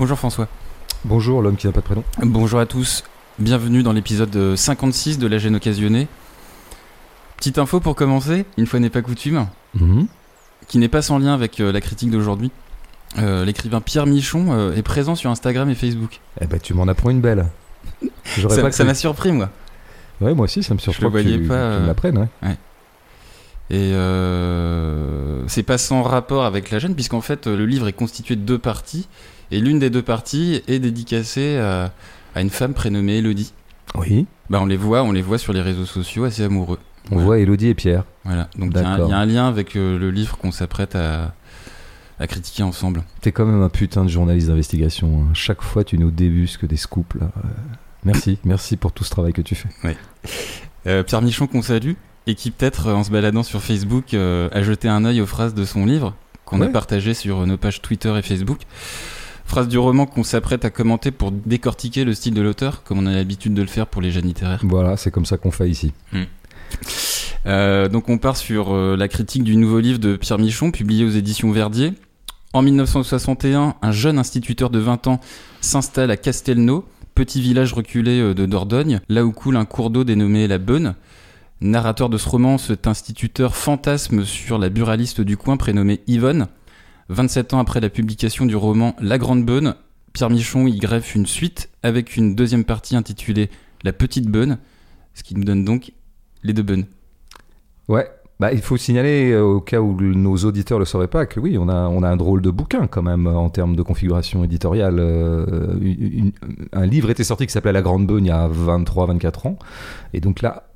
Bonjour François. Bonjour l'homme qui n'a pas de prénom. Bonjour à tous. Bienvenue dans l'épisode 56 de La gêne occasionnée. Petite info pour commencer, une fois n'est pas coutume, Mhm. qui n'est pas sans lien avec euh, la critique d'aujourd'hui. Euh, L'écrivain Pierre Michon euh, est présent sur Instagram et Facebook. Eh ben tu m'en apprends une belle. Ça m'a surpris moi. Ouais, moi aussi ça me surprend le que voyais tu, pas, euh, l'apprennes. Ouais. Et c'est pas sans rapport avec la gêne, puisqu'en fait le livre est constitué de deux parties, et l'une des deux parties est dédicacée à, à une femme prénommée Elodie. Oui. Bah on les voit, on les voit sur les réseaux sociaux assez amoureux. On Voilà. voit Elodie et Pierre. Voilà, donc il y, a un- D'accord. il y a un lien avec euh, le livre qu'on s'apprête à, à critiquer ensemble. T'es quand même un putain de journaliste d'investigation. hein. Chaque fois tu nous débusques des scoops là. Euh, Merci, merci pour tout ce travail que tu fais. Euh, Pierre Michon qu'on salue, et qui peut-être euh, en se baladant sur Facebook euh, a jeté un œil aux phrases de son livre, qu'on a partagé sur nos pages Twitter et Facebook. Phrases du roman qu'on s'apprête à commenter pour décortiquer le style de l'auteur, comme on a l'habitude de le faire pour les jeunes littéraires. Voilà, c'est comme ça qu'on fait ici. Euh, donc on part sur euh, la critique du nouveau livre de Pierre Michon, publié aux éditions Verdier. En 1961, un jeune instituteur de 20 ans s'installe à Castelnau, petit village reculé euh, de Dordogne, là où coule un cours d'eau dénommé la Beune. Narrateur de ce roman, cet instituteur fantasme sur la buraliste du coin prénommée Yvonne. 27 ans après la publication du roman La Grande Beune, Pierre Michon y greffe une suite avec une deuxième partie intitulée La Petite Beune, ce qui nous donne donc les deux Beunes. Ouais. Bah, il faut signaler, euh, au cas où nos auditeurs ne le sauraient pas, que oui, on a, on a un drôle de bouquin quand même en termes de configuration éditoriale. Euh, un livre était sorti qui s'appelait La Grande Beune il y a 23-24 ans. Et donc là,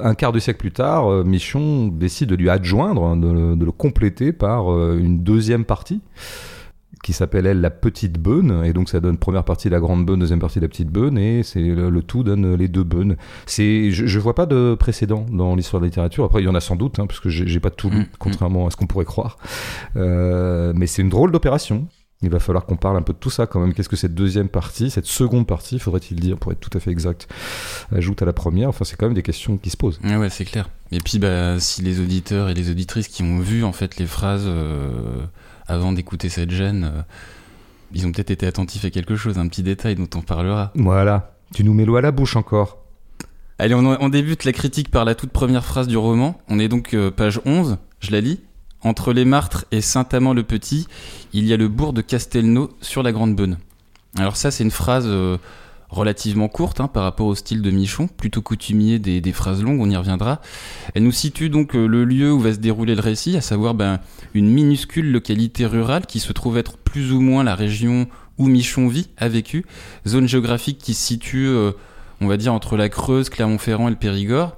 un quart de siècle plus tard, euh, Michon décide de lui adjoindre, hein, de, le- de le compléter par euh, une deuxième partie qui s'appelle elle la petite beune. Et donc ça donne première partie la grande beune deuxième partie la petite beune et c'est le, le tout donne les deux beunes. C'est je, je vois pas de précédent dans l'histoire de la littérature. Après il y en a sans doute hein, parce que j'ai pas tout lu Mm, contrairement à ce qu'on pourrait croire. Euh, mais c'est une drôle d'opération il va falloir qu'on parle un peu de tout ça quand même. Qu'est-ce que cette deuxième partie, cette seconde partie, faudrait-il dire, pour être tout à fait exact, ajoute à la première? Enfin, c'est quand même des questions qui se posent. Ouais, ouais, c'est clair. Et puis, bah, si les auditeurs et les auditrices qui ont vu en fait les phrases euh, avant d'écouter cette gêne, euh, ils ont peut-être été attentifs à quelque chose, un petit détail dont on parlera. Voilà. Tu nous mets l'eau à la bouche encore. Allez, on, on débute la critique par la toute première phrase du roman. On est donc euh, page 11, je la lis. Entre les Martres et Saint-Amand-le-Petit, il y a le bourg de Castelnau sur la Grande Beune. Alors ça, c'est une phrase euh, relativement courte hein, par rapport au style de Michon, plutôt coutumier des, des phrases longues, on y reviendra. Elle nous situe donc euh, le lieu où va se dérouler le récit, à savoir ben, une minuscule localité rurale qui se trouve être plus ou moins la région où Michon vit, a vécu, zone géographique qui se situe, euh, on va dire, entre la Creuse, Clermont-Ferrand et le Périgord.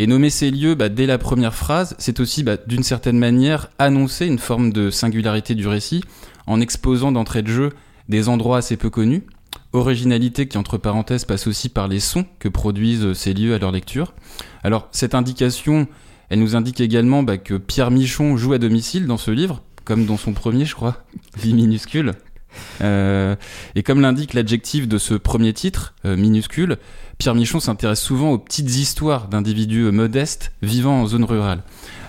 Et nommer ces lieux bah, dès la première phrase, c'est aussi bah, d'une certaine manière annoncer une forme de singularité du récit en exposant d'entrée de jeu des endroits assez peu connus, originalité qui entre parenthèses passe aussi par les sons que produisent ces lieux à leur lecture. Alors cette indication, elle nous indique également bah, que Pierre Michon joue à domicile dans ce livre, comme dans son premier je crois, Vie minuscule. Euh, et comme l'indique l'adjectif de ce premier titre, euh, minuscule, Pierre Michon s'intéresse souvent aux petites histoires d'individus modestes vivant en zone rurale.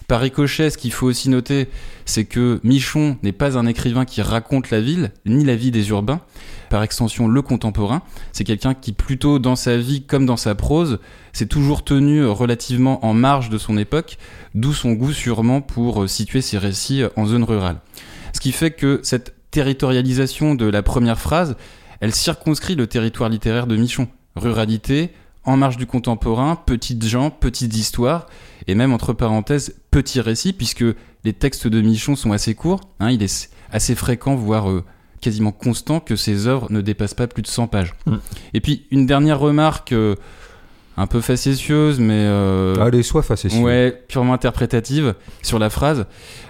Par ricochet, ce qu'il faut aussi noter, c'est que Michon n'est pas un écrivain qui raconte la ville, ni la vie des urbains, par extension le contemporain. C'est quelqu'un qui, plutôt dans sa vie comme dans sa prose, s'est toujours tenu relativement en marge de son époque, d'où son goût sûrement pour euh, situer ses récits euh, en zone rurale. Ce qui fait que cette territorialisation de la première phrase, elle circonscrit le territoire littéraire de Michon. Ruralité, en marge du contemporain, petites gens, petites histoires, et même entre parenthèses, petits récits, puisque les textes de Michon sont assez courts. hein, il est assez fréquent, voire euh, quasiment constant, que ses œuvres ne dépassent pas plus de 100 pages. Mm. Et puis, une dernière remarque, euh, un peu facétieuse, mais... euh, Allez, sois facétieux. Ouais, purement interprétative sur la phrase.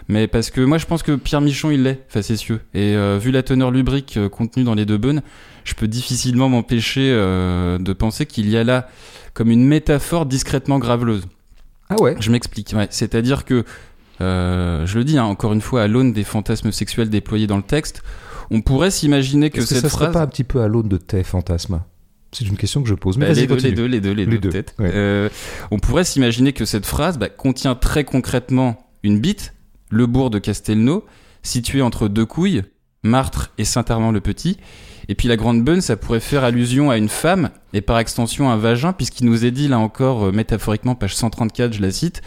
Mais parce que moi, je pense que Pierre Michon, il l'est, facétieux. Et euh, vu la teneur lubrique contenue dans les deux bonnes, je peux difficilement m'empêcher euh, de penser qu'il y a là comme une métaphore discrètement graveleuse. Ah ouais Je m'explique. Ouais. C'est-à-dire que, euh, je le dis hein, encore une fois, à l'aune des fantasmes sexuels déployés dans le texte, on pourrait s'imaginer que que cette ça serait phrase... pas un petit peu à l'aune de tes fantasmes? C'est une question que je pose. Mais Bah, les, deux, les deux, les deux, les Les deux, deux, peut-être. ouais. Euh, on pourrait s'imaginer que cette phrase bah, contient très concrètement une bite, le bourg de Castelnau, situé entre deux couilles, Martre et Saint-Armand-le-Petit. Et puis la grande beune, ça pourrait faire allusion à une femme, et par extension un vagin, puisqu'il nous est dit, là encore, euh, métaphoriquement, page 134, je la cite,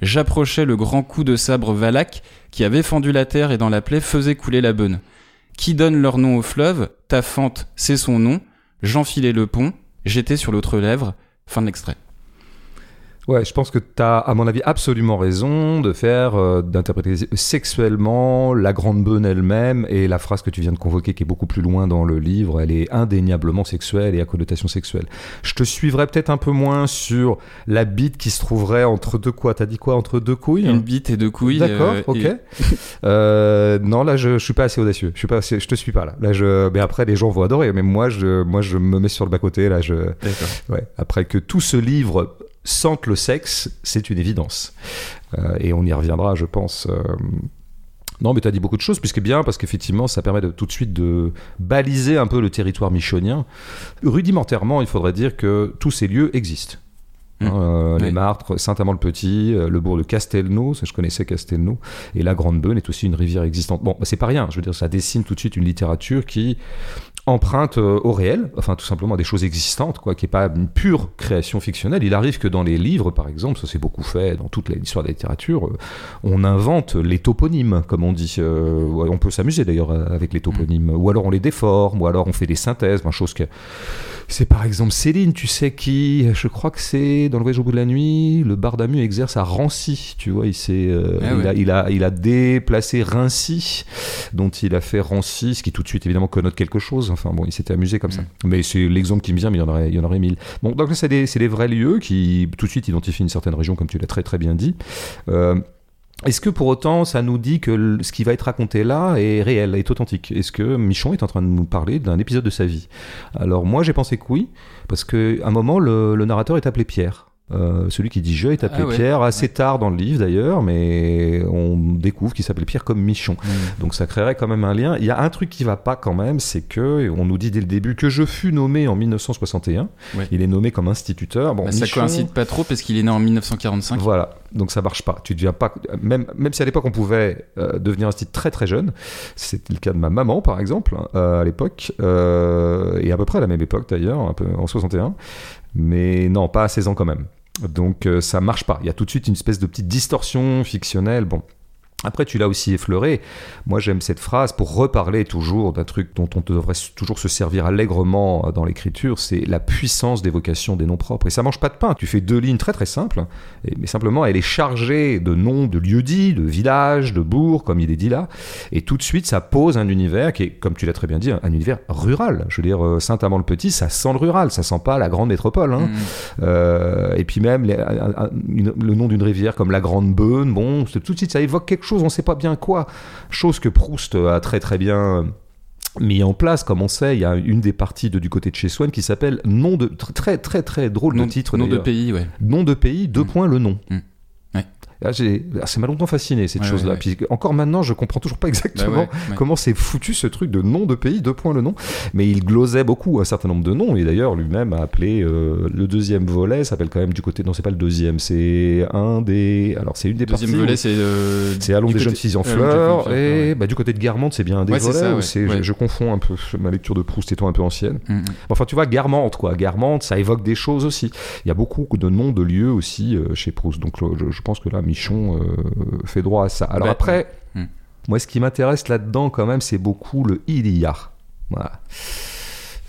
J'approchais le grand coup de sabre Valac, qui avait fendu la terre et dans la plaie faisait couler la beune. Qui donne leur nom au fleuve? Ta fente, c'est son nom. J'enfilais le pont, j'étais sur l'autre lèvre. Fin de l'extrait. Ouais, je pense que tu as, à mon avis, absolument raison de faire, euh, d'interpréter sexuellement la grande beune elle-même et la phrase que tu viens de convoquer qui est beaucoup plus loin dans le livre, elle est indéniablement sexuelle et à connotation sexuelle. Je te suivrai peut-être un peu moins sur la bite qui se trouverait entre deux quoi? T'as dit quoi? Entre deux couilles? Une bite et deux couilles. D'accord, euh, ok. et- Euh, non, là, je, je suis pas assez audacieux. Je suis pas assez, je te suis pas là. Là, je, mais après, les gens vont adorer. Mais moi, je, moi, je me mets sur le bas côté. Là, je, D'accord. Ouais, après que tout ce livre sente le sexe, c'est une évidence. Euh, et on y reviendra, je pense. euh. Non, mais tu as dit beaucoup de choses, puisque bien, parce qu'effectivement, ça permet de, tout de suite de baliser un peu le territoire michonien. Rudimentairement, il faudrait dire que tous ces lieux existent. Mmh. Hein, euh, Les. Martres, Saint-Amand-le-Petit, le bourg de Castelnau, je connaissais Castelnau, et la Grande Beune est aussi une rivière existante. Bon, bah, c'est pas rien, je veux dire, ça dessine tout de suite une littérature qui emprunte euh, au réel, enfin tout simplement à des choses existantes, quoi, qui est pas une pure création fictionnelle. Il arrive que dans les livres, par exemple, ça c'est beaucoup fait dans toute l'histoire de la littérature, euh, on invente les toponymes, comme on dit. Euh, on peut s'amuser d'ailleurs avec les toponymes, ou alors on les déforme, ou alors on fait des synthèses, ben, chose que c'est par exemple Céline, tu sais qui Je crois que c'est dans le voyage au bout de la nuit, le Bardamu exerce à Rancy, tu vois, il, s'est, euh, Ah il, ouais. a, il, a, il a déplacé Rincy, dont il a fait Rancy, ce qui tout de suite évidemment connote quelque chose. Enfin bon, il s'était amusé comme ça. Mais c'est l'exemple qui me vient, mais il y en aurait, il y en aurait mille. Bon, donc là, c'est des, des vrais lieux qui tout de suite identifient une certaine région, comme tu l'as très très bien dit. Euh, est-ce que pour autant ça nous dit que ce qui va être raconté là est réel, est authentique? Est-ce que Michon est en train de nous parler d'un épisode de sa vie? Alors moi j'ai pensé que oui, parce qu'à un moment le, le narrateur est appelé Pierre. Euh, celui qui dit je est appelé Ah ouais. Pierre, assez tard dans le livre d'ailleurs, mais on découvre qu'il s'appelait Pierre comme Michon. Donc ça créerait quand même un lien. Il y a un truc qui va pas quand même, c'est que on nous dit dès le début que je fus nommé en 1961. Ouais. Il est nommé comme instituteur. Bon, Bah, ça coïncide pas trop parce qu'il est né en 1945. voilà, donc ça marche pas. Tu deviens pas, même, même si à l'époque on pouvait euh, devenir institut très très jeune, c'était le cas de ma maman par exemple hein, euh, à l'époque, euh, et à peu près à la même époque d'ailleurs, un peu en 61, mais non, pas à 16 ans quand même. Donc euh, ça marche pas. Il y a tout de suite une espèce de petite distorsion fictionnelle. Bon. Après, tu l'as aussi effleuré. Moi, j'aime cette phrase pour reparler toujours d'un truc dont on devrait toujours se servir allègrement euh, dans l'écriture, c'est la puissance d'évocation des noms propres. Et ça mange pas de pain. Tu fais deux lignes très très simples, mais simplement, elle est chargée de noms de lieux dits, de villages, de bourgs, comme il est dit là. Et tout de suite, ça pose un univers qui est, comme tu l'as très bien dit, un, un univers rural. Je veux dire, euh, Saint-Amand-le-Petit, ça sent le rural, ça sent pas la grande métropole. Hein. Mm. Euh, et puis même les- un- un- une- le nom d'une rivière comme la Grande Beune, bon, tout de suite ça évoque quelque chose, on sait pas bien quoi. Chose que Proust a très très bien mis en place, comme on sait, il y a une des parties de, du côté de chez Swann qui s'appelle nom de tr- très très très drôle Nom, de titre nom de pays, ouais. Nom de pays, deux Mm. points le nom. Mm. Ah, j'ai- ah, ça m'a longtemps fasciné cette Ouais, chose-là. ouais, Puis encore maintenant, je comprends toujours pas Bah exactement ouais. comment c'est foutu ce truc de nom de pays, deux points le nom. Mais il glosait beaucoup un certain nombre de noms, et d'ailleurs lui-même a appelé euh, le deuxième volet, s'appelle quand même du côté. Non, c'est pas le deuxième, c'est un des. Alors c'est une des Deuxième parties. volet, c'est. euh, c'est Allons des côté- jeunes filles en jeunes fleurs, et bah, du côté de Guermantes, c'est bien un des volets, ça, je, confonds un peu ma lecture de Proust étant un peu ancienne. Mm, mm. Enfin, tu vois, Guermantes, quoi. Guermantes, ça évoque des choses aussi. Il y a beaucoup de noms de lieux aussi euh, chez Proust. Donc, je pense que là, Michon euh, fait droit à ça. Alors Bah, après, hmm. moi, ce qui m'intéresse là-dedans, quand même, c'est beaucoup le il y a. Voilà.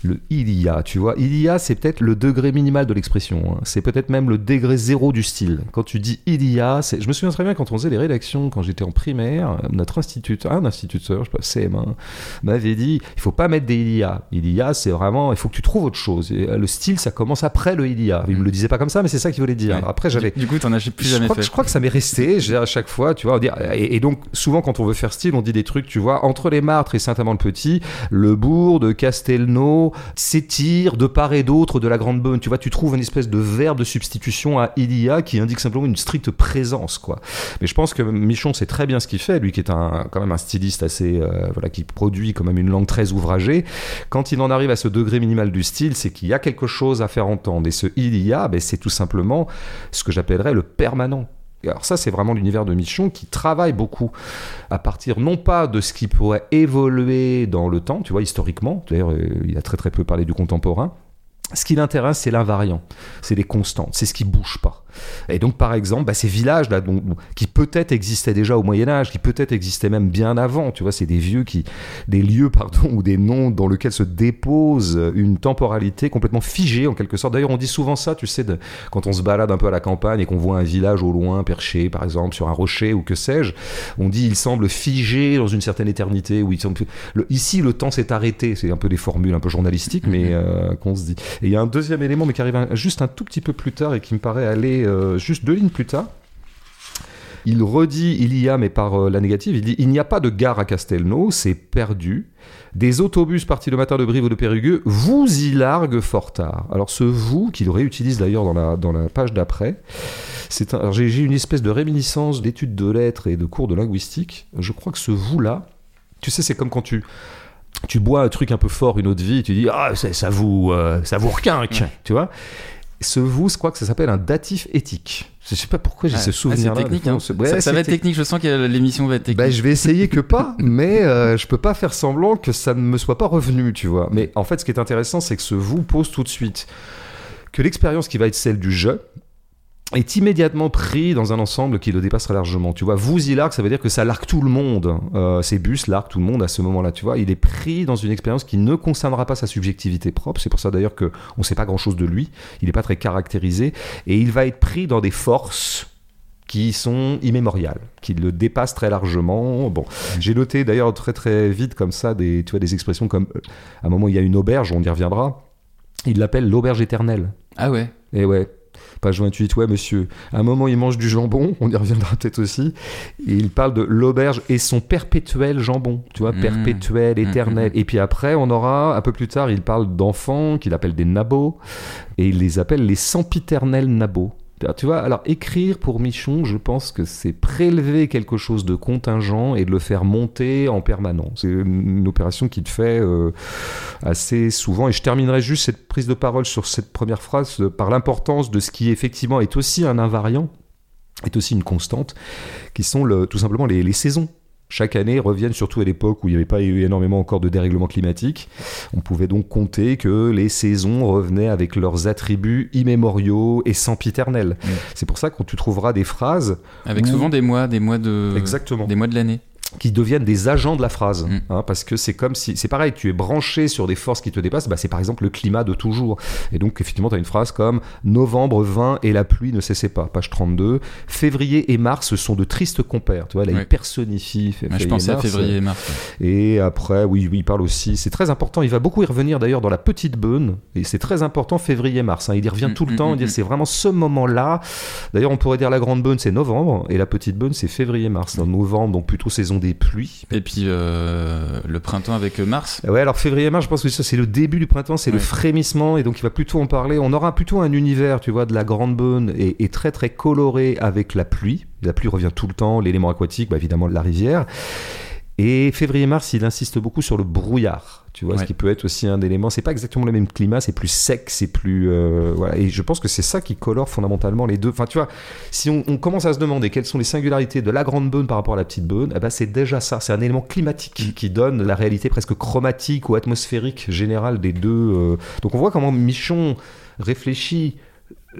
Le il y a, tu vois. Il y a, c'est peut-être le degré minimal de l'expression. hein. C'est peut-être même le degré zéro du style. Quand tu dis il y a, c'est... je me souviens très bien quand on faisait les rédactions, quand j'étais en primaire, notre instituteur, un instituteur, je sais pas, CM1, m'avait dit il faut pas mettre des il y a. Il y a, c'est vraiment, il faut que tu trouves autre chose. Et, euh, le style, ça commence après le il y a. Il me le disait pas comme ça, mais c'est ça qu'il voulait dire. Ouais. Après, j'avais. Du, du coup, t'en as plus Je jamais crois, que, fait. je crois que ça m'est resté, j'ai à chaque fois, tu vois, dire, et, et donc souvent quand on veut faire style, on dit des trucs, tu vois, entre les Martres et Saint-Amand-le-Petit, le bourg de Castelnau s'étire de part et d'autre de la Grande Bonne, tu vois, tu trouves une espèce de verbe de substitution à Ilia qui indique simplement une stricte présence, quoi. Mais je pense que Michon sait très bien ce qu'il fait, lui qui est un, quand même un styliste assez, euh, voilà, qui produit quand même une langue très ouvragée. Quand il en arrive à ce degré minimal du style, c'est qu'il y a quelque chose à faire entendre. Et ce il y a, ben, c'est tout simplement ce que j'appellerais le permanent. Alors ça, c'est vraiment l'univers de Michon qui travaille beaucoup à partir non pas de ce qui pourrait évoluer dans le temps, tu vois, historiquement. D'ailleurs, euh, il a très très peu parlé du contemporain. Ce qui l'intéresse, c'est l'invariant, c'est les constantes, c'est ce qui bouge pas. Et donc, par exemple, bah, ces villages-là, qui peut-être existaient déjà au Moyen Âge, qui peut-être existaient même bien avant, tu vois, c'est des vieux qui, des lieux, pardon, ou des noms dans lesquels se dépose une temporalité complètement figée, en quelque sorte. D'ailleurs, on dit souvent ça, tu sais, de, quand on se balade un peu à la campagne et qu'on voit un village au loin perché, par exemple, sur un rocher ou que sais-je, on dit il semble figé dans une certaine éternité. Il semble... ici, le temps s'est arrêté. C'est un peu des formules un peu journalistiques, mais mm-hmm. euh, qu'on se dit. Et il y a un deuxième élément, mais qui arrive juste un tout petit peu plus tard et qui me paraît aller euh, juste deux lignes plus tard. Il redit, il y a, mais par euh, la négative, il dit il n'y a pas de gare à Castelnau, c'est perdu. Des autobus partis le matin de Brive ou de Périgueux vous y larguent fort tard. Alors ce vous, qu'il réutilise d'ailleurs dans la, dans la page d'après, c'est j'ai une espèce de réminiscence d'études de lettres et de cours de linguistique. Je crois que ce vous-là, tu sais, c'est comme quand tu tu bois un truc un peu fort une autre vie, et tu dis ah ça, vous euh, ça vous requinque, tu vois ce vous, je crois que ça s'appelle un datif éthique? Je sais pas pourquoi j'ai ce souvenir. là. technique. Hein. ça, va être technique. Je sens que l'émission va être technique. Bah, je vais essayer que pas, mais euh, je peux pas faire semblant que ça ne me soit pas revenu, tu vois. Mais en fait, ce qui est intéressant, c'est que ce vous pose tout de suite que l'expérience qui va être celle du jeu est immédiatement pris dans un ensemble qui le dépassera largement. Tu vois, vous y largue, ça veut dire que ça largue tout le monde. Euh, ces bus larguent tout le monde à ce moment-là. Tu vois, il est pris dans une expérience qui ne concernera pas sa subjectivité propre. C'est pour ça d'ailleurs qu'on ne sait pas grand-chose de lui. Il n'est pas très caractérisé et il va être pris dans des forces qui sont immémoriales, qui le dépassent très largement. Bon, j'ai noté d'ailleurs très très vite comme ça des, tu vois, des expressions comme euh, à un moment il y a une auberge, on y reviendra. Il l'appelle l'auberge éternelle. Ah ouais. Et ouais, Page 28, ouais, monsieur. À un moment, il mange du jambon, on y reviendra peut-être aussi. Et il parle de l'auberge et son perpétuel jambon, tu vois, mmh. perpétuel, mmh, éternel. Mmh. Et puis après, on aura, un peu plus tard, il parle d'enfants qu'il appelle des nabots, et il les appelle les sempiternels nabots. Tu vois, alors écrire pour Michon, je pense que c'est prélever quelque chose de contingent et de le faire monter en permanence. C'est une opération qui te fait euh, assez souvent. Et je terminerai juste cette prise de parole sur cette première phrase par l'importance de ce qui effectivement est aussi un invariant, est aussi une constante, qui sont le, tout simplement les saisons chaque année reviennent, surtout à l'époque où il n'y avait pas eu énormément encore de dérèglement climatique. On pouvait donc compter que les saisons revenaient avec leurs attributs immémoriaux et sempiternels. Mm. C'est pour ça que tu trouveras des phrases. Avec souvent des mois, des mois de. Exactement. Des mois de l'année qui deviennent des agents de la phrase. Mm. Hein, parce que c'est comme si. C'est pareil, tu es branché sur des forces qui te dépassent, bah, c'est par exemple le climat de toujours. Et donc, effectivement, tu as une phrase comme Novembre 20 et la pluie ne cessait pas. Page 32. Février et mars sont de tristes compères. Tu vois, là, il personnifie. je pensais à février et mars. Et après, oui, oui, il parle aussi. C'est très important. Il va beaucoup y revenir d'ailleurs dans la petite beune. Et c'est très important, février-mars. Hein. il y revient mm, tout le mm, temps. il c'est vraiment ce moment-là. D'ailleurs, on pourrait dire la grande beune, c'est novembre. Et la petite beune, c'est février-mars. Dans novembre, donc plutôt saison des pluies. Et puis euh, le printemps avec mars. Ouais, alors février-mars, je pense que ça c'est le début du printemps, c'est le frémissement, et donc il va plutôt en parler. On aura plutôt un univers, tu vois, de la grande bonne et, très très coloré avec la pluie. La pluie revient tout le temps, l'élément aquatique, bah, évidemment la rivière. Et février-mars, il insiste beaucoup sur le brouillard. Tu vois, ce qui peut être aussi un élément. C'est pas exactement le même climat, c'est plus sec, c'est plus. Euh, voilà. Et je pense que c'est ça qui colore fondamentalement les deux. Enfin, tu vois, si on, commence à se demander quelles sont les singularités de la grande bonne par rapport à la petite bonne, eh ben c'est déjà ça. C'est un élément climatique mm. qui donne la réalité presque chromatique ou atmosphérique générale des deux. Euh. Donc on voit comment Michon réfléchit.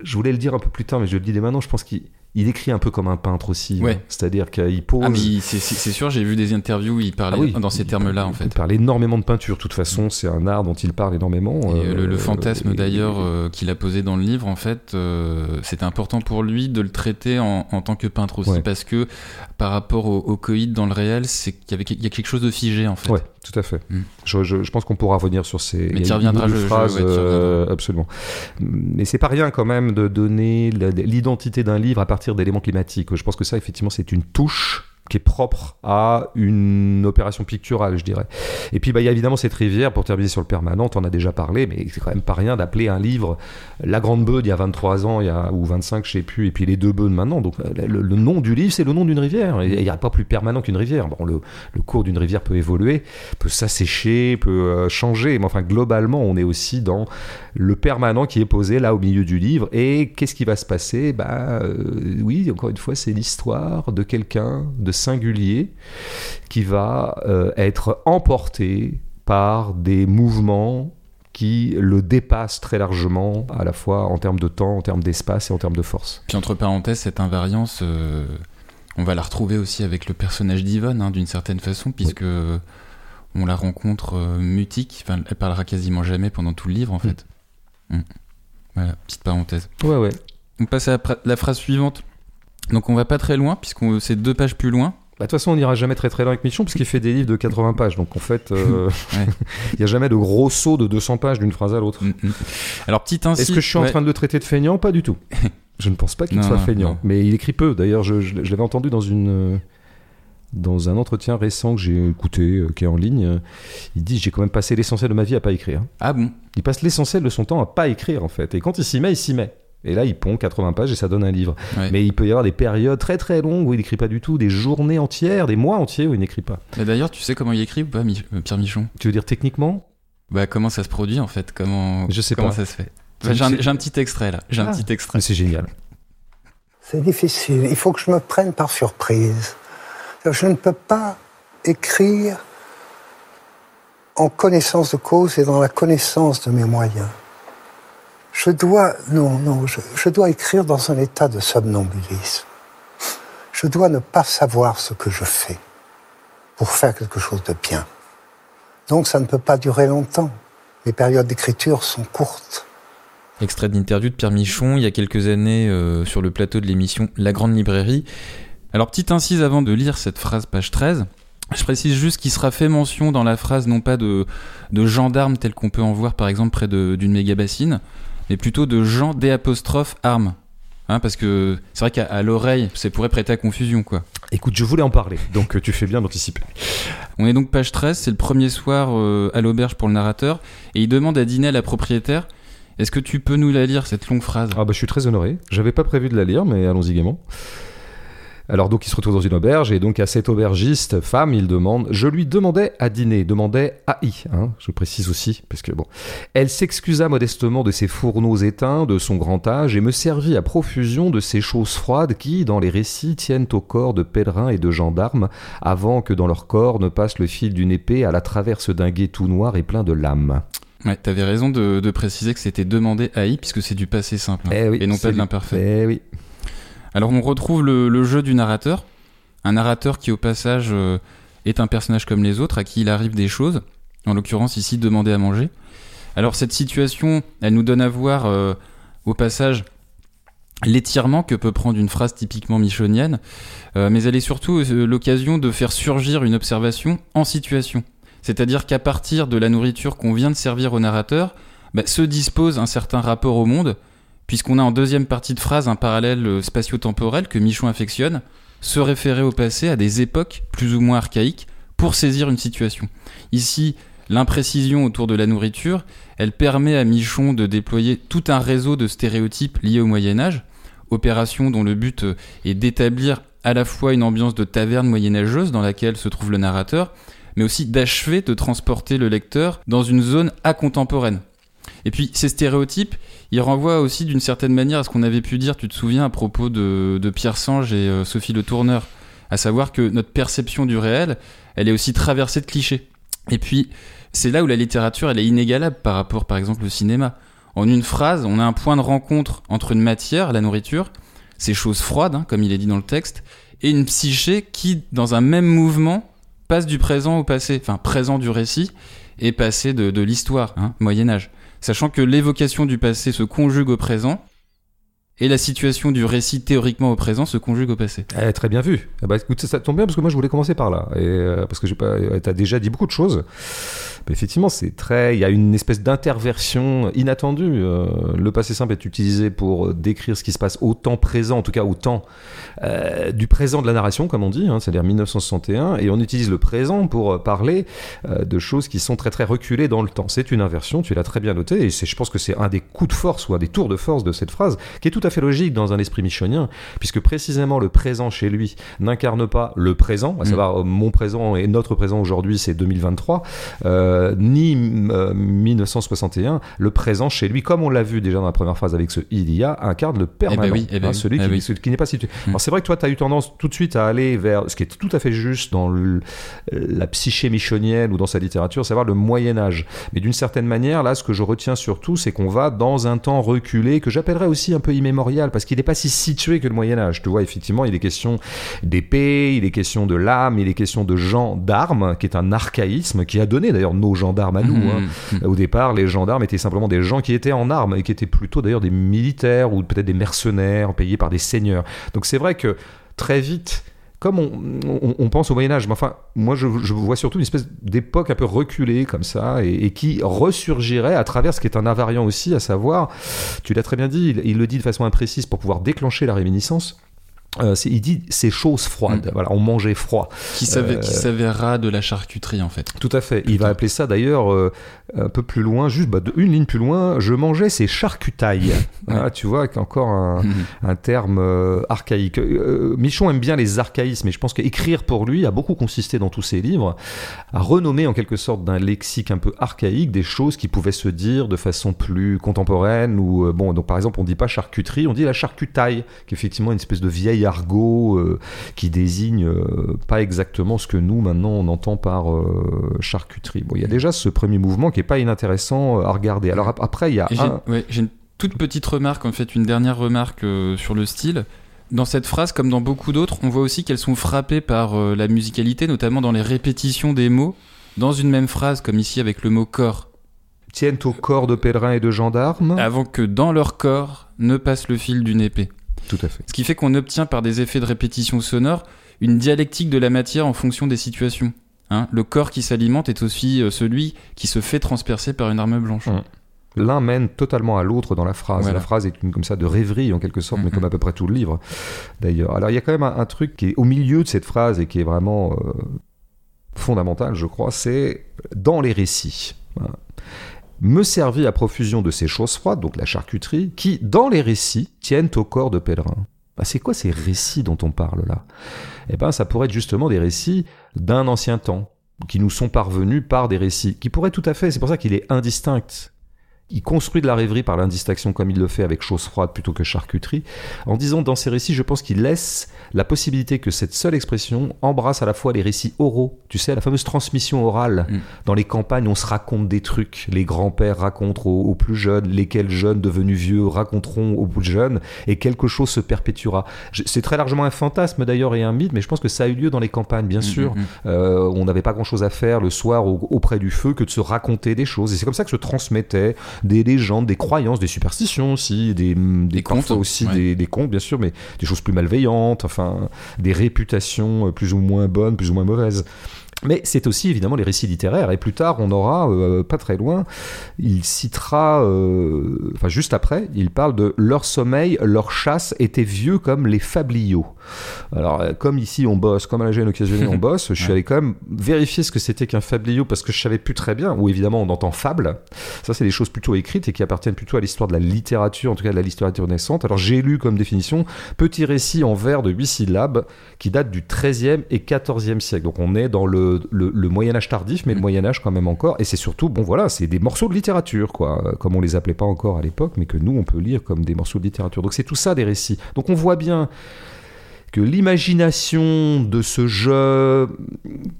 Je voulais le dire un peu plus tard, mais je le dis dès maintenant. Je pense qu'il il écrit un peu comme un peintre aussi. Ouais. C'est-à-dire qu'il pose. Ah, c'est sûr, j'ai vu des interviews où il parlait ah dans ces termes-là, en fait. Il parle énormément de peinture. De toute façon, c'est un art dont il parle énormément. Et le, euh, fantasme, d'ailleurs, euh, qu'il a posé dans le livre, en fait, euh, c'était important pour lui de le traiter en, tant que peintre aussi, parce que par rapport au, au coïd dans le réel, c'est qu'il y, avait, il y a quelque chose de figé, en fait. Ouais, tout à fait. Hmm. Je, je, pense qu'on pourra revenir sur ces. Mais tu reviendras, je, phrases, absolument. Mais c'est pas rien, quand même, de donner l'identité d'un livre à partir d'éléments climatiques. Je pense que ça, effectivement, c'est une touche qui est propre à une opération picturale, je dirais. Et puis, bah, il y a évidemment cette rivière, pour terminer sur le permanent, on en a déjà parlé, mais c'est quand même pas rien d'appeler un livre La Grande Beude il y a 23 ans, il y a, ou 25, je sais plus, et puis Les Deux Beudes maintenant. Donc, euh, le, nom du livre, c'est le nom d'une rivière. Il n'y a pas plus permanent qu'une rivière. Bon, le, cours d'une rivière peut évoluer, peut s'assécher, peut euh, changer, mais enfin, globalement, on est aussi dans le permanent qui est posé là au milieu du livre. Et qu'est-ce qui va se passer? Bah, oui, encore une fois, c'est l'histoire de quelqu'un, de singulier qui va euh, être emporté par des mouvements qui le dépassent très largement, à la fois en termes de temps, en termes d'espace et en termes de force. Puis entre parenthèses, cette invariance, euh, on va la retrouver aussi avec le personnage d'Yvonne, hein, d'une certaine façon, puisque on la rencontre euh, mutique, enfin, elle parlera quasiment jamais pendant tout le livre, en mm. fait. Mm. Voilà, petite parenthèse. Ouais, ouais. On passe à la phrase suivante. Donc on va pas très loin, puisqu'on c'est deux pages plus loin. Bah, de toute façon, on n'ira jamais très très loin avec Michon, puisqu'il fait des livres de 80 pages. Donc en fait, euh, il n'y a jamais de gros saut de 200 pages d'une phrase à l'autre. Mm, mm. Alors, petit. Est-ce que je suis en train de le traiter de feignant? Pas du tout. je ne pense pas qu'il soit feignant. Mais il écrit peu. D'ailleurs, je, l'avais entendu dans une. Dans un entretien récent que j'ai écouté, euh, qui est en ligne, il dit J'ai quand même passé l'essentiel de ma vie à pas écrire. Ah bon? Il passe l'essentiel de son temps à pas écrire, en fait. Et quand il s'y met, il s'y met. Et là, il pond 80 pages et ça donne un livre. Mais il peut y avoir des périodes très très longues où il n'écrit pas du tout, des journées entières, des mois entiers où il n'écrit pas. D'ailleurs, tu sais comment il écrit ou pas, euh, Pierre Michon? Tu veux dire techniquement? Bah comment ça se produit en fait? Comment Je sais comment ça se fait? J'ai un, petit extrait là. J'ai un ah. petit extrait. C'est génial. C'est difficile. Il faut que je me prenne par surprise. Je ne peux pas écrire en connaissance de cause et dans la connaissance de mes moyens je dois, non, non, je, dois écrire dans un état de somnambulisme. Je dois ne pas savoir ce que je fais pour faire quelque chose de bien. Donc ça ne peut pas durer longtemps. Les périodes d'écriture sont courtes. Extrait d'interview de Pierre Michon il y a quelques années euh, sur le plateau de l'émission La Grande Librairie. Alors petite incise avant de lire cette phrase page 13. Je précise juste qu'il sera fait mention dans la phrase non pas de, de gendarmes tel qu'on peut en voir par exemple près d'une méga bassine, mais plutôt de Jean D apostrophe arme. Hein, parce que c'est vrai qu'à l'oreille, ça pourrait prêter à confusion, quoi. Écoute, je voulais en parler, donc euh, tu fais bien d'anticiper. On est donc page 13, c'est le premier soir euh, à l'auberge pour le narrateur, et il demande à dîner à la propriétaire. Est-ce que tu peux nous la lire, cette longue phrase? Ah bah je suis très honoré. J'avais pas prévu de la lire, mais allons-y gaiement. Alors donc il se retrouve dans une auberge et donc à cette aubergiste femme il demande, je lui demandais à dîner, demandais à I, hein, je précise aussi parce que bon, elle s'excusa modestement de ses fourneaux éteints, de son grand âge et me servit à profusion de ces choses froides qui dans les récits tiennent au corps de pèlerins et de gendarmes avant que dans leur corps ne passe le fil d'une épée à la traverse d'un guet tout noir et plein de lames. Ouais, t'avais raison de, préciser que c'était demandé à I puisque c'est du passé simple hein, eh et non pas de l'imparfait. Eh oui. Alors on retrouve le, jeu du narrateur, un narrateur qui au passage euh, est un personnage comme les autres, à qui il arrive des choses, en l'occurrence ici demander à manger. Alors cette situation, elle nous donne à voir euh, au passage l'étirement que peut prendre une phrase typiquement michonienne, euh, mais elle est surtout l'occasion de faire surgir une observation en situation. C'est-à-dire qu'à partir de la nourriture qu'on vient de servir au narrateur, bah, se dispose un certain rapport au monde puisqu'on a en deuxième partie de phrase un parallèle euh, spatio-temporel que Michon affectionne, se référer au passé à des époques plus ou moins archaïques pour saisir une situation. Ici, l'imprécision autour de la nourriture, elle permet à Michon de déployer tout un réseau de stéréotypes liés au Moyen Âge, opération dont le but euh, est d'établir à la fois une ambiance de taverne moyenâgeuse dans laquelle se trouve le narrateur, mais aussi d'achever de transporter le lecteur dans une zone acontemporaine. Et puis ces stéréotypes, il renvoie aussi d'une certaine manière à ce qu'on avait pu dire, tu te souviens, à propos de, Pierre Sange et euh, Sophie Le Tourneur, à savoir que notre perception du réel, elle est aussi traversée de clichés. Et puis, c'est là où la littérature, elle est inégalable par rapport, par exemple, au cinéma. En une phrase, on a un point de rencontre entre une matière, la nourriture, ces choses froides, hein, comme il est dit dans le texte, et une psyché qui, dans un même mouvement, passe du présent au passé, enfin présent du récit et passé de, l'histoire, hein, Moyen Âge sachant que l'évocation du passé se conjugue au présent et la situation du récit théoriquement au présent se conjugue au passé. Eh, très bien vu. Eh ben, écoute, ça, tombe bien parce que moi je voulais commencer par là. Et, euh, parce que j'ai pas, as déjà dit beaucoup de choses. Mais effectivement, c'est très. Il y a une espèce d'interversion inattendue. Euh, le passé simple est utilisé pour décrire ce qui se passe au temps présent, en tout cas au temps euh, du présent de la narration, comme on dit, hein, c'est-à-dire 1961, et on utilise le présent pour parler euh, de choses qui sont très très reculées dans le temps. C'est une inversion, tu l'as très bien noté, et je pense que c'est un des coups de force ou un des tours de force de cette phrase, qui est tout à fait logique dans un esprit michonien, puisque précisément le présent chez lui n'incarne pas le présent, à mm. savoir mon présent et notre présent aujourd'hui, c'est 2023. Euh, ni 1961, euh, le présent chez lui, comme on l'a vu déjà dans la première phrase avec ce il y a, incarne le eh ben permanent, oui, eh ben hein, celui eh qui, qui n'est pas situé. Hmm. Alors c'est vrai que toi, tu as eu tendance tout de suite à aller vers ce qui est tout à fait juste dans la psyché michonienne ou dans sa littérature, savoir le Moyen Âge. Mais d'une certaine manière, là, ce que je retiens surtout, c'est qu'on va dans un temps reculé que j'appellerais aussi un peu immémorial, parce qu'il n'est pas si situé que le Moyen Âge. Tu vois, effectivement, il est question d'épée, il est question de l'âme, il est question de gens d'armes, qui est un archaïsme qui a donné d'ailleurs nos gendarmes à nous. Mmh, hein. mmh, mmh. Au départ, les gendarmes étaient simplement des gens qui étaient en armes et qui étaient plutôt d'ailleurs des militaires ou peut-être des mercenaires payés par des seigneurs. Donc c'est vrai que très vite, comme on, pense au Moyen Âge, mais enfin, moi je, vois surtout une espèce d'époque un peu reculée comme ça, et, qui ressurgirait à travers ce qui est un invariant aussi, à savoir, tu l'as très bien dit, il, il, le dit de façon imprécise pour pouvoir déclencher la réminiscence, euh, il dit ces choses froides. Mm. Voilà, on mangeait froid. Qui, qui euh, de la charcuterie en fait. Tout à fait. Il va appeler ça d'ailleurs euh, un peu plus loin, juste bah, une ligne plus loin. Je mangeais ces charcutailles. Ah, tu vois, encore un, un terme archaïque. Michon aime bien les archaïsmes, et je pense qu'écrire pour lui a beaucoup consisté dans tous ses livres à renommer en quelque sorte d'un lexique un peu archaïque des choses qui pouvaient se dire de façon plus contemporaine. Ou bon, donc par exemple, on dit pas charcuterie, on dit la charcutaille, qui est effectivement une espèce de vieille argot euh, qui désigne euh, pas exactement ce que nous maintenant on entend par euh, charcuterie. Bon, il y a déjà ce premier mouvement qui est pas inintéressant à regarder. Alors après, il y a j'ai une toute petite remarque, en fait, une dernière remarque sur le style. Dans cette phrase, comme dans beaucoup d'autres, on voit aussi qu'elles sont frappées par la musicalité, notamment dans les répétitions des mots, dans une même phrase, comme ici avec le mot corps. Tiennent au corps de pèlerins et de gendarmes. Avant que dans leur corps ne passe le fil d'une épée. Tout à fait. Ce qui fait qu'on obtient par des effets de répétition sonore une dialectique de la matière en fonction des situations. Hein. le corps qui s'alimente est aussi euh, celui qui se fait transpercer par une arme blanche. Mmh. L'un mène totalement à l'autre dans la phrase. La phrase est une comme ça de rêverie en quelque sorte, mais mmh, comme mmh. à peu près tout le livre d'ailleurs. Alors il y a quand même un, truc qui est au milieu de cette phrase et qui est vraiment euh, fondamental, je crois, c'est dans les récits me servit à profusion de ces choses froides, donc la charcuterie, qui, dans les récits, tiennent au corps de pèlerin. Bah, c'est quoi ces récits dont on parle là? Eh ben, ça pourrait être justement des récits d'un ancien temps, qui nous sont parvenus par des récits, qui pourraient tout à fait, c'est pour ça qu'il est indistinct il construit de la rêverie par l'indistinction comme il le fait avec chose froide plutôt que charcuterie, en disant dans ses récits, je pense qu'il laisse la possibilité que cette seule expression embrasse à la fois les récits oraux, tu sais, la fameuse transmission orale. Mm. Dans les campagnes, on se raconte des trucs, les grands-pères racontent aux, plus jeunes, lesquels jeunes devenus vieux raconteront aux plus jeunes, et quelque chose se perpétuera. C'est très largement un fantasme d'ailleurs et un mythe, mais je pense que ça a eu lieu dans les campagnes, bien mm, sûr. Mm, euh, on n'avait pas grand-chose à faire le soir auprès du feu que de se raconter des choses, et c'est comme ça que se transmettait des légendes, des croyances, des superstitions aussi, des, des, contes aussi, des, contes bien sûr, mais des choses plus malveillantes, enfin des réputations euh, plus ou moins bonnes, plus ou moins mauvaises. Mais c'est aussi évidemment les récits littéraires. Et plus tard, on aura, euh, pas très loin, il citera, euh, enfin juste après, il parle de leur sommeil, leur chasse était vieux comme les fabliaux. Alors, euh, comme ici on bosse, comme à la gêne occasionnée on bosse, je suis allé quand même vérifier ce que c'était qu'un fabliau parce que je savais plus très bien, ou évidemment on entend fable. Ça, c'est des choses plutôt écrites et qui appartiennent plutôt à l'histoire de la littérature, en tout cas de la littérature naissante. Alors, j'ai lu comme définition petit récit en vers de 8 syllabes qui date du 13e et 14e siècle. Donc, on est dans le le, Moyen Âge tardif, mais le mm. Moyen Âge quand même encore. Et c'est surtout, bon voilà, c'est des morceaux de littérature, quoi, comme on les appelait pas encore à l'époque, mais que nous on peut lire comme des morceaux de littérature. Donc c'est tout ça des récits. Donc on voit bien que l'imagination de ce jeu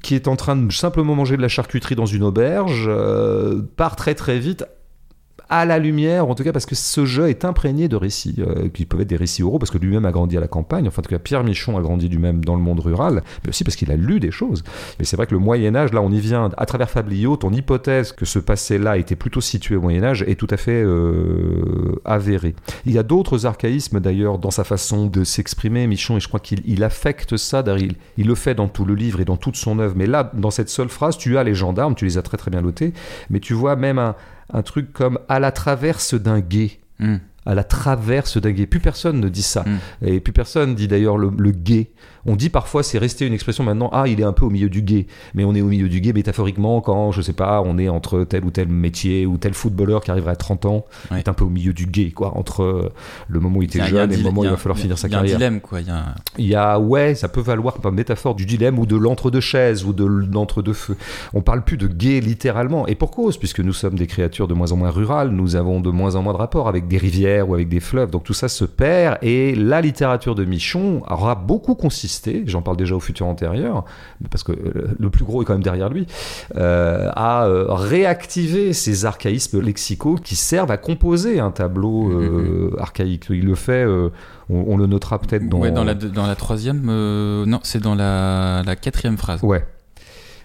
qui est en train de simplement manger de la charcuterie dans une auberge euh, part très très vite à la lumière, en tout cas parce que ce jeu est imprégné de récits, euh, qui peuvent être des récits oraux, parce que lui-même a grandi à la campagne, enfin en tout cas Pierre Michon a grandi lui-même dans le monde rural, mais aussi parce qu'il a lu des choses. Mais c'est vrai que le Moyen Âge, là on y vient, à travers Fabliau, ton hypothèse que ce passé-là était plutôt situé au Moyen Âge est tout à fait euh, avérée. Il y a d'autres archaïsmes d'ailleurs dans sa façon de s'exprimer, Michon, et je crois qu'il il affecte ça, il, il le fait dans tout le livre et dans toute son œuvre, mais là, dans cette seule phrase, tu as les gendarmes, tu les as très très bien notés, mais tu vois même un, un truc comme à la traverse d'un guet. Hmm. À la traverse d'un guet. Plus personne ne dit ça. Mm. Et plus personne dit d'ailleurs le, le guet. On dit parfois, c'est resté une expression maintenant, ah, il est un peu au milieu du guet. Mais on est au milieu du guet métaphoriquement quand, je sais pas, on est entre tel ou tel métier ou tel footballeur qui arriverait à 30 ans. Ouais. est un peu au milieu du guet, quoi. Entre euh, le moment où il était jeune et le moment où il va falloir finir sa il y a un carrière. dilemme, quoi. Il y a ouais, ça peut valoir comme métaphore du dilemme ou de l'entre-deux-chaises ou de l'entre-deux-feux. On parle plus de gay littéralement. Et pour cause, puisque nous sommes des créatures de moins en moins rurales, nous avons de moins en moins de rapports avec des rivières ou avec des fleuves. Donc tout ça se perd. Et la littérature de Michon aura beaucoup consisté, j'en parle déjà au futur antérieur, parce que euh, le plus gros est quand même derrière lui, euh, à euh, réactiver ces archaïsmes lexicaux qui servent à composer un tableau euh, archaïque. Il le fait, euh, on, on le notera peut-être dans... Ouais, dans la, dans la troisième. euh, non, c'est dans la, la quatrième phrase. Ouais.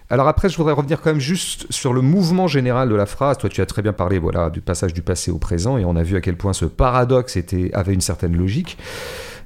Alors après, je voudrais revenir quand même juste sur le mouvement général de la phrase. Toi, tu as très bien parlé, voilà, du passage du passé au présent, et on a vu à quel point ce paradoxe était, avait une certaine logique.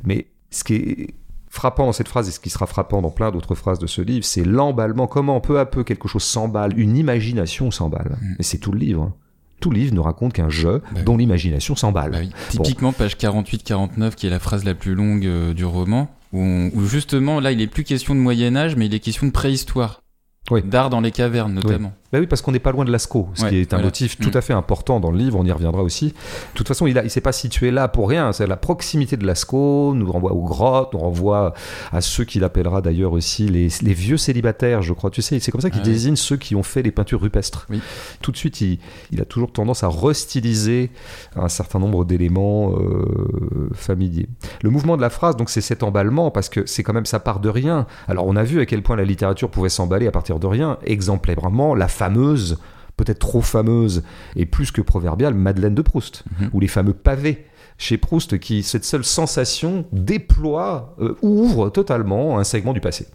Mais ce qui est frappant dans cette phrase, et ce qui sera frappant dans plein d'autres phrases de ce livre, c'est l'emballement. Comment peu à peu quelque chose s'emballe, une imagination s'emballe. Mm. Et c'est tout le livre. hein. Tout le livre ne raconte qu'un jeu Bah dont l'imagination s'emballe. Bah oui. Typiquement, page 48-49, qui est la phrase la plus longue euh, du roman, où, on- où justement, là, il est plus question de Moyen-Âge, mais il est question de préhistoire. Oui. D'art dans les cavernes, notamment. Bah oui, parce qu'on n'est pas loin de Lascaux, ce Ouais, qui est un voilà. motif tout Mm. à fait important dans le livre, on y reviendra aussi. De toute façon, il ne s'est pas situé là pour rien, c'est la proximité de Lascaux, nous renvoie aux grottes, nous renvoie à ceux qu'il appellera d'ailleurs aussi les, les vieux célibataires, je crois. Tu sais, c'est comme ça qu'il Ah oui. désigne ceux qui ont fait les peintures rupestres. Oui. Tout de suite, il, il a toujours tendance à restyliser un certain nombre d'éléments euh, familiers. Le mouvement de la phrase, donc, c'est cet emballement, parce que c'est quand même ça part de rien. Alors, on a vu à quel point la littérature pouvait s'emballer à partir de rien. Exemplairement, la fameuse, peut-être trop fameuse et plus que proverbiale, Madeleine de Proust, Mhm. ou les fameux pavés chez Proust, qui, cette seule sensation, déploie, euh, ouvre totalement un segment du passé.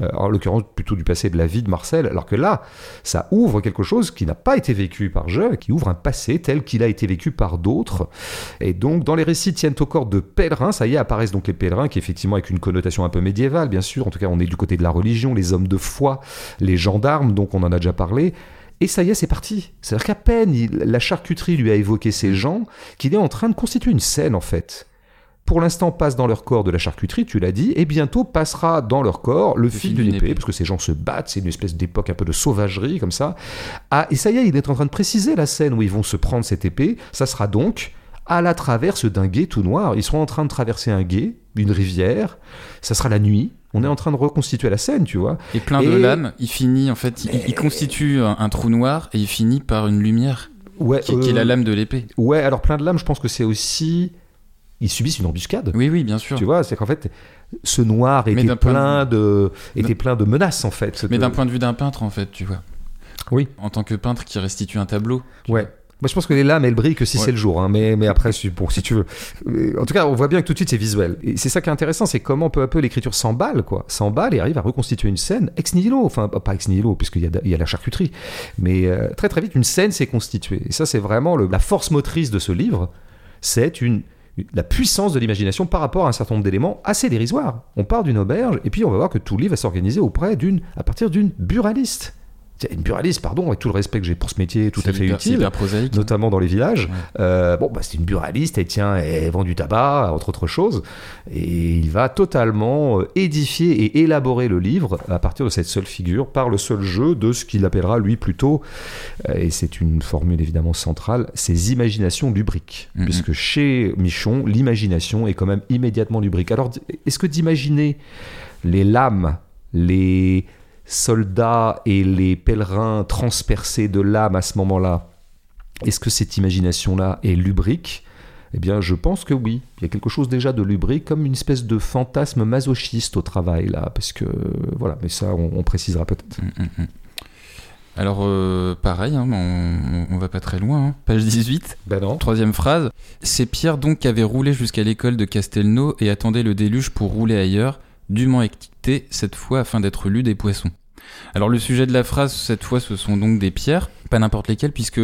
Euh, en l'occurrence, plutôt du passé de la vie de Marcel, alors que là, ça ouvre quelque chose qui n'a pas été vécu par Jeu, qui ouvre un passé tel qu'il a été vécu par d'autres. Et donc, dans les récits tiennent au corps de pèlerins, ça y est, apparaissent donc les pèlerins, qui effectivement avec une connotation un peu médiévale, bien sûr. En tout cas, on est du côté de la religion, les hommes de foi, les gendarmes, donc on en a déjà parlé. Et ça y est, c'est parti. C'est-à-dire qu'à peine il- la charcuterie lui a évoqué ces gens, qu'il est en train de constituer une scène, en fait. Pour l'instant, passe dans leur corps de la charcuterie, tu l'as dit, et bientôt passera dans leur corps le, fil d'une épée, parce que ces gens se battent, c'est une espèce d'époque un peu de sauvagerie, comme ça. Ah, et ça y est, il est en train de préciser la scène où ils vont se prendre cette épée. Ça sera donc à la traverse d'un gué tout noir. Ils seront en train de traverser un gué, une rivière. Ça sera la nuit. On est en train de reconstituer la scène, tu vois. Et plein de lames, il finit, en fait, il, il constitue un, un trou noir et il finit par une lumière, Ouais, qui, qui est euh, la lame de l'épée. Ouais, alors plein de lames, je pense que c'est aussi. Ils subissent une embuscade. Oui, oui, bien sûr. Tu vois, c'est qu'en fait, ce noir était d'un point de plein de, était plein de menaces en fait. Mais De- d'un point de vue d'un peintre, en fait, tu vois. Oui. En tant que peintre qui restitue un tableau. Ouais. Moi, je pense que les lames, elles brillent que si Ouais. c'est le jour. hein, mais, mais après, si- bon, si tu veux. Euh, En tout cas, on voit bien que tout de suite, c'est visuel. Et c'est ça qui est intéressant, c'est comment peu à peu l'écriture s'emballe, quoi. S'emballe et arrive à reconstituer une scène ex nihilo. Enfin, pas ex nihilo, puisqu'il y a, il y a la charcuterie. Mais euh, très, très vite, une scène s'est constituée. Et ça, c'est vraiment le- la force motrice de ce livre. C'est une, la puissance de l'imagination par rapport à un certain nombre d'éléments assez dérisoires. On part d'une auberge, et puis on va voir que tout le livre va s'organiser auprès d'une, à partir d'une buraliste. Une buraliste, pardon, avec tout le respect que j'ai pour ce métier tout à fait hyper- utile prosaïque. notamment dans les villages. Ouais. Euh, bon, bah, c'est une buraliste, elle tient, elle vend du tabac, entre autres choses, et il va totalement euh, édifier et élaborer le livre à partir de cette seule figure, par le seul jeu de ce qu'il appellera lui plutôt, euh, et c'est une formule évidemment centrale, ses imaginations lubriques, Mhm. puisque chez Michon, l'imagination est quand même immédiatement lubrique. Alors, est-ce que d'imaginer les lames, les soldats et les pèlerins transpercés de l'âme à ce moment-là, est-ce que cette imagination-là est lubrique? Eh bien, je pense que oui. Il y a quelque chose déjà de lubrique, comme une espèce de fantasme masochiste au travail, là, parce que, voilà, mais ça, on, on précisera peut-être. Mm, mm, mm. Alors, euh, pareil, hein, on, on va pas très loin. hein. Page 18, Ben non. troisième phrase. Ces pierres donc qui avaient roulé jusqu'à l'école de Castelnau et attendaient le déluge pour rouler ailleurs, dûment étiquetées cette fois afin d'être lues des poissons. Alors le sujet de la phrase, cette fois, ce sont donc des pierres, pas n'importe lesquelles, puisque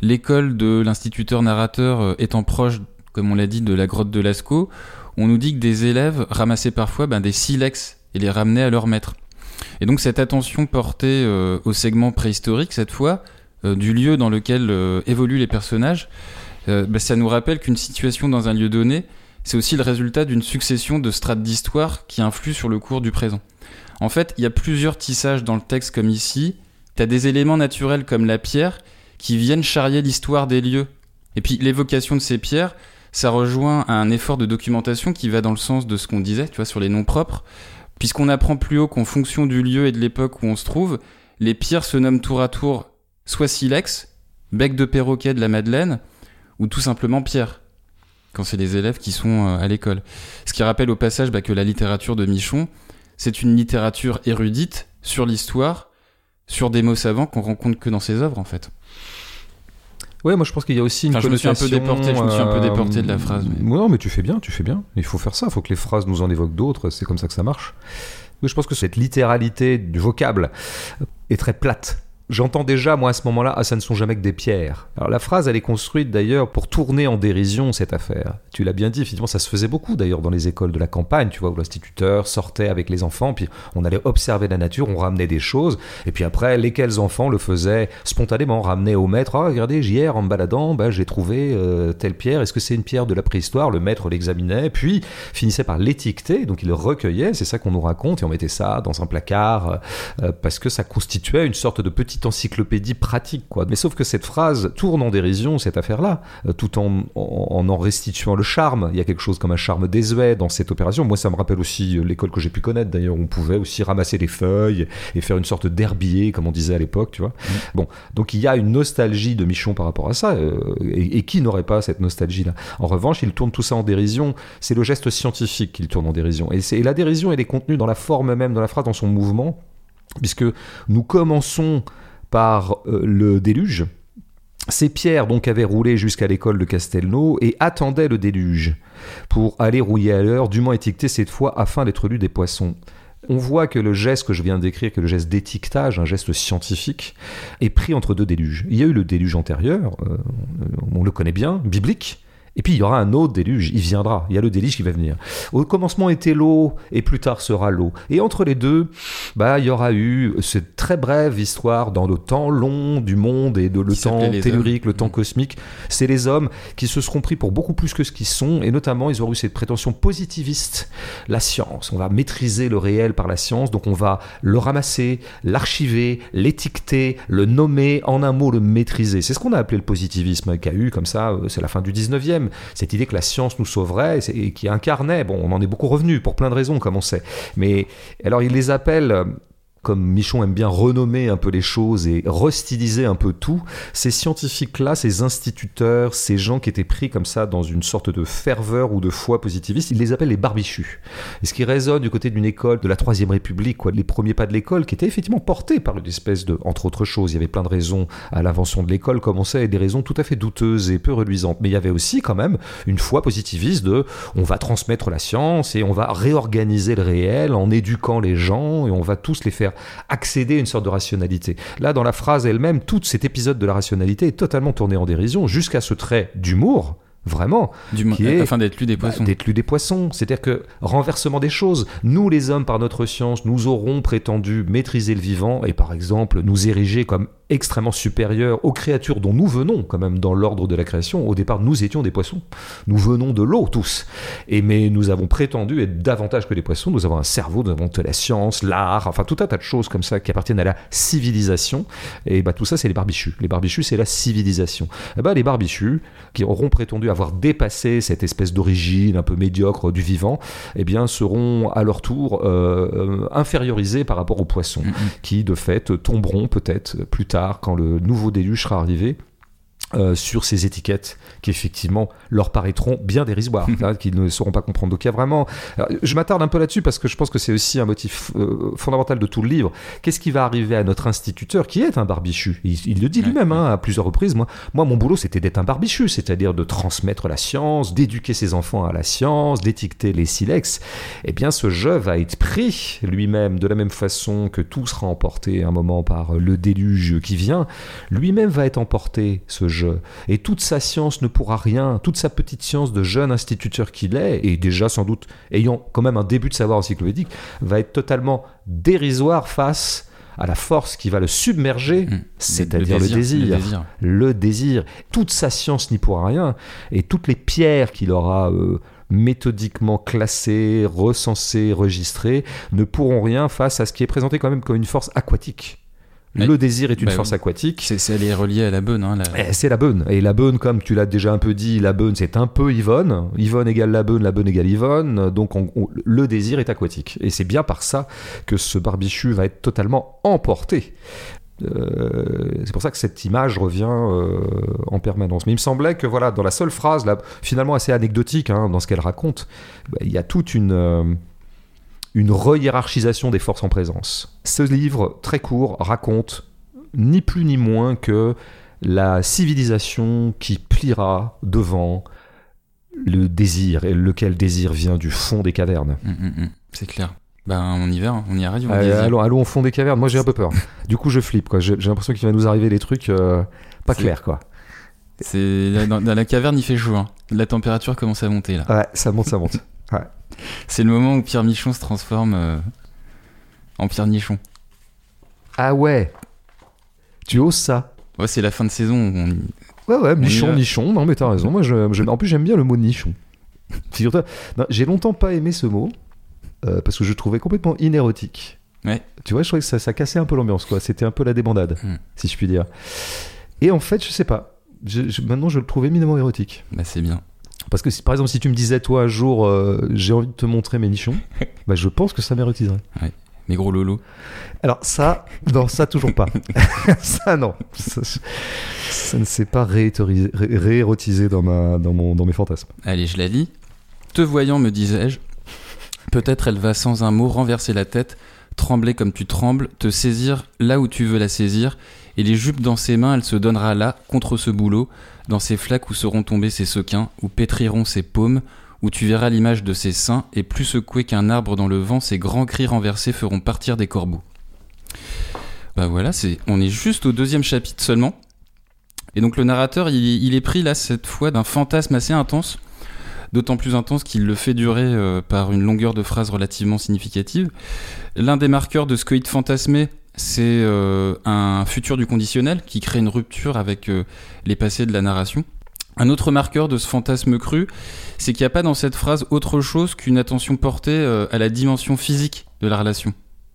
l'école de l'instituteur narrateur euh, étant proche, comme on l'a dit, de la grotte de Lascaux, on nous dit que des élèves ramassaient parfois ben, des silex et les ramenaient à leur maître. Et donc cette attention portée euh, au segment préhistorique, cette fois, euh, du lieu dans lequel évoluent les personnages, ben, ça nous rappelle qu'une situation dans un lieu donné, c'est aussi le résultat d'une succession de strates d'histoire qui influent sur le cours du présent. En fait, il y a plusieurs tissages dans le texte comme ici. T'as des éléments naturels comme la pierre qui viennent charrier l'histoire des lieux. Et puis l'évocation de ces pierres, ça rejoint un effort de documentation qui va dans le sens de ce qu'on disait, tu vois, sur les noms propres, puisqu'on apprend plus haut qu'en fonction du lieu et de l'époque où on se trouve, les pierres se nomment tour à tour soit silex, bec de perroquet de la Madeleine, ou tout simplement pierre, quand c'est les élèves qui sont euh, à l'école. Ce qui rappelle au passage bah, que la littérature de Michon, c'est une littérature érudite sur l'histoire, sur des mots savants qu'on rencontre que dans ses œuvres en fait. Ouais, moi je pense qu'il y a aussi une Enfin, je me suis un peu déporté, je me suis un peu euh, déporté de la phrase, mais- Non, mais tu fais bien, tu fais bien. Il faut faire ça, il faut que les phrases nous en évoquent d'autres, c'est comme ça que ça marche. Mais je pense que cette littéralité du vocable est très plate. J'entends déjà, moi, à ce moment-là, ah, ça ne sont jamais que des pierres. Alors, la phrase, elle est construite d'ailleurs pour tourner en dérision cette affaire. Tu l'as bien dit, effectivement, ça se faisait beaucoup d'ailleurs dans les écoles de la campagne, tu vois, où l'instituteur sortait avec les enfants, puis on allait observer la nature, on ramenait des choses, et puis après, lesquels enfants le faisaient spontanément, ramenaient au maître, ah, regardez, hier, en me baladant, bah, j'ai trouvé euh, telle pierre, est-ce que c'est une pierre de la préhistoire? Le maître l'examinait, puis finissait par l'étiqueter, donc il le recueillait, c'est ça qu'on nous raconte, et on mettait ça dans un placard, euh, parce que ça constituait une sorte de petite encyclopédie pratique, quoi. Mais sauf que cette phrase tourne en dérision, cette affaire-là, euh, tout en, en en restituant le charme. Il y a quelque chose comme un charme désuet dans cette opération. Moi, ça me rappelle aussi euh, l'école que j'ai pu connaître, d'ailleurs, on pouvait aussi ramasser des feuilles et faire une sorte d'herbier, comme on disait à l'époque, tu vois. Bon, donc il y a une nostalgie de Michon par rapport à ça, euh, et, et qui n'aurait pas cette nostalgie-là? En revanche, il tourne tout ça en dérision. C'est le geste scientifique qu'il tourne en dérision. Et, et la dérision, elle est contenue dans la forme même de la phrase, dans son mouvement, puisque nous commençons par euh, le déluge. Ces pierres donc avaient roulé jusqu'à l'école de Castelnau et attendaient le déluge pour aller rouiller à l'heure, dûment étiqueté cette fois afin d'être lu des poissons. On voit que le geste que je viens de décrire, que le geste d'étiquetage, un geste scientifique, est pris entre deux déluges. Il y a eu le déluge antérieur, euh, on le connaît bien, biblique, et puis il y aura un autre déluge, il viendra, il y a le déluge qui va venir. Au commencement était l'eau, et plus tard sera l'eau. Et entre les deux, bah, il y aura eu cette très brève histoire dans le temps long du monde et de le Qui temps tellurique, le temps cosmique. C'est les hommes qui se seront pris pour beaucoup plus que ce qu'ils sont, et notamment ils auront eu cette prétention positiviste. La science, on va maîtriser le réel par la science, donc on va le ramasser, l'archiver, l'étiqueter, le nommer, en un mot le maîtriser. C'est ce qu'on a appelé le positivisme, qui a eu comme ça, euh, c'est la fin du 19e, cette idée que la science nous sauverait, et qui incarnait, bon, on en est beaucoup revenu pour plein de raisons, comme on sait, mais alors il les appelle... comme Michon aime bien renommer un peu les choses et restiliser un peu tout, ces scientifiques-là, ces instituteurs, ces gens qui étaient pris comme ça dans une sorte de ferveur ou de foi positiviste, il les appelle les barbichus. Et ce qui résonne du côté d'une école de la Troisième République, quoi, les premiers pas de l'école, qui étaient effectivement portés par une espèce de, entre autres choses, il y avait plein de raisons à l'invention de l'école, comme on sait, et des raisons tout à fait douteuses et peu reluisantes. Mais il y avait aussi quand même une foi positiviste de, on va transmettre la science et on va réorganiser le réel en éduquant les gens et on va tous les faire accéder à une sorte de rationalité. Là, dans la phrase elle-même, tout cet épisode de la rationalité est totalement tourné en dérision jusqu'à ce trait d'humour. Vraiment, Du Qui est- afin d'être lu des bah, poissons. d'être lu des poissons. C'est-à-dire que renversement des choses. Nous, les hommes, par notre science, nous aurons prétendu maîtriser le vivant et, par exemple, nous ériger comme extrêmement supérieurs aux créatures dont nous venons, quand même, dans l'ordre de la création. Au départ, nous étions des poissons. Nous venons de l'eau, tous. Et mais nous avons prétendu être davantage que des poissons. Nous avons un cerveau, nous avons de la science, l'art, enfin tout un tas de choses comme ça qui appartiennent à la civilisation. Et bah tout ça, c'est les barbichus. Les barbichus, c'est la civilisation. Et bah les barbichus, qui auront prétendu avoir dépassé cette espèce d'origine un peu médiocre du vivant, eh bien seront à leur tour euh, euh, infériorisés par rapport aux poissons, qui de fait tomberont peut-être plus tard quand le nouveau déluge sera arrivé euh, sur ces étiquettes qui effectivement leur paraîtront bien dérisoires, hein, qu'ils ne sauront pas comprendre. Donc il y a vraiment, Alors, je m'attarde un peu là-dessus parce que je pense que c'est aussi un motif euh, fondamental de tout le livre. Qu'est-ce qui va arriver à notre instituteur qui est un barbichu? Il, il le dit lui-même hein, à plusieurs reprises. Moi, moi mon boulot c'était d'être un barbichu, c'est-à-dire de transmettre la science, d'éduquer ses enfants à la science, d'étiqueter les silex. Eh bien, ce jeu va être pris lui-même de la même façon que tout sera emporté à un moment par le déluge qui vient. Lui-même va être emporté, ce jeu. Et toute sa science ne pourra rien, toute sa petite science de jeune instituteur qu'il est, et déjà sans doute ayant quand même un début de savoir encyclopédique, va être totalement dérisoire face à la force qui va le submerger, Mmh. c'est-à-dire le désir. Le désir. Le désir. Toute sa science n'y pourra rien, et toutes les pierres qu'il aura euh, méthodiquement classées, recensées, registrées, ne pourront rien face à ce qui est présenté quand même comme une force aquatique. Le désir est une bah force oui. aquatique. C'est, elle est reliée à la bonne. Hein, la- Eh, C'est la bonne. Et la bonne, comme tu l'as déjà un peu dit, la bonne, c'est un peu Yvonne. Yvonne égale la bonne, la bonne égale Yvonne. Donc on- on- le désir est aquatique. Et c'est bien par ça que ce barbichu va être totalement emporté. Euh, c'est pour ça que cette image revient euh, en permanence. Mais il me semblait que voilà, dans la seule phrase, là, finalement assez anecdotique hein, dans ce qu'elle raconte, bah, il y a toute une, euh, une re-hiérarchisation des forces en présence. Ce livre, très court, raconte ni plus ni moins que la civilisation qui pliera devant le désir, et lequel désir vient du fond des cavernes. Hum, hum, hum. C'est clair. Ben, on y va, hein. on y arrive. on Euh, allons, allons au fond des cavernes. Moi, j'ai un peu peur. Du coup, je flippe. quoi. J'ai j'ai l'impression qu'il va nous arriver des trucs euh, pas clairs. Quoi. C'est, dans, dans la caverne, il fait chaud. hein. La température commence à monter là. Ouais, ça monte, ça monte. C'est le moment où Pierre Michon se transforme euh, en Pierre Nichon. Ah ouais Tu oses ça? Ouais, c'est la fin de saison. on- Ouais, ouais, y nichon. Non, mais t'as raison. Moi, je, je- en plus, j'aime bien le mot nichon. Figure-toi, j'ai longtemps pas aimé ce mot euh, parce que je le trouvais complètement inérotique. Ouais. Tu vois, je trouvais que ça, ça cassait un peu l'ambiance, quoi. C'était un peu la débandade, Hmm. si je puis dire. Et en fait, je sais pas. Je- je- maintenant, je le trouve éminemment érotique. Bah, c'est bien. Parce que, si, par exemple, si tu me disais, toi, un jour, euh, j'ai envie de te montrer mes nichons, bah, je pense que ça m'érotiserait. Mes gros lolos. Alors, ça, non, ça, toujours pas. ça, non. Ça, ça ne s'est pas ré- réérotisé dans, ma, dans, mon, dans mes fantasmes. Allez, je la lis. Te voyant, me disais-je, peut-être elle va sans un mot renverser la tête, trembler comme tu trembles, te saisir là où tu veux la saisir, et les jupes dans ses mains, elle se donnera là, contre ce boulot, dans ces flaques où seront tombés ses sequins, où pétriront ses paumes, où tu verras l'image de ses seins, et plus secoué qu'un arbre dans le vent, ses grands cris renversés feront partir des corbeaux. Bah voilà, on est juste au deuxième chapitre seulement. Et donc le narrateur, il, est pris là cette fois d'un fantasme assez intense, d'autant plus intense qu'il le fait durer euh, par une longueur de phrase relativement significative. L'un des marqueurs de ce fantasmé, c'est euh, un futur du conditionnel qui crée une rupture avec euh, les passés de la narration. Un autre marqueur de ce fantasme cru, c'est qu'il n'y a pas dans cette phrase autre chose qu'une attention portée euh, à la dimension physique de la relation.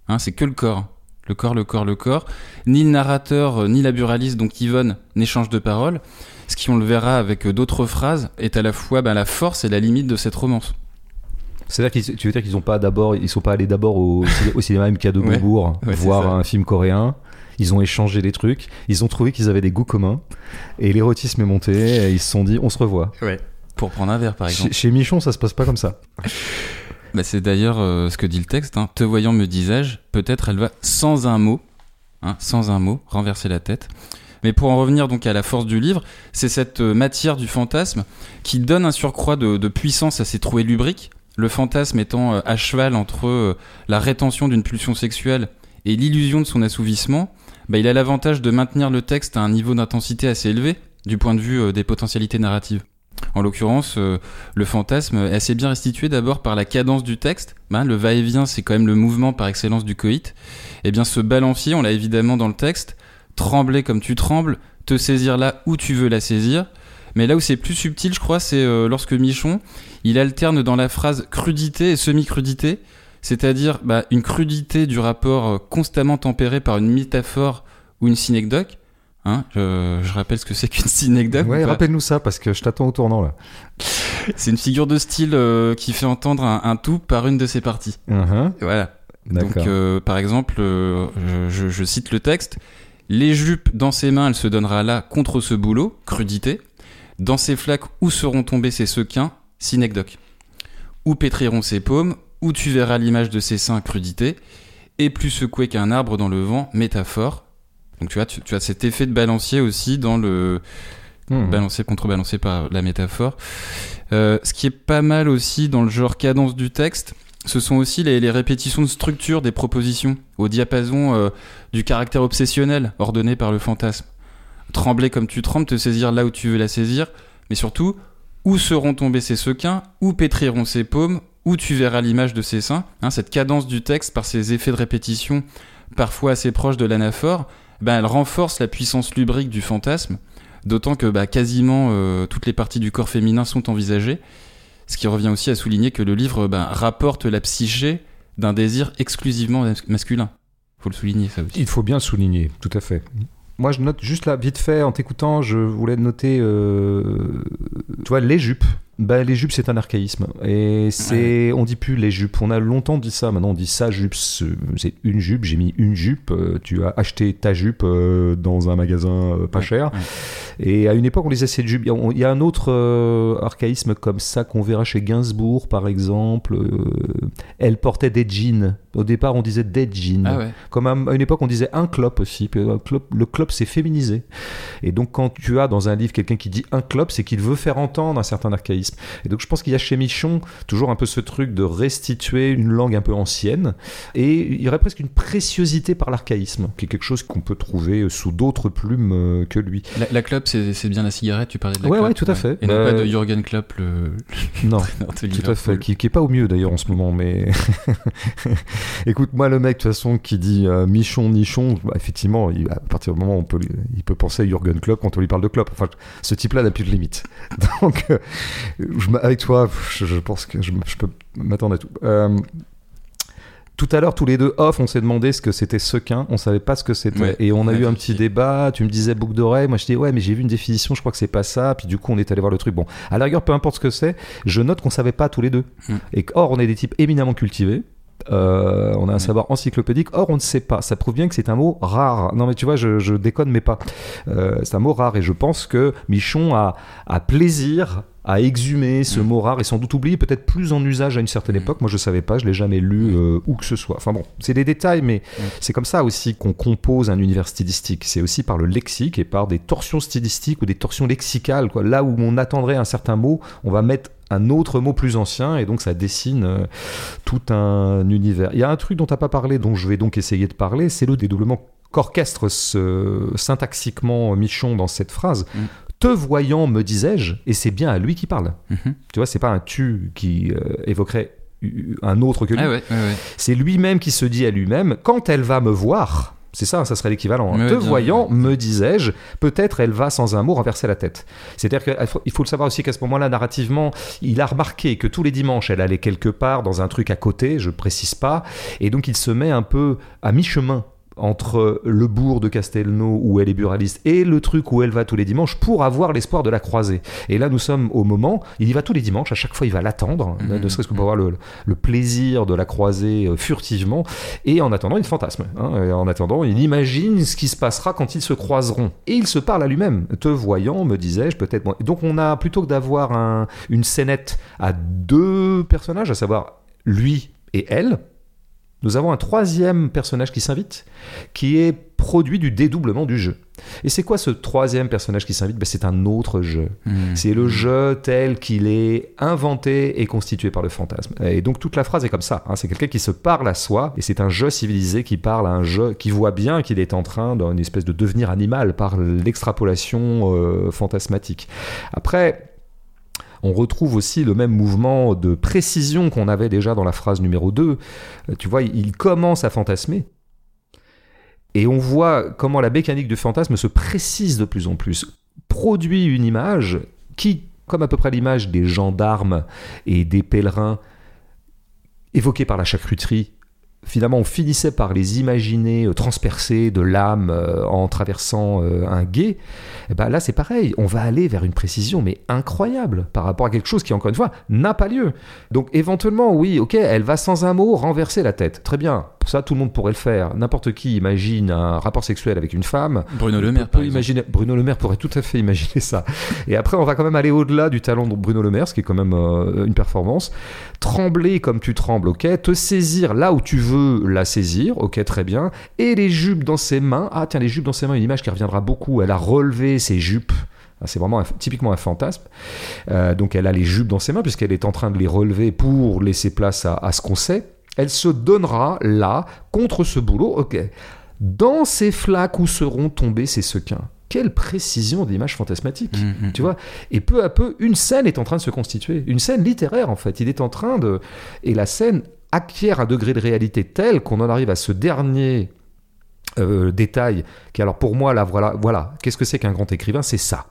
Hein, c'est que le corps. Le corps, le corps, le corps. Ni le narrateur, euh, ni la buraliste, donc Yvonne, n'échangent de paroles. Ce qui, on le verra avec euh, d'autres phrases, est à la fois bah, la force et la limite de cette romance. C'est-à-dire qu'ils, tu veux dire qu'ils ont pas d'abord, ils sont pas allés d'abord au, au cinéma MK de Ouais. Beaubourg Ouais, voir un film coréen. Ils ont échangé des trucs. Ils ont trouvé qu'ils avaient des goûts communs. Et l'érotisme est monté. Et ils se sont dit, on se revoit. Pour prendre un verre, par exemple. Chez, chez Michon, ça se passe pas comme ça. Bah, c'est d'ailleurs euh, ce que dit le texte. hein. Te voyant, me disais-je, peut-être elle va sans un mot, hein, sans un mot, renverser la tête. Mais pour en revenir donc à la force du livre, c'est cette euh, matière du fantasme qui donne un surcroît de, de puissance à ses trouées lubriques. Le fantasme étant euh, à cheval entre euh, la rétention d'une pulsion sexuelle et l'illusion de son assouvissement, bah, il a l'avantage de maintenir le texte à un niveau d'intensité assez élevé du point de vue euh, des potentialités narratives. En l'occurrence, le fantasme est assez bien restitué d'abord par la cadence du texte. Ben, le va-et-vient, c'est quand même le mouvement par excellence du coït. Et bien, ce balancier, on l'a évidemment dans le texte. Trembler comme tu trembles, te saisir là où tu veux la saisir. Mais là où c'est plus subtil, je crois, c'est lorsque Michon, il alterne dans la phrase crudité et semi-crudité. C'est-à-dire bah, une crudité du rapport euh, constamment tempéré par une métaphore ou une synecdoque. Hein, je, je rappelle ce que c'est qu'une synecdoque. ou Ouais, rappelle-nous ça parce que je t'attends au tournant là. c'est une figure de style euh, qui fait entendre un, un tout par une de ses parties. Mhm. Voilà. Donc, euh, par exemple, euh, je cite le texte. Les jupes dans ses mains, elle se donnera là contre ce boulot, crudité. Dans ses flaques, où seront tombés ses sequins, synecdoque. Où pétriront ses paumes, où tu verras l'image de ses seins, crudité. Et plus secoué qu'un arbre dans le vent, métaphore. Donc tu vois, tu, tu as cet effet de balancier aussi dans le Hmm. balancé contrebalancé par la métaphore. Euh, ce qui est pas mal aussi dans le genre cadence du texte, ce sont aussi les, les répétitions de structure des propositions au diapason euh, du caractère obsessionnel ordonné par le fantasme. Trembler comme tu trembles, te saisir là où tu veux la saisir, mais surtout, où seront tombés ses sequins, où pétriront ses paumes, où tu verras l'image de ses seins. Hein, cette cadence du texte, par ses effets de répétition, parfois assez proches de l'anaphore, ben, elle renforce la puissance lubrique du fantasme, d'autant que bah, quasiment euh, toutes les parties du corps féminin sont envisagées, ce qui revient aussi à souligner que le livre bah, rapporte la psyché d'un désir exclusivement mas- masculin. Faut le souligner ça aussi. Il faut bien le souligner, tout à fait. Moi, je note juste là, vite fait, en t'écoutant, je voulais noter, euh, tu vois, les jupes. Bah, les jupes, c'est un archaïsme. Et c'est, on dit plus les jupes. On a longtemps dit ça. Maintenant, on dit sa jupe. C'est c'est une jupe. J'ai mis une jupe. Euh, Tu as acheté ta jupe euh, dans un magasin euh, pas cher. Et à une époque, on disait cette jupe. Il y a- on- il y a un autre archaïsme comme ça qu'on verra chez Gainsbourg, par exemple. Elle portait des jeans. Au départ, on disait des jeans. Ah ouais. Comme à une époque, on disait un clope aussi. Le clope s'est féminisé. Et donc, quand tu as dans un livre quelqu'un qui dit un clope, c'est qu'il veut faire entendre un certain archaïsme. Et donc, je pense qu'il y a chez Michon toujours un peu ce truc de restituer une langue un peu ancienne. Et il y aurait presque une préciosité par l'archaïsme, qui est quelque chose qu'on peut trouver sous d'autres plumes euh, que lui. La, la clope, c'est bien la cigarette, tu parlais de la Ouais, clope. ouais, tout à fait. Et non Bah, pas de Jürgen Klopp, le, Non. de Tout à fait, qui, qui est pas au mieux d'ailleurs en ce moment, mais écoute, moi le mec de toute façon qui dit euh, Michon, Nichon, bah, effectivement, il- à partir du moment où on peut, il peut penser à Jürgen Klopp quand on lui parle de Klopp. Enfin, ce type-là n'a plus de limite. Donc, euh, je avec toi, je, je pense que je, peux m'attendre à tout. Euh, tout à l'heure, tous les deux off, on s'est demandé ce que c'était sequin. On savait pas ce que c'était. Ouais, et on a eu un petit débat. Tu me disais boucle d'oreille. Moi, je dis ouais, mais j'ai vu une définition. Je crois que c'est pas ça. Puis du coup, on est allé voir le truc. Bon, à la rigueur, peu importe ce que c'est. Je note qu'on savait pas tous les deux. Mm. Et or, on est des types éminemment cultivés. Euh, on a un savoir encyclopédique. Or, on ne sait pas. Ça prouve bien que c'est un mot rare. Non, mais tu vois, je, je déconne, mais pas. Euh, c'est un mot rare. Et je pense que Michon a, a plaisir à exhumer ce Mm. mot rare et sans doute oublié, peut-être plus en usage à une certaine Mm. époque. Moi, je savais pas. Je l'ai jamais lu euh, où que ce soit. Enfin bon, c'est des détails, mais Mm. c'est comme ça aussi qu'on compose un univers stylistique. C'est aussi par le lexique et par des torsions stylistiques ou des torsions lexicales. Quoi. Là où on attendrait un certain mot, on va mettre un autre mot plus ancien et donc ça dessine euh, tout un univers. Il y a un truc dont tu n'as pas parlé, dont je vais donc essayer de parler, c'est le dédoublement qu'orchestre ce, syntaxiquement Michon dans cette phrase. Mm. Te voyant, me disais-je, et c'est bien à lui qui parle. Mhm. Tu vois, c'est pas un tu qui euh, évoquerait un autre que lui. Ah ouais, ouais, ouais. C'est lui-même qui se dit à lui-même, quand elle va me voir, c'est ça, ça serait l'équivalent. hein. Te bien, voyant, me disais-je, peut-être elle va sans un mot renverser la tête. C'est-à-dire qu'il faut, il faut le savoir aussi qu'à ce moment-là, narrativement, il a remarqué que tous les dimanches, elle allait quelque part dans un truc à côté, je précise pas, et donc il se met un peu à mi-chemin entre le bourg de Castelnau où elle est buraliste et le truc où elle va tous les dimanches pour avoir l'espoir de la croiser. Et là, nous sommes au moment, il y va tous les dimanches, à chaque fois il va l'attendre, Mhm. ne serait-ce que pour avoir le, le plaisir de la croiser euh, furtivement, et en attendant, il fantasme. hein. Et en attendant, il imagine ce qui se passera quand ils se croiseront. Et il se parle à lui-même. Te voyant, me disais-je, peut-être. Donc on a, plutôt que d'avoir un- une scénette à deux personnages, à savoir lui et elle, nous avons un troisième personnage qui s'invite, qui est produit du dédoublement du jeu. Et c'est quoi ce troisième personnage qui s'invite? Ben, C'est un autre jeu. Mhm. C'est le jeu tel qu'il est inventé et constitué par le fantasme. Et donc toute la phrase est comme ça. hein. C'est quelqu'un qui se parle à soi, et c'est un jeu civilisé qui parle à un jeu qui voit bien qu'il est en train d'une espèce de devenir animal par l'extrapolation euh, fantasmatique. Après, on retrouve aussi le même mouvement de précision qu'on avait déjà dans la phrase numéro 2. Euh, Tu vois, il commence à fantasmer. Et on voit comment la mécanique du fantasme se précise de plus en plus, produit une image qui, comme à peu près l'image des gendarmes et des pèlerins évoqués par la charcuterie, finalement on finissait par les imaginer euh, transpercés de l'âme euh, en traversant euh, un guet, et ben là c'est pareil, on va aller vers une précision mais incroyable par rapport à quelque chose qui encore une fois n'a pas lieu. Donc éventuellement oui, ok, elle va sans un mot renverser la tête, très bien. Ça, tout le monde pourrait le faire. N'importe qui imagine un rapport sexuel avec une femme. Bruno Le Maire, peut imaginer. Bruno Le Maire pourrait tout à fait imaginer ça. Et après, on va quand même aller au-delà du talent de Bruno Le Maire, ce qui est quand même euh, une performance. Trembler comme tu trembles, ok? Te saisir là où tu veux la saisir, ok, très bien. Et les jupes dans ses mains. Ah, tiens, les jupes dans ses mains, une image qui reviendra beaucoup. Elle a relevé ses jupes. Ah, C'est vraiment un- typiquement un fantasme. Euh, donc elle a les jupes dans ses mains puisqu'elle est en train de les relever pour laisser place à, à ce qu'on sait. Elle se donnera là contre ce boulot. Ok. Dans ces flaques où seront tombés ces sequins? Quelle précision d'image fantasmatique. Mhm. Tu vois? Et peu à peu, une scène est en train de se constituer. Une scène littéraire, en fait. Il est en train de. Et la scène acquiert un degré de réalité tel qu'on en arrive à ce dernier euh, détail qui, alors pour moi, là, voilà. voilà. Qu'est-ce que c'est qu'un grand écrivain? C'est ça.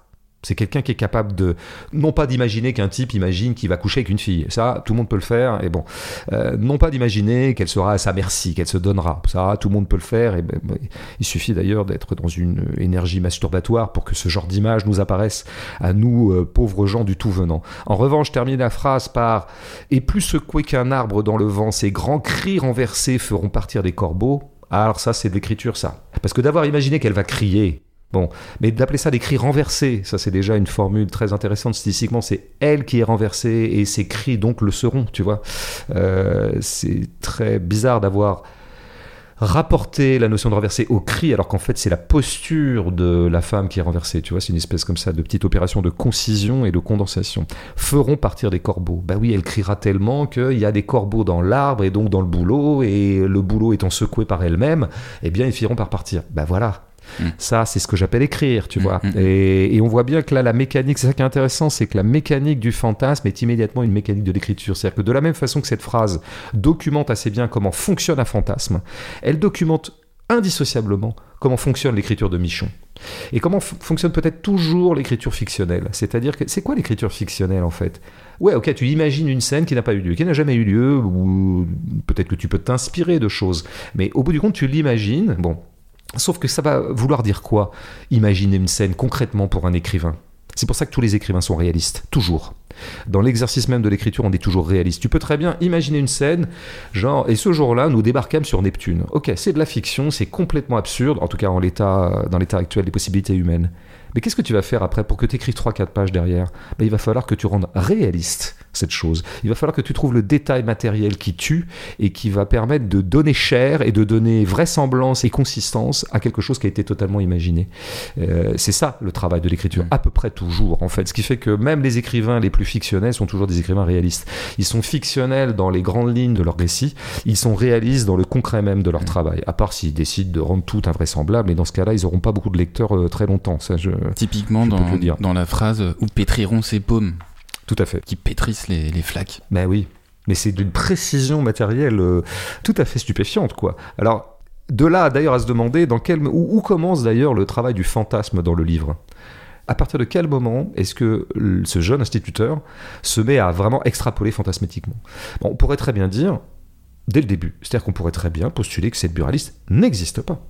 C'est quelqu'un qui est capable de, non pas d'imaginer qu'un type imagine qu'il va coucher avec une fille. Ça, tout le monde peut le faire. Et bon, Euh, non pas d'imaginer qu'elle sera à sa merci, qu'elle se donnera. Ça, tout le monde peut le faire. Et ben, ben, il suffit d'ailleurs d'être dans une énergie masturbatoire pour que ce genre d'image nous apparaisse à nous, euh, pauvres gens du tout venant. En revanche, termine la phrase par Et plus secoué qu'un arbre dans le vent, ces grands cris renversés feront partir des corbeaux. Alors ça, c'est de l'écriture, ça. Parce que d'avoir imaginé qu'elle va crier, Bon, mais d'appeler ça des cris renversés, ça c'est déjà une formule très intéressante stylistiquement. C'est elle qui est renversée et ses cris donc le seront, tu vois. Euh, c'est très bizarre d'avoir rapporté la notion de renverser au cri alors qu'en fait c'est la posture de la femme qui est renversée, tu vois. C'est une espèce comme ça de petite opération de concision et de condensation. Feront partir des corbeaux. Bah oui, elle criera tellement qu'il y a des corbeaux dans l'arbre et donc dans le boulot et le boulot étant secoué par elle-même, eh bien ils finiront par partir. Bah voilà. Mm. Ça, c'est ce que j'appelle écrire, tu Mm, vois. mm. Et, et on voit bien que là, la mécanique, c'est ça qui est intéressant, c'est que la mécanique du fantasme est immédiatement une mécanique de l'écriture. C'est-à-dire que de la même façon que cette phrase documente assez bien comment fonctionne un fantasme, elle documente indissociablement comment fonctionne l'écriture de Michon. Et comment fonctionne peut-être toujours l'écriture fictionnelle. C'est-à-dire que c'est quoi l'écriture fictionnelle en fait? Ouais, ok, tu imagines une scène qui n'a pas eu lieu, qui n'a jamais eu lieu, ou peut-être que tu peux t'inspirer de choses, mais au bout du compte, tu l'imagines. Bon, Sauf que ça va vouloir dire quoi Imaginer une scène concrètement pour un écrivain? C'est pour ça que tous les écrivains sont réalistes, toujours. Dans l'exercice même de l'écriture, on est toujours réaliste. Tu peux très bien imaginer une scène, genre, et ce jour-là, nous débarquâmes sur Neptune. Ok, c'est de la fiction, c'est complètement absurde, en tout cas dans l'état actuel des possibilités humaines. Mais qu'est-ce que tu vas faire après pour que tu écrives 3-4 pages derrière? Ben, Il va falloir que tu rendes réaliste cette chose. Il va falloir que tu trouves le détail matériel qui tue et qui va permettre de donner chair et de donner vraisemblance et consistance à quelque chose qui a été totalement imaginé. Euh, c'est ça le travail de l'écriture, à peu près toujours en fait. Ce qui fait que même les écrivains les plus fictionnels sont toujours des écrivains réalistes. Ils sont fictionnels dans les grandes lignes de leur récit, ils sont réalistes dans le concret même de leur travail, à part s'ils décident de rendre tout invraisemblable, et dans ce cas-là, ils n'auront pas beaucoup de lecteurs euh, très longtemps. Ça, je... Typiquement Je peux dans, la phrase où pétriront ses paumes, Tout à fait. qui pétrissent les, les flaques. Ben oui, mais c'est d'une précision matérielle euh, tout à fait stupéfiante, quoi. Alors, de là d'ailleurs à se demander dans quel, où, où commence d'ailleurs le travail du fantasme dans le livre. À partir de quel moment est-ce que ce jeune instituteur se met à vraiment extrapoler fantasmatiquement? Bon, On pourrait très bien dire, dès le début, c'est-à-dire qu'on pourrait très bien postuler que cette buraliste n'existe pas,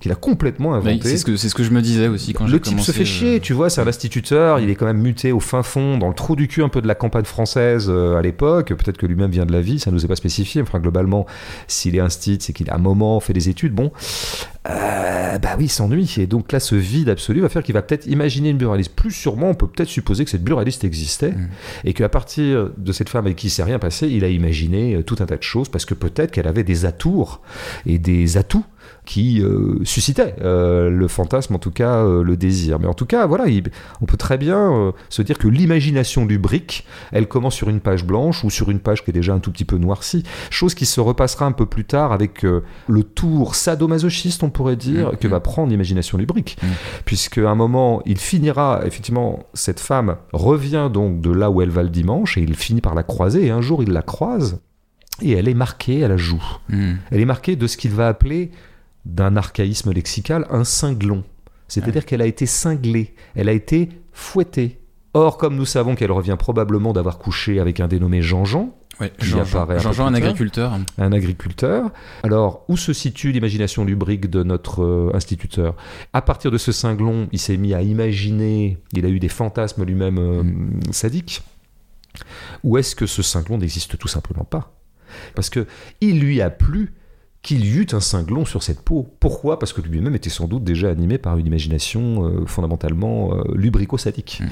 qu'il a complètement inventé. c'est ce, que- c'est ce que je me disais aussi quand Le type commencé. se fait chier, euh, tu vois, c'est un instituteur, il est quand même muté au fin fond, dans le trou du cul un peu de la campagne française euh, à l'époque. Peut-être que lui-même vient de la vie, ça nous est pas spécifié. Enfin, globalement, s'il est instit, c'est qu'il a un moment fait des études. Bon, euh, bah oui, il s'ennuie. Et donc là, ce vide absolu va faire qu'il va peut-être imaginer une buraliste. Plus sûrement, on peut peut-être supposer que cette buraliste existait Mm. et qu'à partir de cette femme avec qui il s'est rien passé, il a imaginé euh, tout un tas de choses parce que peut-être qu'elle avait des atours et des atouts qui euh, suscitaient euh, le fantasme, en tout cas euh, le désir. Mais en tout cas, voilà, il- on peut très bien se dire que l'imagination du brick, elle commence sur une page blanche ou sur une page qui est déjà un tout petit peu noircie, chose qui se repassera un peu plus tard avec le tour sadomasochiste, on pourrait dire, Mhm. que va prendre l'imagination du brick. Mhm. Puisque à un moment, il finira, effectivement, cette femme revient donc de là où elle va le dimanche et il finit par la croiser et un jour il la croise et elle est marquée à la joue. hmm. Elle est marquée de ce qu'il va appeler, d'un archaïsme lexical, un cinglon. C'est-à-dire qu'elle a été cinglée, elle a été fouettée. Or, comme nous savons qu'elle revient probablement d'avoir couché avec un dénommé Jean-Jean, Jean- Jean, Jean, un agriculteur. un agriculteur. Alors, où se situe l'imagination lubrique de notre euh, instituteur? À partir de ce cinglon, il s'est mis à imaginer, il a eu des fantasmes lui-même euh, sadiques. Ou est-ce que ce cinglon n'existe tout simplement pas? Parce que il lui a plu qu'il y eut un cinglon sur cette peau. Pourquoi? Parce que lui-même était sans doute déjà animé par une imagination euh, fondamentalement euh, lubrico-sadique. Mhm.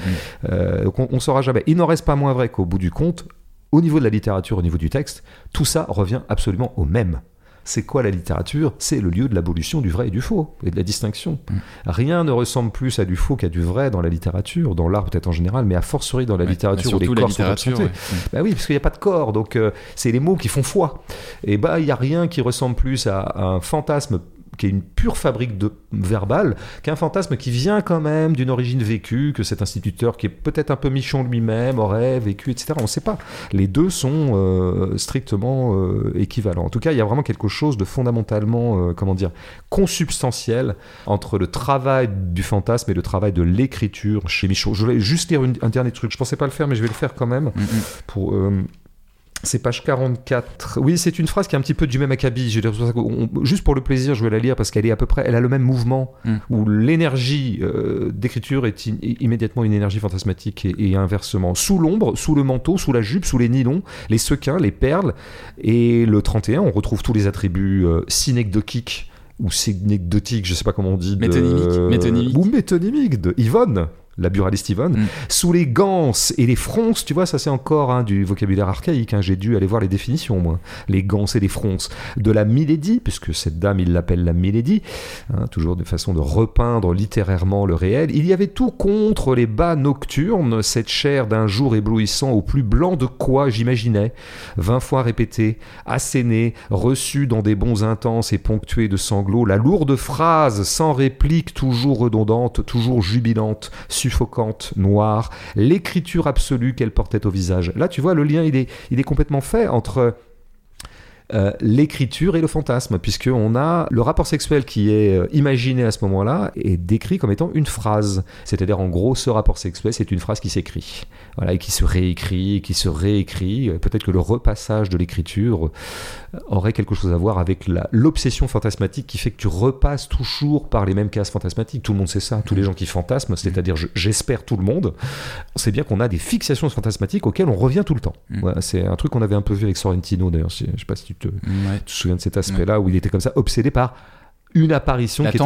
Euh, donc on ne saura jamais. Il n'en reste pas moins vrai qu'au bout du compte, au niveau de la littérature, au niveau du texte, tout ça revient absolument au même. C'est quoi la littérature? C'est le lieu de l'abolition du vrai et du faux, et de la distinction. Mm. Rien ne ressemble plus à du faux qu'à du vrai dans la littérature, dans l'art peut-être en général, mais à fortiori dans la Ouais, littérature où les corps sont absentés. ouais. Mm. Bah oui, parce qu'il n'y a pas de corps, donc euh, c'est les mots qui font foi. Et bah il n'y a rien qui ressemble plus à, à un fantasme qui est une pure fabrique de verbale, qu'un fantasme qui vient quand même d'une origine vécue, que cet instituteur qui est peut-être un peu michon lui-même aurait vécu, etc. On ne sait pas. Les deux sont euh, strictement euh, équivalents. En tout cas, il y a vraiment quelque chose de fondamentalement, euh, comment dire, consubstantiel entre le travail du fantasme et le travail de l'écriture chez Michaud. Je voulais juste lire une- un dernier truc. Je pensais pas le faire, mais je vais le faire quand même. Mm. Pour, c'est page 44. Oui, c'est une phrase qui est un petit peu du même acabit. Juste pour le plaisir, je vais la lire parce qu'elle est à peu près, elle a le même mouvement Mm. où l'énergie euh, d'écriture est immédiatement une énergie fantasmatique et, et inversement. Sous l'ombre, sous le manteau, sous la jupe, sous les nylons, les sequins, les perles et le 31, on retrouve tous les attributs euh, synecdoquiques ou synecdotiques, je sais pas comment on dit. de- Métonymiques, métonymiques. Ou métonymiques de Yvonne. La buraliste Yvonne, Mm. sous les ganses et les fronces, tu vois, ça c'est encore hein, du vocabulaire archaïque, hein, j'ai dû aller voir les définitions, moi. Les ganses et les fronces. De la Milady, puisque cette dame, il l'appelle la Milady, hein, toujours de façon de repeindre littérairement le réel. Il y avait tout contre les bas nocturnes, cette chair d'un jour éblouissant au plus blanc de quoi j'imaginais, vingt fois répété, asséné, reçu dans des bons intenses et ponctués de sanglots, la lourde phrase sans réplique, toujours redondante, toujours jubilante, suffocante, noire, l'écriture absolue qu'elle portait au visage. Là, tu vois, le lien, il est, il est complètement fait entre euh, l'écriture et le fantasme, puisqu'on a le rapport sexuel qui est euh, imaginé à ce moment-là et décrit comme étant une phrase. C'est-à-dire, en gros, ce rapport sexuel, c'est une phrase qui s'écrit, voilà, et qui se réécrit, qui se réécrit. Peut-être que le repassage de l'écriture aurait quelque chose à voir avec l'obsession fantasmatique qui fait que tu repasses toujours par les mêmes cases fantasmatiques. Tout le monde sait ça. Tous les gens qui fantasment, c'est-à-dire, je- j'espère tout le monde, on sait bien qu'on a des fixations fantasmatiques auxquelles on revient tout le temps. Mm. C'est un truc qu'on avait un peu vu avec Sorrentino, d'ailleurs. Je sais pas si tu te, Ouais. tu te souviens de cet aspect-là où il était comme ça, obsédé par une apparition qui était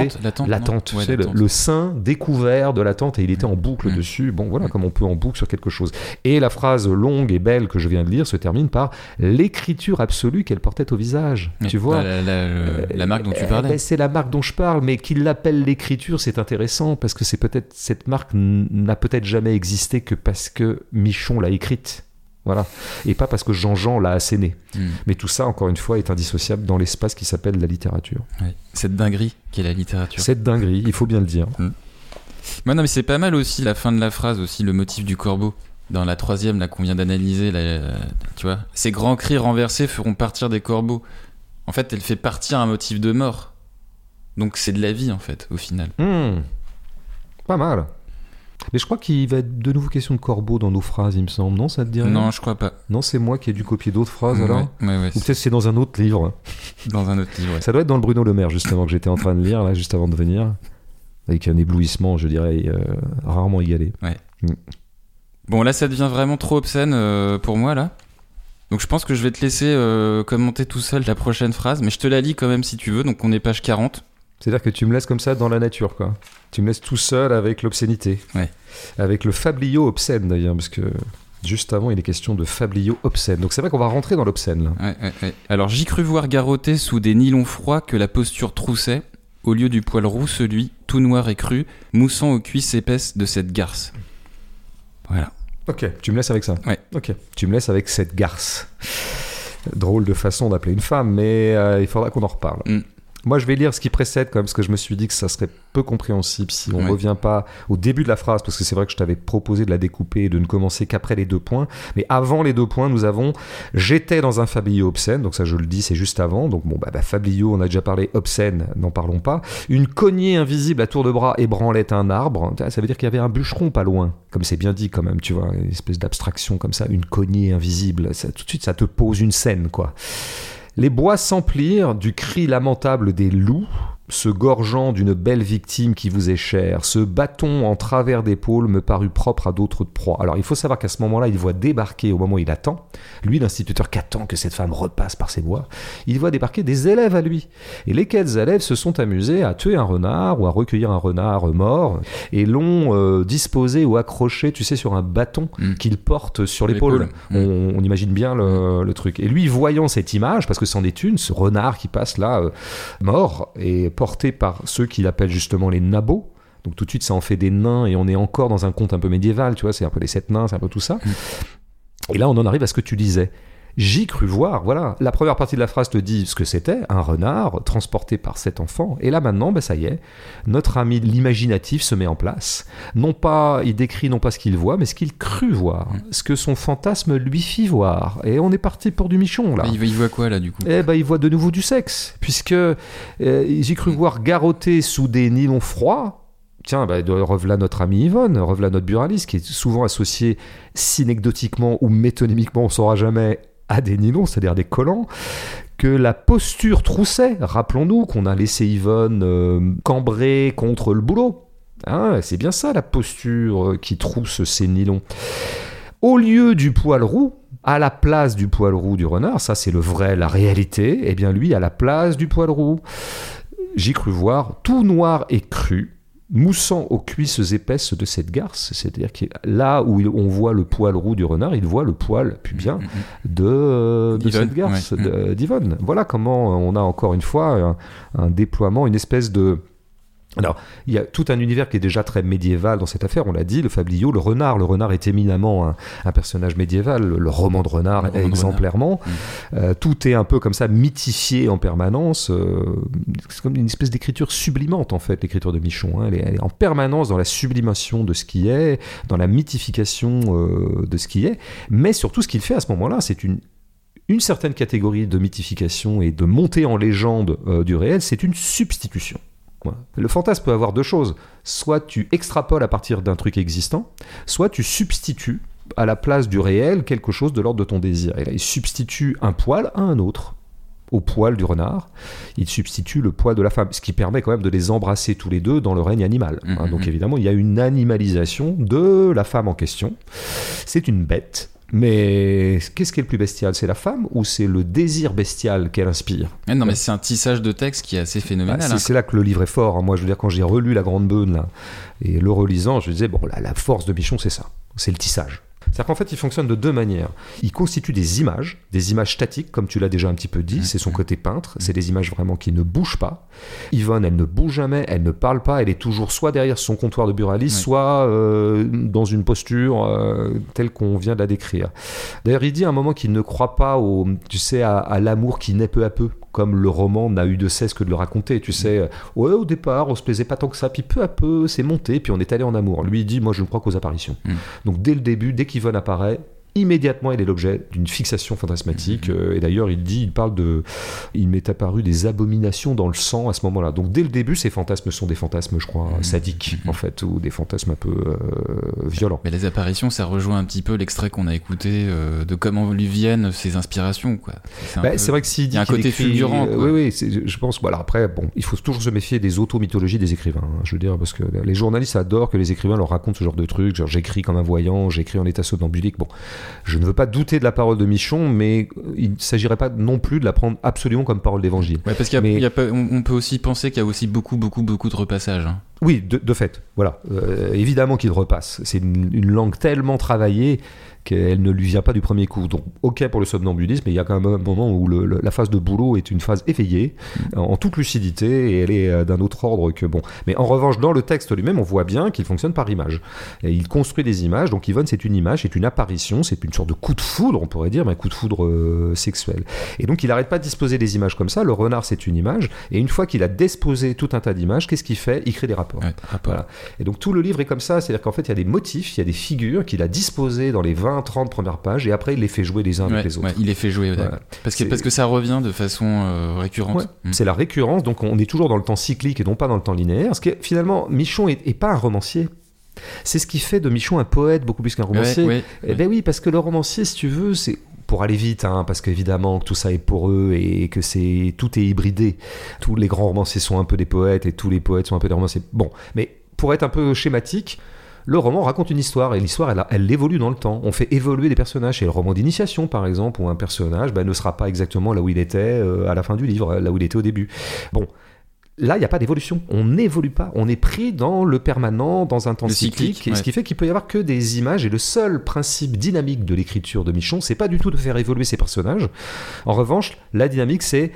Ouais, sais, le, sein découvert de l'attente et il était en boucle Mm. dessus. Bon, voilà, comme on peut en boucle sur quelque chose. Et la phrase longue et belle que je viens de lire se termine par l'écriture absolue qu'elle portait au visage. Mais, tu vois la, la- la marque dont tu eh parlais. ben, c'est la marque dont je parle, mais qu'il l'appelle l'écriture, c'est intéressant parce que c'est peut-être cette marque n'a peut-être jamais existé que parce que Michon l'a écrite. Voilà. Et pas parce que Jean-Jean l'a asséné. Mm. Mais tout ça, encore une fois, est indissociable dans l'espace qui s'appelle la littérature. Cette dinguerie qu'est la littérature. Cette dinguerie, il faut bien le dire. Ouais, non, mais c'est pas mal aussi la fin de la phrase, aussi le motif du corbeau. Dans la troisième, là, qu'on vient d'analyser, tu vois. Ces grands cris renversés feront partir des corbeaux. En fait, elle fait partir un motif de mort. Donc c'est de la vie, en fait, au final. Hmm. Pas mal. Mais je crois qu'il va être de nouveau question de corbeau dans nos phrases, il me semble. Non, ça te dit rien Non, je crois pas. Non, c'est moi qui ai dû copier d'autres phrases alors Ouais, ouais, ouais, Ou c'est peut-être c'est dans un autre livre. dans un autre livre. ouais. Ça doit être dans le Bruno Le Maire, justement, que j'étais en train de lire, là, juste avant de venir. Avec un éblouissement, je dirais, euh, rarement égalé. Bon, là, ça devient vraiment trop obscène euh, pour moi, là. Donc je pense que je vais te laisser euh, commenter tout seul la prochaine phrase, mais je te la lis quand même si tu veux. Donc on est page 40. C'est-à-dire que tu me laisses comme ça dans la nature, quoi. Tu me laisses tout seul avec l'obscénité. Ouais. Avec le fabliau obscène, d'ailleurs, parce que juste avant, il est question de fabliau obscène. Donc c'est vrai qu'on va rentrer dans l'obscène, là. Ouais, ouais. Alors j'y crus voir garrotter sous des nylons froids que la posture troussait, au lieu du poil roux celui, tout noir et cru, moussant aux cuisses épaisses de cette garce. Voilà. Ok, tu me laisses avec ça. Ouais. Ok, tu me laisses avec cette garce. Drôle de façon d'appeler une femme, mais euh, il faudra qu'on en reparle. Mm. Moi, je vais lire ce qui précède quand même, parce que je me suis dit que ça serait peu compréhensible si on ne revient pas au début de la phrase, parce que c'est vrai que je t'avais proposé de la découper et de ne commencer qu'après les deux points. Mais avant les deux points, nous avons J'étais dans un fabliau obscène, donc ça je le dis, c'est juste avant. Donc bon, bah, bah, fabliau, on a déjà parlé, obscène, n'en parlons pas. Une cognée invisible à tour de bras ébranlait un arbre. Ça veut dire qu'il y avait un bûcheron pas loin, comme c'est bien dit quand même, tu vois, une espèce d'abstraction comme ça, une cognée invisible. Ça, tout de suite, ça te pose une scène, quoi. Les bois s'emplirent du cri lamentable des loups. Se gorgeant d'une belle victime qui vous est chère, ce bâton en travers d'épaule me parut propre à d'autres proies. Alors il faut savoir qu'à ce moment-là, il voit débarquer, au moment où il attend, lui l'instituteur qui attend que cette femme repasse par ses bois, il voit débarquer des élèves à lui. Et lesquels élèves se sont amusés à tuer un renard ou à recueillir un renard mort et l'ont euh, disposé ou accroché, tu sais, sur un bâton Mm. qu'il porte sur l'épaule. Mm. On, on imagine bien le, le truc. Et lui, voyant cette image, parce que c'en est une, ce renard qui passe là, euh, mort, et porté par ceux qu'il appelle justement les nabots. Donc tout de suite, ça en fait des nains, et on est encore dans un conte un peu médiéval, tu vois, c'est un peu les sept nains, c'est un peu tout ça. Et là, on en arrive à ce que tu disais. J'y cru voir, voilà. La première partie de la phrase te dit ce que c'était, un renard transporté par cet enfant. Et là maintenant, ben ça y est, notre ami l'imaginatif se met en place. Non pas, il décrit non pas ce qu'il voit, mais ce qu'il crut voir, ce que son fantasme lui fit voir. Et on est parti pour du michon là. Il, il voit quoi là du coup? Eh ben, il voit de nouveau du sexe, puisque euh, j'ai cru voir garrotter sous des nylons froids. Tiens, ben, de- revelà notre ami Yvonne, revelà notre buraliste, qui est souvent associé synecdotiquement ou métonymiquement, on ne saura jamais, à des nylons, c'est-à-dire des collants, que la posture troussait. Rappelons-nous qu'on a laissé Yvonne euh, cambrer contre le boulot. Hein, c'est bien ça la posture qui trousse ces nylons. Au lieu du poil roux, à la place du poil roux du renard, ça c'est le vrai, la réalité, eh bien lui à la place du poil roux. J'y cru voir tout noir et cru, moussant aux cuisses épaisses de cette garce, c'est-à-dire que là où on voit le poil roux du renard, il voit le poil pubien Mm, mm. de, euh, de cette garce, ouais. d'Yvonne. Voilà comment on a encore une fois un, un déploiement, une espèce de... Alors, il y a tout un univers qui est déjà très médiéval dans cette affaire, on l'a dit, le fabliau, le renard. Le renard est éminemment un, un personnage médiéval, le, roman de renard roman de exemplairement. Mm. Euh, tout est un peu comme ça mythifié en permanence. euh, c'est comme une espèce d'écriture sublimante en fait, l'écriture de Michon. hein. Elle, est, elle est en permanence dans la sublimation de ce qui est, dans la mythification euh, de ce qui est. Mais surtout, ce qu'il fait à ce moment-là, c'est une une certaine catégorie de mythification et de montée en légende euh, du réel, c'est une substitution. Le fantasme peut avoir deux choses. Soit tu extrapoles à partir d'un truc existant, soit tu substitues à la place du réel quelque chose de l'ordre de ton désir. Et là, il substitue un poil à un autre. Au poil du renard, il substitue le poil de la femme, ce qui permet quand même de les embrasser tous les deux dans le règne animal. hein. Mhm. Donc évidemment, il y a une animalisation de la femme en question. C'est une bête. Mais qu'est-ce qui est le plus bestial? C'est la femme ou c'est le désir bestial qu'elle inspire? Ah non mais c'est un tissage de texte qui est assez phénoménal. c'est, hein. c'est là que le livre est fort. hein. Moi, je veux dire, quand j'ai relu La Grande Beune, là, et le relisant, je disais, bon, la, la force de Michon, c'est ça. C'est le tissage. C'est-à-dire qu'en fait, il fonctionne de deux manières. Il constitue des images, des images statiques, comme tu l'as déjà un petit peu dit, c'est son côté peintre, c'est des images vraiment qui ne bougent pas. Yvonne, elle ne bouge jamais, elle ne parle pas, elle est toujours soit derrière son comptoir de buraliste, Ouais. soit euh, dans une posture euh, telle qu'on vient de la décrire. D'ailleurs, il dit à un moment qu'il ne croit pas au, tu sais, à, à l'amour qui naît peu à peu, comme le roman n'a eu de cesse que de le raconter. Tu sais, euh, ouais, au départ, on se plaisait pas tant que ça, puis peu à peu, c'est monté, puis on est allé en amour. Lui, il dit, moi, je ne crois qu'aux apparitions. Mm. Donc, dès le début, dès qu'Yvonne apparaît, immédiatement, il est l'objet d'une fixation fantasmatique. Euh, et d'ailleurs, il dit, il parle de, il m'est apparu des abominations dans le sang à ce moment-là. Donc, dès le début, ces fantasmes sont des fantasmes, je crois, Mm. sadiques, en fait, ou des fantasmes un peu euh, violents. Mais les apparitions, ça rejoint un petit peu l'extrait qu'on a écouté euh, de comment lui viennent ses inspirations. quoi. C'est Bah, peu- c'est vrai que s'il dit il y a un côté écrit- fulgurant, quoi. oui, oui, je pense. Voilà, après, bon, il faut toujours se méfier des auto-mythologies des écrivains. hein, je veux dire, parce que les journalistes adorent que les écrivains leur racontent ce genre de trucs. Genre, j'écris comme un voyant, j'écris en état somnambulique. Bon, je ne veux pas douter de la parole de Michon, mais il ne s'agirait pas non plus de la prendre absolument comme parole d'évangile. Ouais, parce pas- on, on peut aussi penser qu'il y a aussi beaucoup, beaucoup, beaucoup de repassages. hein. Oui, de, de fait, voilà. Euh, évidemment qu'il repasse. C'est une, une langue tellement travaillée qu'elle ne lui vient pas du premier coup. Donc, ok pour le somnambulisme, mais il y a quand même un moment où le- le- la phase de boulot est une phase éveillée, en, en toute lucidité, et elle est euh, d'un autre ordre que bon. Mais en revanche, dans le texte lui-même, on voit bien qu'il fonctionne par image. Et il construit des images. Donc, Yvonne, c'est une image, c'est une apparition, c'est une sorte de coup de foudre, on pourrait dire, mais un coup de foudre euh, sexuel. Et donc, il n'arrête pas de disposer des images comme ça. Le renard, c'est une image. Et une fois qu'il a disposé tout un tas d'images, qu'est-ce qu'il fait? Il crée des rapports. Ouais, rapport. Voilà. Et donc tout le livre est comme ça, c'est-à-dire qu'en fait il y a des motifs, il y a des figures qu'il a disposées dans les 20-30 premières pages et après il les fait jouer les uns Ouais, avec les autres. ouais, il les fait jouer. Voilà. Parce, que, parce que ça revient de façon euh, récurrente. Ouais. Mm. C'est la récurrence, donc on est toujours dans le temps cyclique et non pas dans le temps linéaire. Ce qui est, finalement, Michon est, est pas un romancier. C'est ce qui fait de Michon un poète beaucoup plus qu'un romancier. Eh ben oui, parce que le romancier, si tu veux, c'est pour aller vite, hein, parce qu'évidemment tout ça est pour eux et que c'est tout est hybridé. Tous les grands romanciers sont un peu des poètes et tous les poètes sont un peu des romanciers. Bon, mais pour être un peu schématique, le roman raconte une histoire et l'histoire elle, elle, évolue dans le temps. On fait évoluer des personnages. Et le roman d'initiation par exemple, où un personnage ben, ne sera pas exactement là où il était euh, à la fin du livre, là où il était au début. Bon, Là, il n'y a pas d'évolution. On n'évolue pas. On est pris dans le permanent, dans un temps cyclique, ce qui fait qu'il peut y avoir que des images. Et le seul principe dynamique de l'écriture de Michon, c'est pas du tout de faire évoluer ses personnages. En revanche, la dynamique, c'est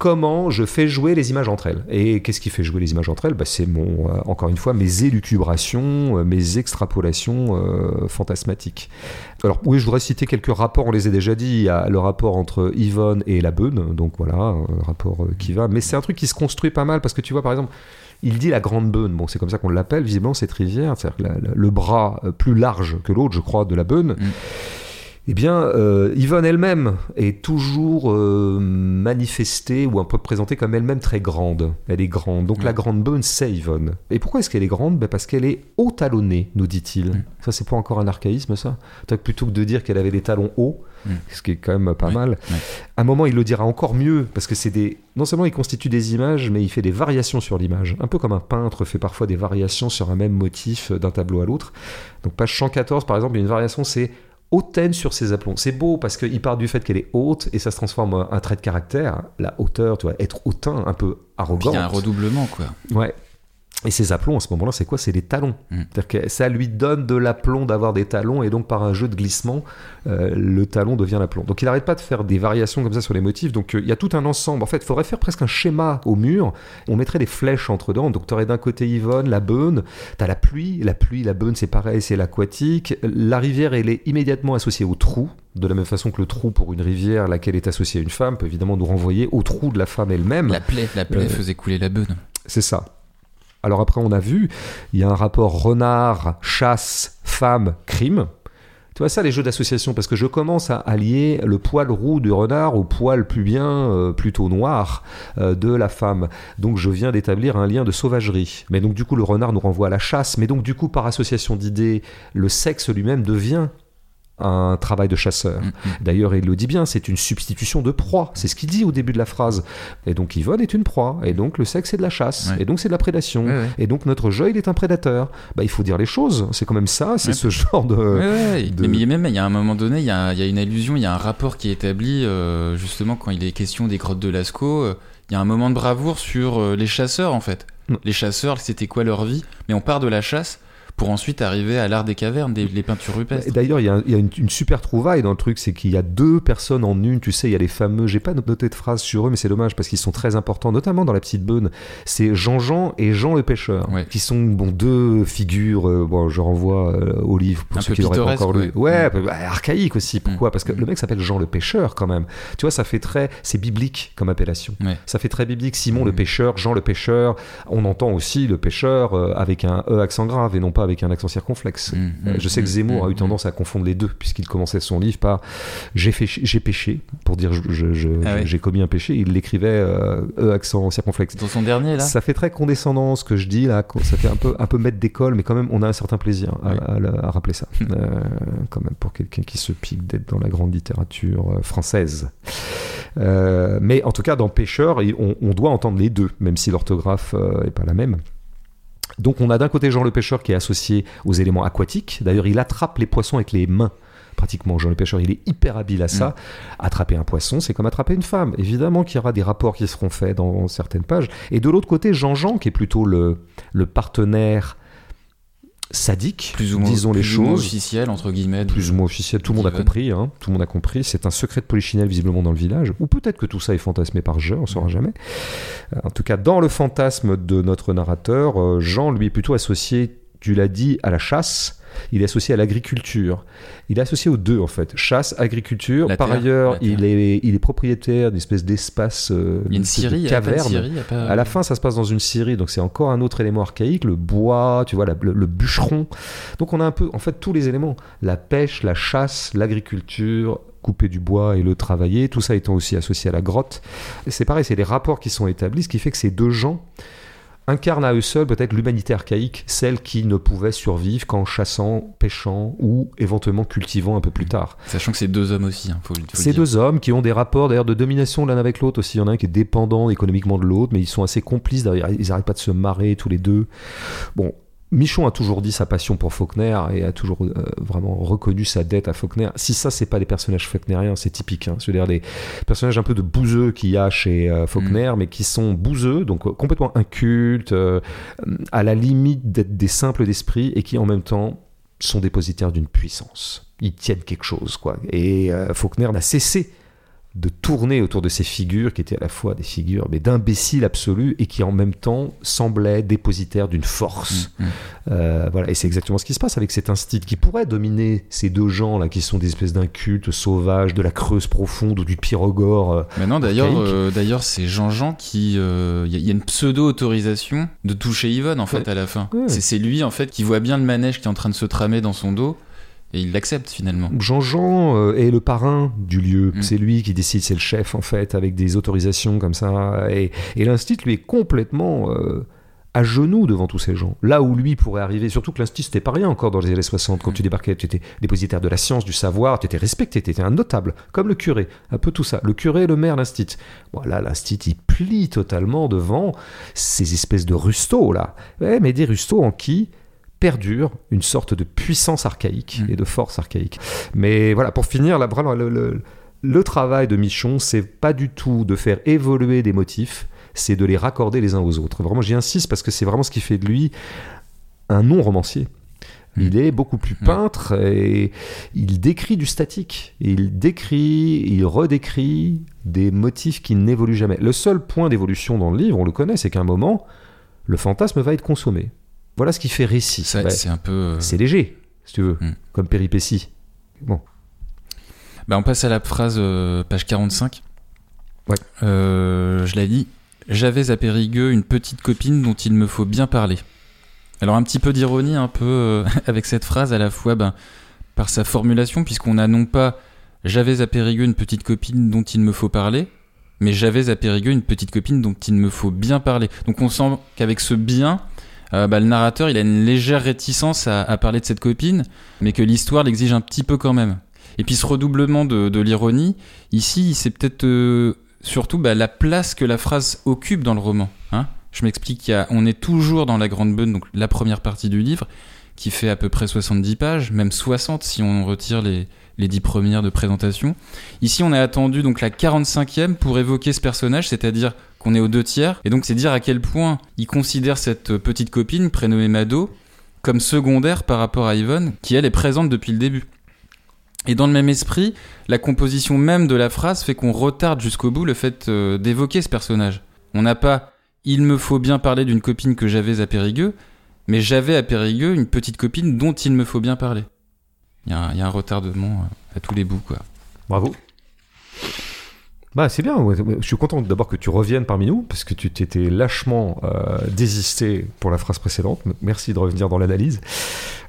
comment je fais jouer les images entre elles. Et qu'est-ce qui fait jouer les images entre elles? Bah, C'est mon, euh, encore une fois, mes élucubrations, euh, mes extrapolations euh, fantasmatiques. Alors oui, je voudrais citer quelques rapports, on les a déjà dit, le rapport entre Yvonne et la Beune, donc voilà, un rapport qui va, mais c'est un truc qui se construit pas mal, parce que tu vois par exemple, il dit la grande beune, bon c'est comme ça qu'on l'appelle, visiblement cette rivière, c'est-à-dire le bras plus large que l'autre, je crois, de la Beune. Mm eh bien, euh, Yvonne elle-même est toujours euh, manifestée ou un peu présentée comme elle-même très grande. Elle est grande. Donc la grande bonne, c'est Yvonne. Et pourquoi est-ce qu'elle est grande? Ben Parce qu'elle est haut talonnée, nous dit-il. Ça, c'est pas encore un archaïsme, ça Plutôt que de dire qu'elle avait des talons hauts, ce qui est quand même pas mal. À un moment, il le dira encore mieux, parce que c'est des. Non seulement il constitue des images, mais il fait des variations sur l'image. Un peu comme un peintre fait parfois des variations sur un même motif d'un tableau à l'autre. Donc, page 114, par exemple, il y a une variation, c'est hautaine sur ses aplombs. C'est beau parce qu'il part du fait qu'elle est haute et ça se transforme en un trait de caractère. La hauteur, tu vois, être hautain, un peu arrogant. Il y a un redoublement, quoi. Ouais. Et ses aplombs, à ce moment-là, c'est quoi? C'est des talons. Mm. C'est-à-dire que ça lui donne de l'aplomb d'avoir des talons, et donc par un jeu de glissement, euh, le talon devient l'aplomb. Donc il n'arrête pas de faire des variations comme ça sur les motifs. Donc euh, il y a tout un ensemble. En fait, il faudrait faire presque un schéma au mur. On mettrait des flèches entre dedans. Donc tu aurais d'un côté Yvonne, la beune, tu as la pluie. La pluie, la beune, c'est pareil, c'est l'aquatique. La rivière, elle est immédiatement associée au trou. De la même façon que le trou pour une rivière, laquelle est associée à une femme, peut évidemment nous renvoyer au trou de la femme elle-même. La plaie, la plaie euh, faisait couler la beune. C'est ça. Alors après, on a vu, il y a un rapport renard, chasse, femme, crime. Tu vois ça, les jeux d'association, parce que je commence à allier le poil roux du renard au poil plus bien, euh, plutôt noir, euh, de la femme. Donc je viens d'établir un lien de sauvagerie. Mais donc du coup, le renard nous renvoie à la chasse. Mais donc du coup, par association d'idées, le sexe lui-même devient un travail de chasseur. Mm, mm. D'ailleurs, il le dit bien, c'est une substitution de proie. C'est ce qu'il dit au début de la phrase. Et donc Yvonne est une proie. Et donc le sexe, c'est de la chasse. Et donc c'est de la prédation. Et donc notre jeu, il est un prédateur. Bah, il faut dire les choses. C'est quand même ça. C'est ce genre de, Mais même, il y a un moment donné, il y a, une allusion, il y a un rapport qui est établi, euh, justement, quand il est question des grottes de Lascaux. Euh, il y a un moment de bravoure sur euh, les chasseurs, en fait. Les chasseurs, c'était quoi leur vie? Mais on part de la chasse pour ensuite arriver à l'art des cavernes, des, les peintures rupestres. D'ailleurs, il y a, une, super trouvaille dans le truc, c'est qu'il y a deux personnes en une. Tu sais, il y a les fameux. J'ai pas noté de phrase sur eux, mais c'est dommage parce qu'ils sont très importants, notamment dans la petite bonne. C'est Jean-Jean et Jean le pêcheur, qui sont bon deux figures. Euh, bon, je renvoie euh, au livre pour ceux qui l'auraient pas encore lu. Ouais, mm. bah, archaïque aussi. Pourquoi? Mm. Parce que le mec s'appelle Jean le pêcheur quand même. Tu vois, ça fait très. C'est biblique comme appellation. Ça fait très biblique. Simon le mm. pêcheur, Jean le pêcheur. On entend aussi le pêcheur euh, avec un E accent grave et non pas avec un accent circonflexe. Mmh, euh, je sais que mmh, Zemmour a eu mmh, tendance à confondre les deux, puisqu'il commençait son livre par j'ai péché, pour dire ah j'ai commis un péché. Il l'écrivait euh, E accent circonflexe. Dans son dernier, là? Ça fait très condescendant ce que je dis, là. Ça fait un peu, un peu maître d'école, mais quand même, on a un certain plaisir à, rappeler ça. Euh, quand même, pour quelqu'un qui se pique d'être dans la grande littérature française. mais en tout cas, dans Pêcheur, on, on doit entendre les deux, même si l'orthographe n'est pas la même. Donc on a d'un côté Jean le pêcheur qui est associé aux éléments aquatiques. D'ailleurs, il attrape les poissons avec les mains. Pratiquement, Jean le pêcheur, il est hyper habile à ça. Mm. Attraper un poisson, c'est comme attraper une femme. Évidemment qu'il y aura des rapports qui seront faits dans certaines pages. Et de l'autre côté, Jean-Jean, qui est plutôt le, le partenaire sadique, plus ou moins, disons les choses. officiel entre guillemets. Plus ou moins officiel, tout le monde a compris. Hein, tout le monde a compris. C'est un secret de polichinelle visiblement dans le village. Ou peut-être que tout ça est fantasmé par Jean, on ne saura mm. jamais. Euh, en tout cas, dans le fantasme de notre narrateur, euh, Jean lui est plutôt associé, tu l'as dit, à la chasse il est associé à l'agriculture. Il est associé aux deux, en fait. Chasse, agriculture. Par ailleurs, il est, il est propriétaire d'une espèce d'espace euh, une scierie, caverne. À la fin, ça se passe dans une scierie, donc c'est encore un autre élément archaïque. Le bois, tu vois, le, bûcheron. Donc on a un peu, en fait, tous les éléments. La pêche, la chasse, l'agriculture, couper du bois et le travailler, tout ça étant aussi associé à la grotte. C'est pareil, c'est les rapports qui sont établis, ce qui fait que ces deux gens incarnent à eux seuls peut-être l'humanité archaïque, celle qui ne pouvait survivre qu'en chassant, pêchant ou éventuellement cultivant un peu plus tard. Sachant que c'est deux hommes aussi, hein, faut, faut Ces deux hommes qui ont des rapports d'ailleurs de domination l'un avec l'autre aussi. Il y en a un qui est dépendant économiquement de l'autre, mais ils sont assez complices. Ils n'arrêtent pas de se marrer tous les deux. Bon, Michon a toujours dit sa passion pour Faulkner et a toujours euh, vraiment reconnu sa dette à Faulkner. Si ça, c'est pas des personnages faulkneriens, c'est typique. Hein. C'est-à-dire des personnages un peu de bouseux qu'il y a chez euh, Faulkner, mm. mais qui sont bouseux, donc euh, complètement incultes, à la limite d'être des simples d'esprit et qui en même temps sont dépositaires d'une puissance. Ils tiennent quelque chose, quoi. Et Faulkner n'a cessé de tourner autour de ces figures qui étaient à la fois des figures mais d'imbéciles absolus et qui en même temps semblaient dépositaires d'une force. Mm, mm. Euh, voilà, et c'est exactement ce qui se passe avec cet instinct qui pourrait dominer ces deux gens là qui sont des espèces d'incultes sauvages de la Creuse profonde ou du Pyrogore. Euh, Maintenant d'ailleurs, euh, d'ailleurs c'est Jean-Jean qui, il y, a une pseudo autorisation de toucher Yvonne en fait à la fin. C'est lui en fait qui voit bien le manège qui est en train de se tramer dans son dos et il l'accepte finalement. Jean-Jean euh, est le parrain du lieu. Mm. C'est lui qui décide, c'est le chef en fait, avec des autorisations comme ça. Et, et l'Institut lui est complètement euh, à genoux devant tous ces gens. Là où lui pourrait arriver, surtout que l'Institut c'était pas rien encore dans les années 60. Quand mm. tu débarquais, tu étais dépositaire de la science, du savoir, tu étais respecté, tu étais un notable, comme le curé. Un peu tout ça. Le curé, le maire, l'Institut. Voilà, l'Institut il plie totalement devant ces espèces de rustos là. mais des rustos en qui perdure une sorte de puissance archaïque mm. et de force archaïque. Mais voilà, pour finir, là, le, le, travail de Michon, c'est pas du tout de faire évoluer des motifs, c'est de les raccorder les uns aux autres. Vraiment, j'y insiste parce que c'est vraiment ce qui fait de lui un non-romancier. Mm. Il est beaucoup plus peintre et il décrit du statique. Il décrit, il redécrit des motifs qui n'évoluent jamais. Le seul point d'évolution dans le livre, on le connaît, c'est qu'à un moment, le fantasme va être consommé. Voilà ce qui fait récit. c'est un peu. Euh, c'est léger, si tu veux, hmm. comme péripétie. Bon. Bah, on passe à la phrase euh, page 45. Ouais. Euh, je l'ai dit. J'avais à Périgueux une petite copine dont il me faut bien parler. Alors un petit peu d'ironie, un peu avec cette phrase à la fois ben, par sa formulation, puisqu'on a non pas j'avais à Périgueux une petite copine dont il me faut parler, mais j'avais à Périgueux une petite copine dont il me faut bien parler. Donc on sent qu'avec ce bien, euh, bah, le narrateur il a une légère réticence à, parler de cette copine, mais que l'histoire l'exige un petit peu quand même. Et puis ce redoublement de, l'ironie, ici, c'est peut-être euh, surtout bah, la place que la phrase occupe dans le roman. Hein Je m'explique, on est toujours dans la Grande Beune, donc la première partie du livre, qui fait à peu près 70 pages, même 60 si on retire les, les 10 premières de présentation. Ici, on a attendu donc la 45e pour évoquer ce personnage, c'est-à-dire qu'on est aux deux tiers. Et donc c'est dire à quel point il considère cette petite copine, prénommée Mado, comme secondaire par rapport à Yvonne, qui elle est présente depuis le début. Et dans le même esprit, la composition même de la phrase fait qu'on retarde jusqu'au bout le fait euh, d'évoquer ce personnage. On n'a pas il me faut bien parler d'une copine que j'avais à Périgueux, mais j'avais à Périgueux une petite copine dont il me faut bien parler. Il y, y, a un retardement euh, à tous les bouts, quoi. Bravo. Bah c'est bien, je suis content d'abord que tu reviennes parmi nous, parce que tu t'étais lâchement euh, désisté pour la phrase précédente. Merci de revenir dans l'analyse.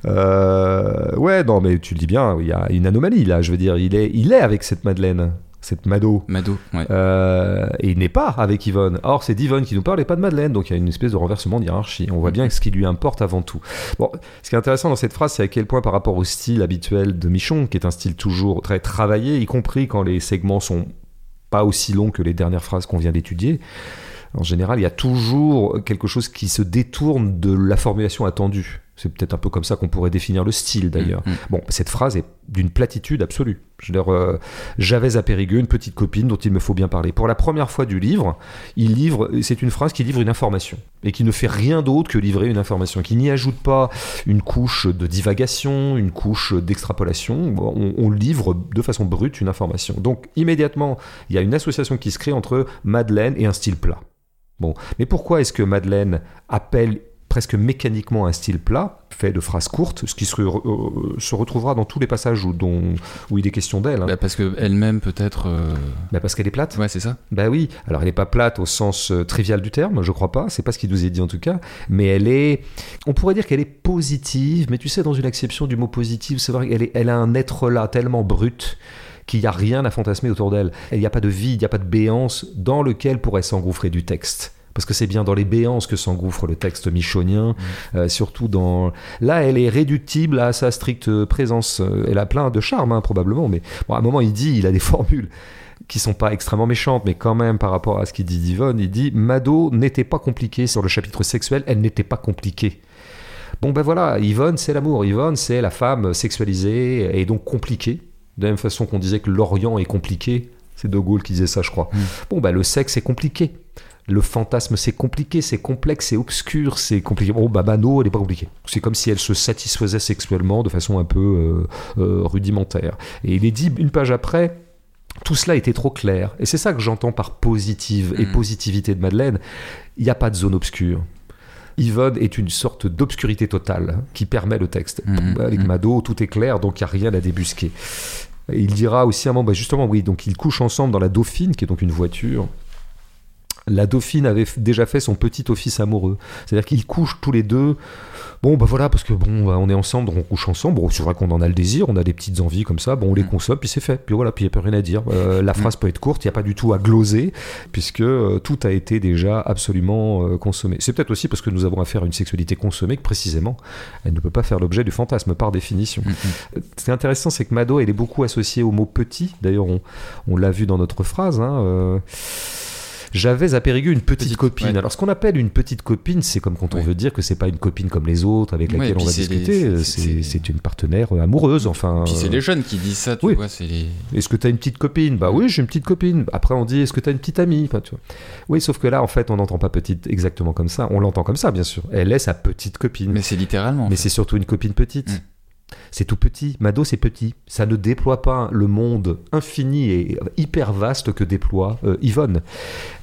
Euh, ouais, non, mais tu le dis bien, il y a une anomalie là, je veux dire, il est, il est avec cette Madeleine, cette Mado. Mado, ouais. Euh, et il n'est pas avec Yvonne. Or, c'est d'Yvonne qui nous parle et pas de Madeleine, donc il y a une espèce de renversement de hiérarchie. On voit bien ce qui lui importe avant tout. Bon, ce qui est intéressant dans cette phrase, c'est à quel point par rapport au style habituel de Michon, qui est un style toujours très travaillé, y compris quand les segments sont pas aussi long que les dernières phrases qu'on vient d'étudier. En général, il y a toujours quelque chose qui se détourne de la formulation attendue. C'est peut-être un peu comme ça qu'on pourrait définir le style d'ailleurs. Mm, mm. Bon, cette phrase est d'une platitude absolue. Je euh, j'avais à Périgueux une petite copine dont il me faut bien parler. Pour la première fois du livre, il livre, c'est une phrase qui livre une information et qui ne fait rien d'autre que livrer une information, qui n'y ajoute pas une couche de divagation, une couche d'extrapolation. On, on, livre de façon brute une information. Donc immédiatement, il y a une association qui se crée entre Madeleine et un style plat. Bon, mais pourquoi est-ce que Madeleine appelle presque mécaniquement un style plat, fait de phrases courtes, ce qui se, euh, se retrouvera dans tous les passages où, dont, où il est question d'elle. Hein. Bah parce qu'elle-même peut-être... Euh, bah parce qu'elle est plate Ouais, c'est ça. Bah oui, alors elle n'est pas plate au sens euh, trivial du terme, je crois pas, c'est pas ce qui nous est dit en tout cas, mais elle est... On pourrait dire qu'elle est positive, mais tu sais, dans une acception du mot positive, c'est vrai qu'elle elle a un être là tellement brut qu'il n'y a rien à fantasmer autour d'elle. Il n'y a pas de vide, il n'y a pas de béance dans lequel pourrait s'engouffrer du texte. Parce que c'est bien dans les béances que s'engouffre le texte michonien, euh, surtout dans... Là, elle est réductible à sa stricte présence. Euh, Elle a plein de charme, hein, probablement, mais bon, à un moment, il dit, il a des formules qui sont pas extrêmement méchantes, mais quand même par rapport à ce qu'il dit d'Yvonne, il dit Mado n'était pas compliquée sur le chapitre sexuel, elle n'était pas compliquée. Bon ben voilà, Yvonne c'est l'amour, Yvonne c'est la femme sexualisée et donc compliquée, de la même façon qu'on disait que l'Orient est compliqué, c'est De Gaulle qui disait ça je crois. Mm. Bon ben le sexe est compliqué, le fantasme c'est compliqué, c'est complexe, c'est obscur, c'est compliqué. Bon bah Mano elle est pas compliquée, c'est comme si elle se satisfaisait sexuellement de façon un peu euh, euh, rudimentaire. Et il est dit une page après, tout cela était trop clair. Et c'est ça que j'entends par positive et Mm. positivité de Madeleine. Il n'y a pas de zone obscure. Yvonne est une sorte d'obscurité totale qui permet le texte. Mm, Avec mm. Mado, tout est clair, donc il n'y a rien à débusquer. Et il dira aussi un moment, bah justement, oui, donc ils couchent ensemble dans la Dauphine, qui est donc une voiture. La Dauphine avait déjà fait son petit office amoureux. C'est-à-dire qu'ils couchent tous les deux. Bon, bah voilà, parce que bon, bah, on est ensemble, donc on couche ensemble. Bon, c'est vrai qu'on en a le désir, on a des petites envies comme ça. Bon, on les Mm. consomme, puis c'est fait. Puis voilà, puis il n'y a plus rien à dire. Euh, la phrase peut être courte, il n'y a pas du tout à gloser, puisque euh, tout a été déjà absolument euh, consommé. C'est peut-être aussi parce que nous avons affaire à une sexualité consommée que précisément, elle ne peut pas faire l'objet du fantasme par définition. Mm, mm. Ce qui est intéressant, c'est que Mado, elle est beaucoup associée au mot petit. D'ailleurs, on, on l'a vu dans notre phrase. hein, J'avais à Périgueux une petite, Petite, copine. ouais. Alors, ce qu'on appelle une petite copine, c'est comme quand on Ouais. veut dire que c'est pas une copine comme les autres avec laquelle on va discuter. euh, c'est- une partenaire euh, amoureuse. Enfin, Puis c'est euh, les jeunes qui disent ça, tu oui. vois. Les... est-ce que tu as une petite copine? Bah oui, j'ai une petite copine. Après, on dit est-ce que tu as une petite amie? Enfin, tu vois. Oui, sauf que là, en fait, on n'entend pas petite exactement comme ça. On l'entend comme ça, bien sûr. Elle est sa petite copine. Mais c'est littéralement. en Mais c'est surtout une copine petite. Mm. C'est tout petit. Mado, c'est petit. Ça ne déploie pas le monde infini et hyper vaste que déploie euh, Yvonne.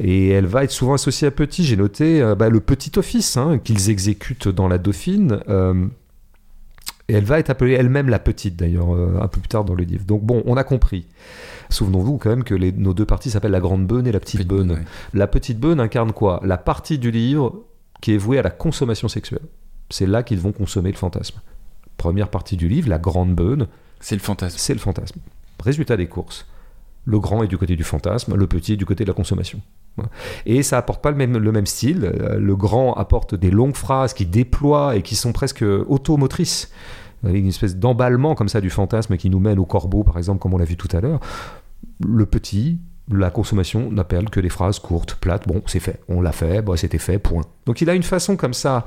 Et elle va être souvent associée à petit. J'ai noté euh, bah, le petit office hein, qu'ils exécutent dans la Dauphine. euh, et elle va être appelée elle-même la petite, d'ailleurs, euh, un peu plus tard dans le livre. Donc bon, on a compris. Souvenons-vous quand même que les- nos deux parties s'appellent la grande beune et la petite Petite beune. ouais. La petite beune incarne quoi? La partie du livre qui est vouée à la consommation sexuelle. C'est là qu'ils vont consommer le fantasme. Première partie du livre, la grande beune, C'est le fantasme. c'est le fantasme. Résultat des courses. Le grand est du côté du fantasme, le petit est du côté de la consommation. Et ça apporte pas le même, le même style. Euh, Le grand apporte des longues phrases qui déploient et qui sont presque automotrices. Avec une espèce d'emballement comme ça du fantasme qui nous mène au corbeau, par exemple, comme on l'a vu tout à l'heure. Le petit, la consommation n'appelle que des phrases courtes, plates. Bon, c'est fait. On l'a fait, bon, c'était fait, point. Donc il a une façon comme ça.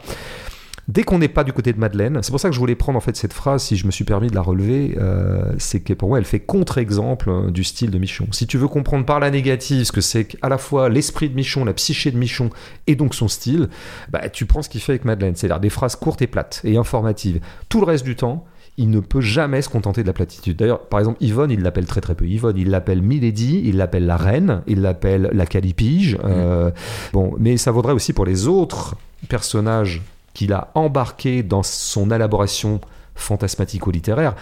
Dès qu'on n'est pas du côté de Madeleine, c'est pour ça que je voulais prendre en fait cette phrase, si je me suis permis de la relever, euh, c'est que pour moi elle fait contre-exemple euh, du style de Michon. Si tu veux comprendre par la négative ce que c'est qu'à la fois l'esprit de Michon, la psyché de Michon et donc son style, bah, tu prends ce qu'il fait avec Madeleine, c'est-à-dire des phrases courtes et plates et informatives. Tout le reste du temps, il ne peut jamais se contenter de la platitude. D'ailleurs, par exemple, Yvonne, il l'appelle très très peu. Yvonne, il l'appelle Milady, il l'appelle la reine, il l'appelle la calipige. euh, Bon, mais ça vaudrait aussi pour les autres personnages qu'il a embarqués dans son élaboration fantasmatico-littéraire.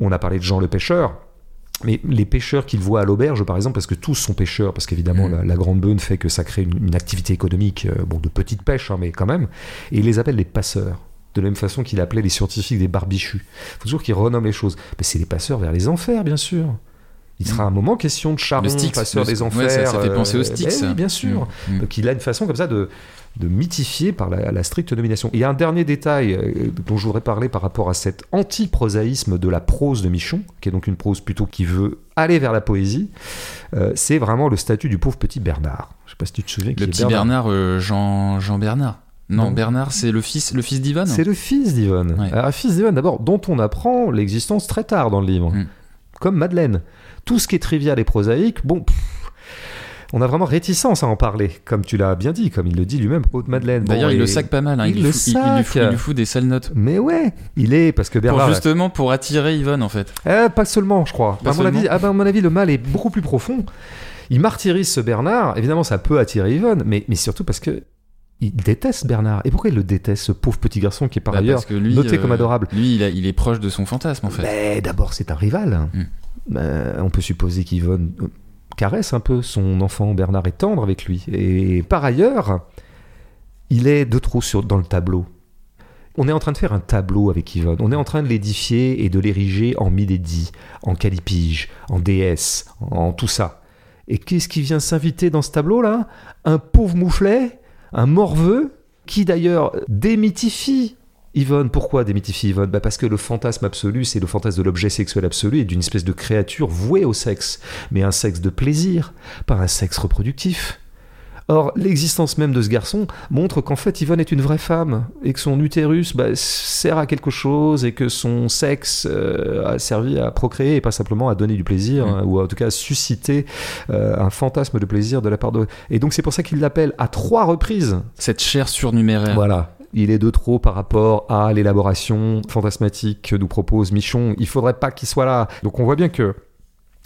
On a parlé de Jean le pêcheur. Mais les pêcheurs qu'il voit à l'auberge, par exemple, parce que tous sont pêcheurs, parce qu'évidemment Mm. la, la grande beune fait que ça crée une, une activité économique, euh, bon, de petite pêche, hein, mais quand même, et il les appelle les passeurs, de la même façon qu'il appelait les scientifiques des barbichus. Il faut toujours qu'il renomme les choses. Mais c'est les passeurs vers les enfers, bien sûr. Il sera un moment question de Charon, Le Styx, passeur le- des ouais, enfers. ça- ça fait euh, penser au eh Styx, oui, bien sûr. Mm, mm. Donc il a une façon comme ça de, de mythifier par la, la stricte nomination. Il y a un dernier détail euh, dont je voudrais parler par rapport à cet anti-prosaïsme de la prose de Michon, qui est donc une prose plutôt qui veut aller vers la poésie. Euh, c'est vraiment le statut du pauvre petit Bernard. Je sais pas si tu te souviens. Le petit Bernard, euh, Jean, Jean Bernard. Non, Non. Bernard, c'est le fils, le fils d'Yvonne. C'est le fils d'Yvonne. Ouais. Un fils d'Yvonne, d'abord, dont on apprend l'existence très tard dans le livre. Mm. Comme Madeleine. Tout ce qui est trivial et prosaïque, bon. pff, on a vraiment réticence à en parler, comme tu l'as bien dit, comme il le dit lui-même, Haute Madeleine. Bon, D'ailleurs, il le sac pas mal. hein. il Il, le fout, il- lui fout- sac. il lui fout des sales notes. Mais ouais, il est parce que Pour Bernard. justement pour attirer Yvonne en fait. Eh, pas seulement, je crois. Pas à, mon avis, seulement ah ben, à mon avis, le mal est beaucoup plus profond. Il martyrise ce Bernard. Évidemment, ça peut attirer Yvonne, mais, mais surtout parce que il déteste Bernard. Et pourquoi il le déteste, ce pauvre petit garçon qui est par Bah, ailleurs parce que lui, noté euh, comme adorable? Lui, il, a- il est proche de son fantasme en fait. Mais d'abord, c'est un rival. Mm. Euh, on peut supposer qu'Yvonne euh, caresse un peu son enfant Bernard est tendre avec lui. Et par ailleurs, il est de trop sur, dans le tableau. On est en train de faire un tableau avec Yvonne. On est en train de l'édifier et de l'ériger en Milady, en Calipige, en déesse, en tout ça. Et qu'est-ce qui vient s'inviter dans ce tableau-là? Un pauvre mouflet? Un morveux? Qui d'ailleurs démythifie Yvonne, pourquoi démythifie Yvonne bah Parce que le fantasme absolu, c'est le fantasme de l'objet sexuel absolu et d'une espèce de créature vouée au sexe, mais un sexe de plaisir, pas un sexe reproductif. Or, l'existence même de ce garçon montre qu'en fait, Yvonne est une vraie femme et que son utérus bah, sert à quelque chose et que son sexe euh, a servi à procréer et pas simplement à donner du plaisir Mm. hein, ou en tout cas à susciter euh, un fantasme de plaisir de la part de. Et donc, c'est pour ça qu'il l'appelle à trois reprises Cette chair surnuméraire. voilà. Il est de trop par rapport à l'élaboration fantasmatique que nous propose Michon. Il faudrait pas qu'il soit là. Donc on voit bien que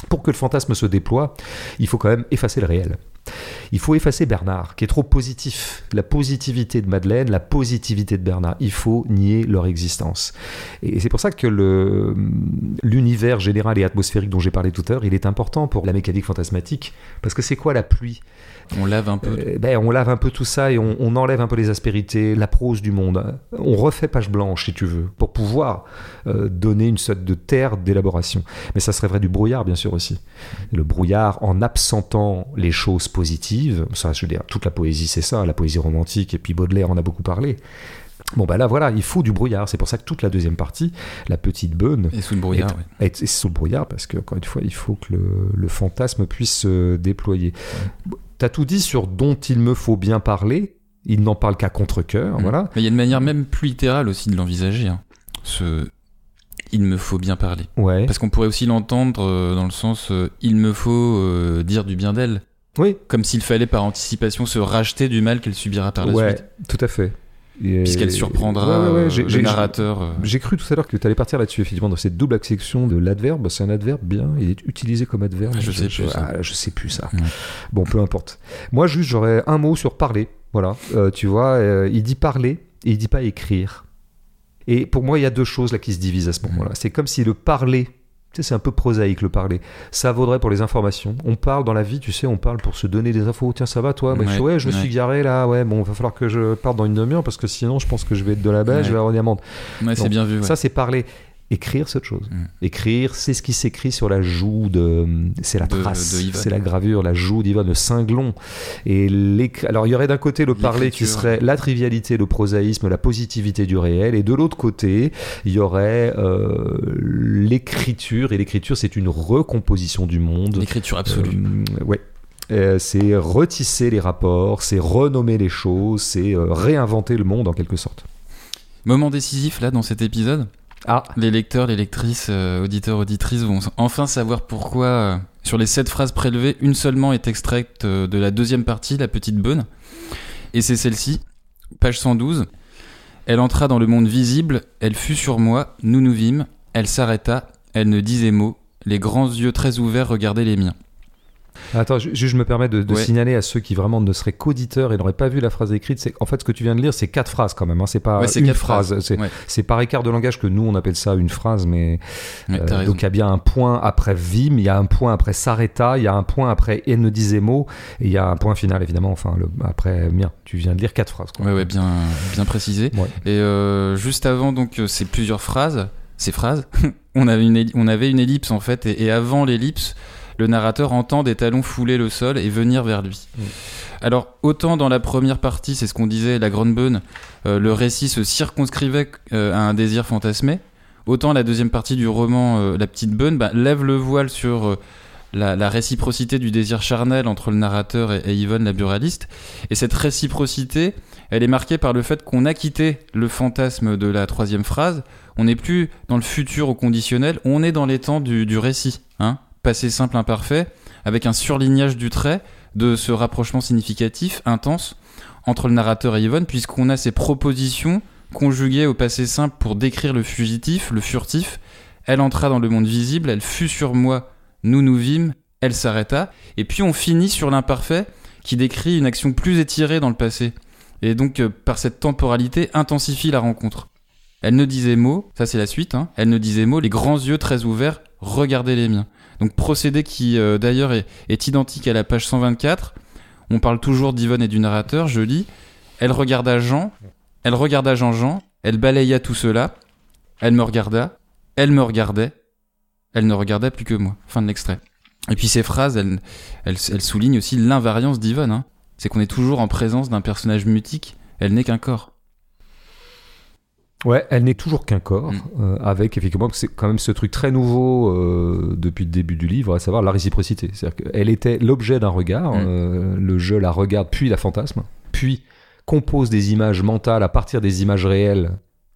pour que le fantasme se déploie, il faut quand même effacer le réel. Il faut effacer Bernard, qui est trop positif. La positivité de Madeleine, la positivité de Bernard. Il faut nier leur existence. Et c'est pour ça que l'univers général et atmosphérique dont j'ai parlé tout à l'heure, il est important pour la mécanique fantasmatique. Parce que c'est quoi la pluie? On lave un peu. euh, ben, on lave un peu tout ça et on, on enlève un peu les aspérités, la prose du monde. On refait page blanche, si tu veux, pour pouvoir euh, donner une sorte de terre d'élaboration. Mais ça serait vrai du brouillard, bien sûr, aussi. Le brouillard, en absentant les choses positives, ça, je veux dire, toute la poésie, c'est ça, la poésie romantique, et puis Baudelaire en a beaucoup parlé. Bon, ben là, voilà, il faut du brouillard. C'est pour ça que toute la deuxième partie, la petite beune, Et sous le brouillard, est- ouais. est, est sous le brouillard parce que, encore une fois, il faut que le, le fantasme puisse se déployer. T'as tout dit sur dont il me faut bien parler. Il n'en parle qu'à contre-coeur, Mm. voilà. Mais il y a une manière même plus littérale aussi de l'envisager. hein. Ce... Il me faut bien parler. Ouais. Parce qu'on pourrait aussi l'entendre euh, dans le sens euh, il me faut euh, dire du bien d'elle. Oui, Comme s'il fallait par anticipation se racheter du mal qu'elle subira par la ouais, suite. tout à fait. Puisqu'elle surprendra Ouais, ouais, ouais, euh, le narrateur. euh. J'ai cru tout à l'heure que tu allais partir là-dessus, effectivement, dans cette double acception de l'adverbe. C'est un adverbe bien, il est utilisé comme adverbe. Ah, je sais plus, ça. ah, je sais plus ça. Bon, peu importe. Moi, juste, j'aurais un mot sur parler. Voilà, Euh, tu vois, euh, il dit parler et il dit pas écrire. Et pour moi, il y a deux choses là qui se divisent à ce moment-là. C'est comme si le parler, tu sais, c'est un peu prosaïque le parler. Ça vaudrait pour les informations. On parle dans la vie, tu sais, on parle pour se donner des infos. Tiens, ça va toi? Bah, Ouais, je me ouais. suis garé là. Ouais, bon, va falloir que je parte dans une demi-heure parce que sinon, je pense que je vais être de là-bas, Ouais. je vais avoir une amende. Ouais, c'est Donc, bien vu. Ça, c'est parler. Écrire, c'est autre chose. Mm. Écrire, c'est ce qui s'écrit sur la joue de. C'est la De- trace, de c'est la gravure, la joue d'Yvonne, le cinglon. Et Alors, il y aurait d'un côté le parler qui serait la trivialité, le prosaïsme, la positivité du réel. Et de l'autre côté, il y aurait euh, l'écriture. Et l'écriture, c'est une recomposition du monde. L'écriture absolue. Euh, ouais. Euh, c'est retisser les rapports, c'est renommer les choses, c'est euh, réinventer le monde en quelque sorte. Moment décisif là dans cet épisode? Ah, Les lecteurs, les lectrices, euh, auditeurs, auditrices vont enfin savoir pourquoi, euh, sur les sept phrases prélevées, une seulement est extraite euh, de la deuxième partie, la petite bonne. Et c'est celle-ci, page 112. Elle entra dans le monde visible, elle fut sur moi, nous nous vîmes, elle s'arrêta, elle ne disait mot, les grands yeux très ouverts regardaient les miens. Attends, juste je me permets de, de Ouais. signaler à ceux qui vraiment ne seraient qu'auditeurs et n'auraient pas vu la phrase écrite, c'est en fait ce que tu viens de lire, c'est quatre phrases quand même. Hein, c'est pas Ouais, une phrase. C'est, Ouais. par écart de langage que nous on appelle ça une phrase, mais euh, donc il y a bien un point après vim, il y a un point après s'arrêta, il y a un point après et ne disait mot, et il y a un point final évidemment. Enfin le, après mien, tu viens de lire quatre phrases. Quoi. Ouais, ouais, bien, bien précisé. Et euh, juste avant, donc, euh, ces plusieurs phrases, ces phrases, on avait une, on avait une ellipse en fait, et, et avant l'ellipse, le narrateur entend des talons fouler le sol et venir vers lui. Mm. Alors, autant dans la première partie, c'est ce qu'on disait, la grande bonne, euh, le récit se circonscrivait euh, à un désir fantasmé, autant la deuxième partie du roman, euh, La petite bonne, bah, lève le voile sur la, la réciprocité du désir charnel entre le narrateur et, et Yvonne, la buraliste. Et cette réciprocité, elle est marquée par le fait qu'on a quitté le fantasme de la troisième phrase. On n'est plus dans le futur au conditionnel, on est dans les temps du, du récit, hein, passé simple imparfait, avec un surlignage du trait de ce rapprochement significatif, intense, entre le narrateur et Yvonne, puisqu'on a ces propositions conjuguées au passé simple pour décrire le fugitif, le furtif. Elle entra dans le monde visible, elle fut sur moi, nous nous vîmes, elle s'arrêta, et puis on finit sur l'imparfait qui décrit une action plus étirée dans le passé, et donc euh, par cette temporalité intensifie la rencontre. Elle ne disait mot, ça c'est la suite, hein, elle ne disait mot, les grands yeux très ouverts regardaient les miens. Donc procédé qui euh, d'ailleurs est, identique à la page 124, on parle toujours d'Yvonne et du narrateur, je lis, elle regarda Jean, elle regarda Jean-Jean, elle balaya tout cela, elle me regarda, elle me regardait, elle ne regardait plus que moi. Fin de l'extrait. Et puis ces phrases, elles, elles, elles soulignent aussi l'invariance d'Yvonne. Hein. C'est qu'on est toujours en présence d'un personnage mutique, elle n'est qu'un corps. Ouais, elle n'est toujours qu'un corps, Mm. euh, avec effectivement, c'est quand même ce truc très nouveau euh, depuis le début du livre, à savoir la réciprocité. C'est-à-dire qu'elle était l'objet d'un regard, Mm. euh, le jeu la regarde, puis la fantasme, puis compose des images mentales à partir des images réelles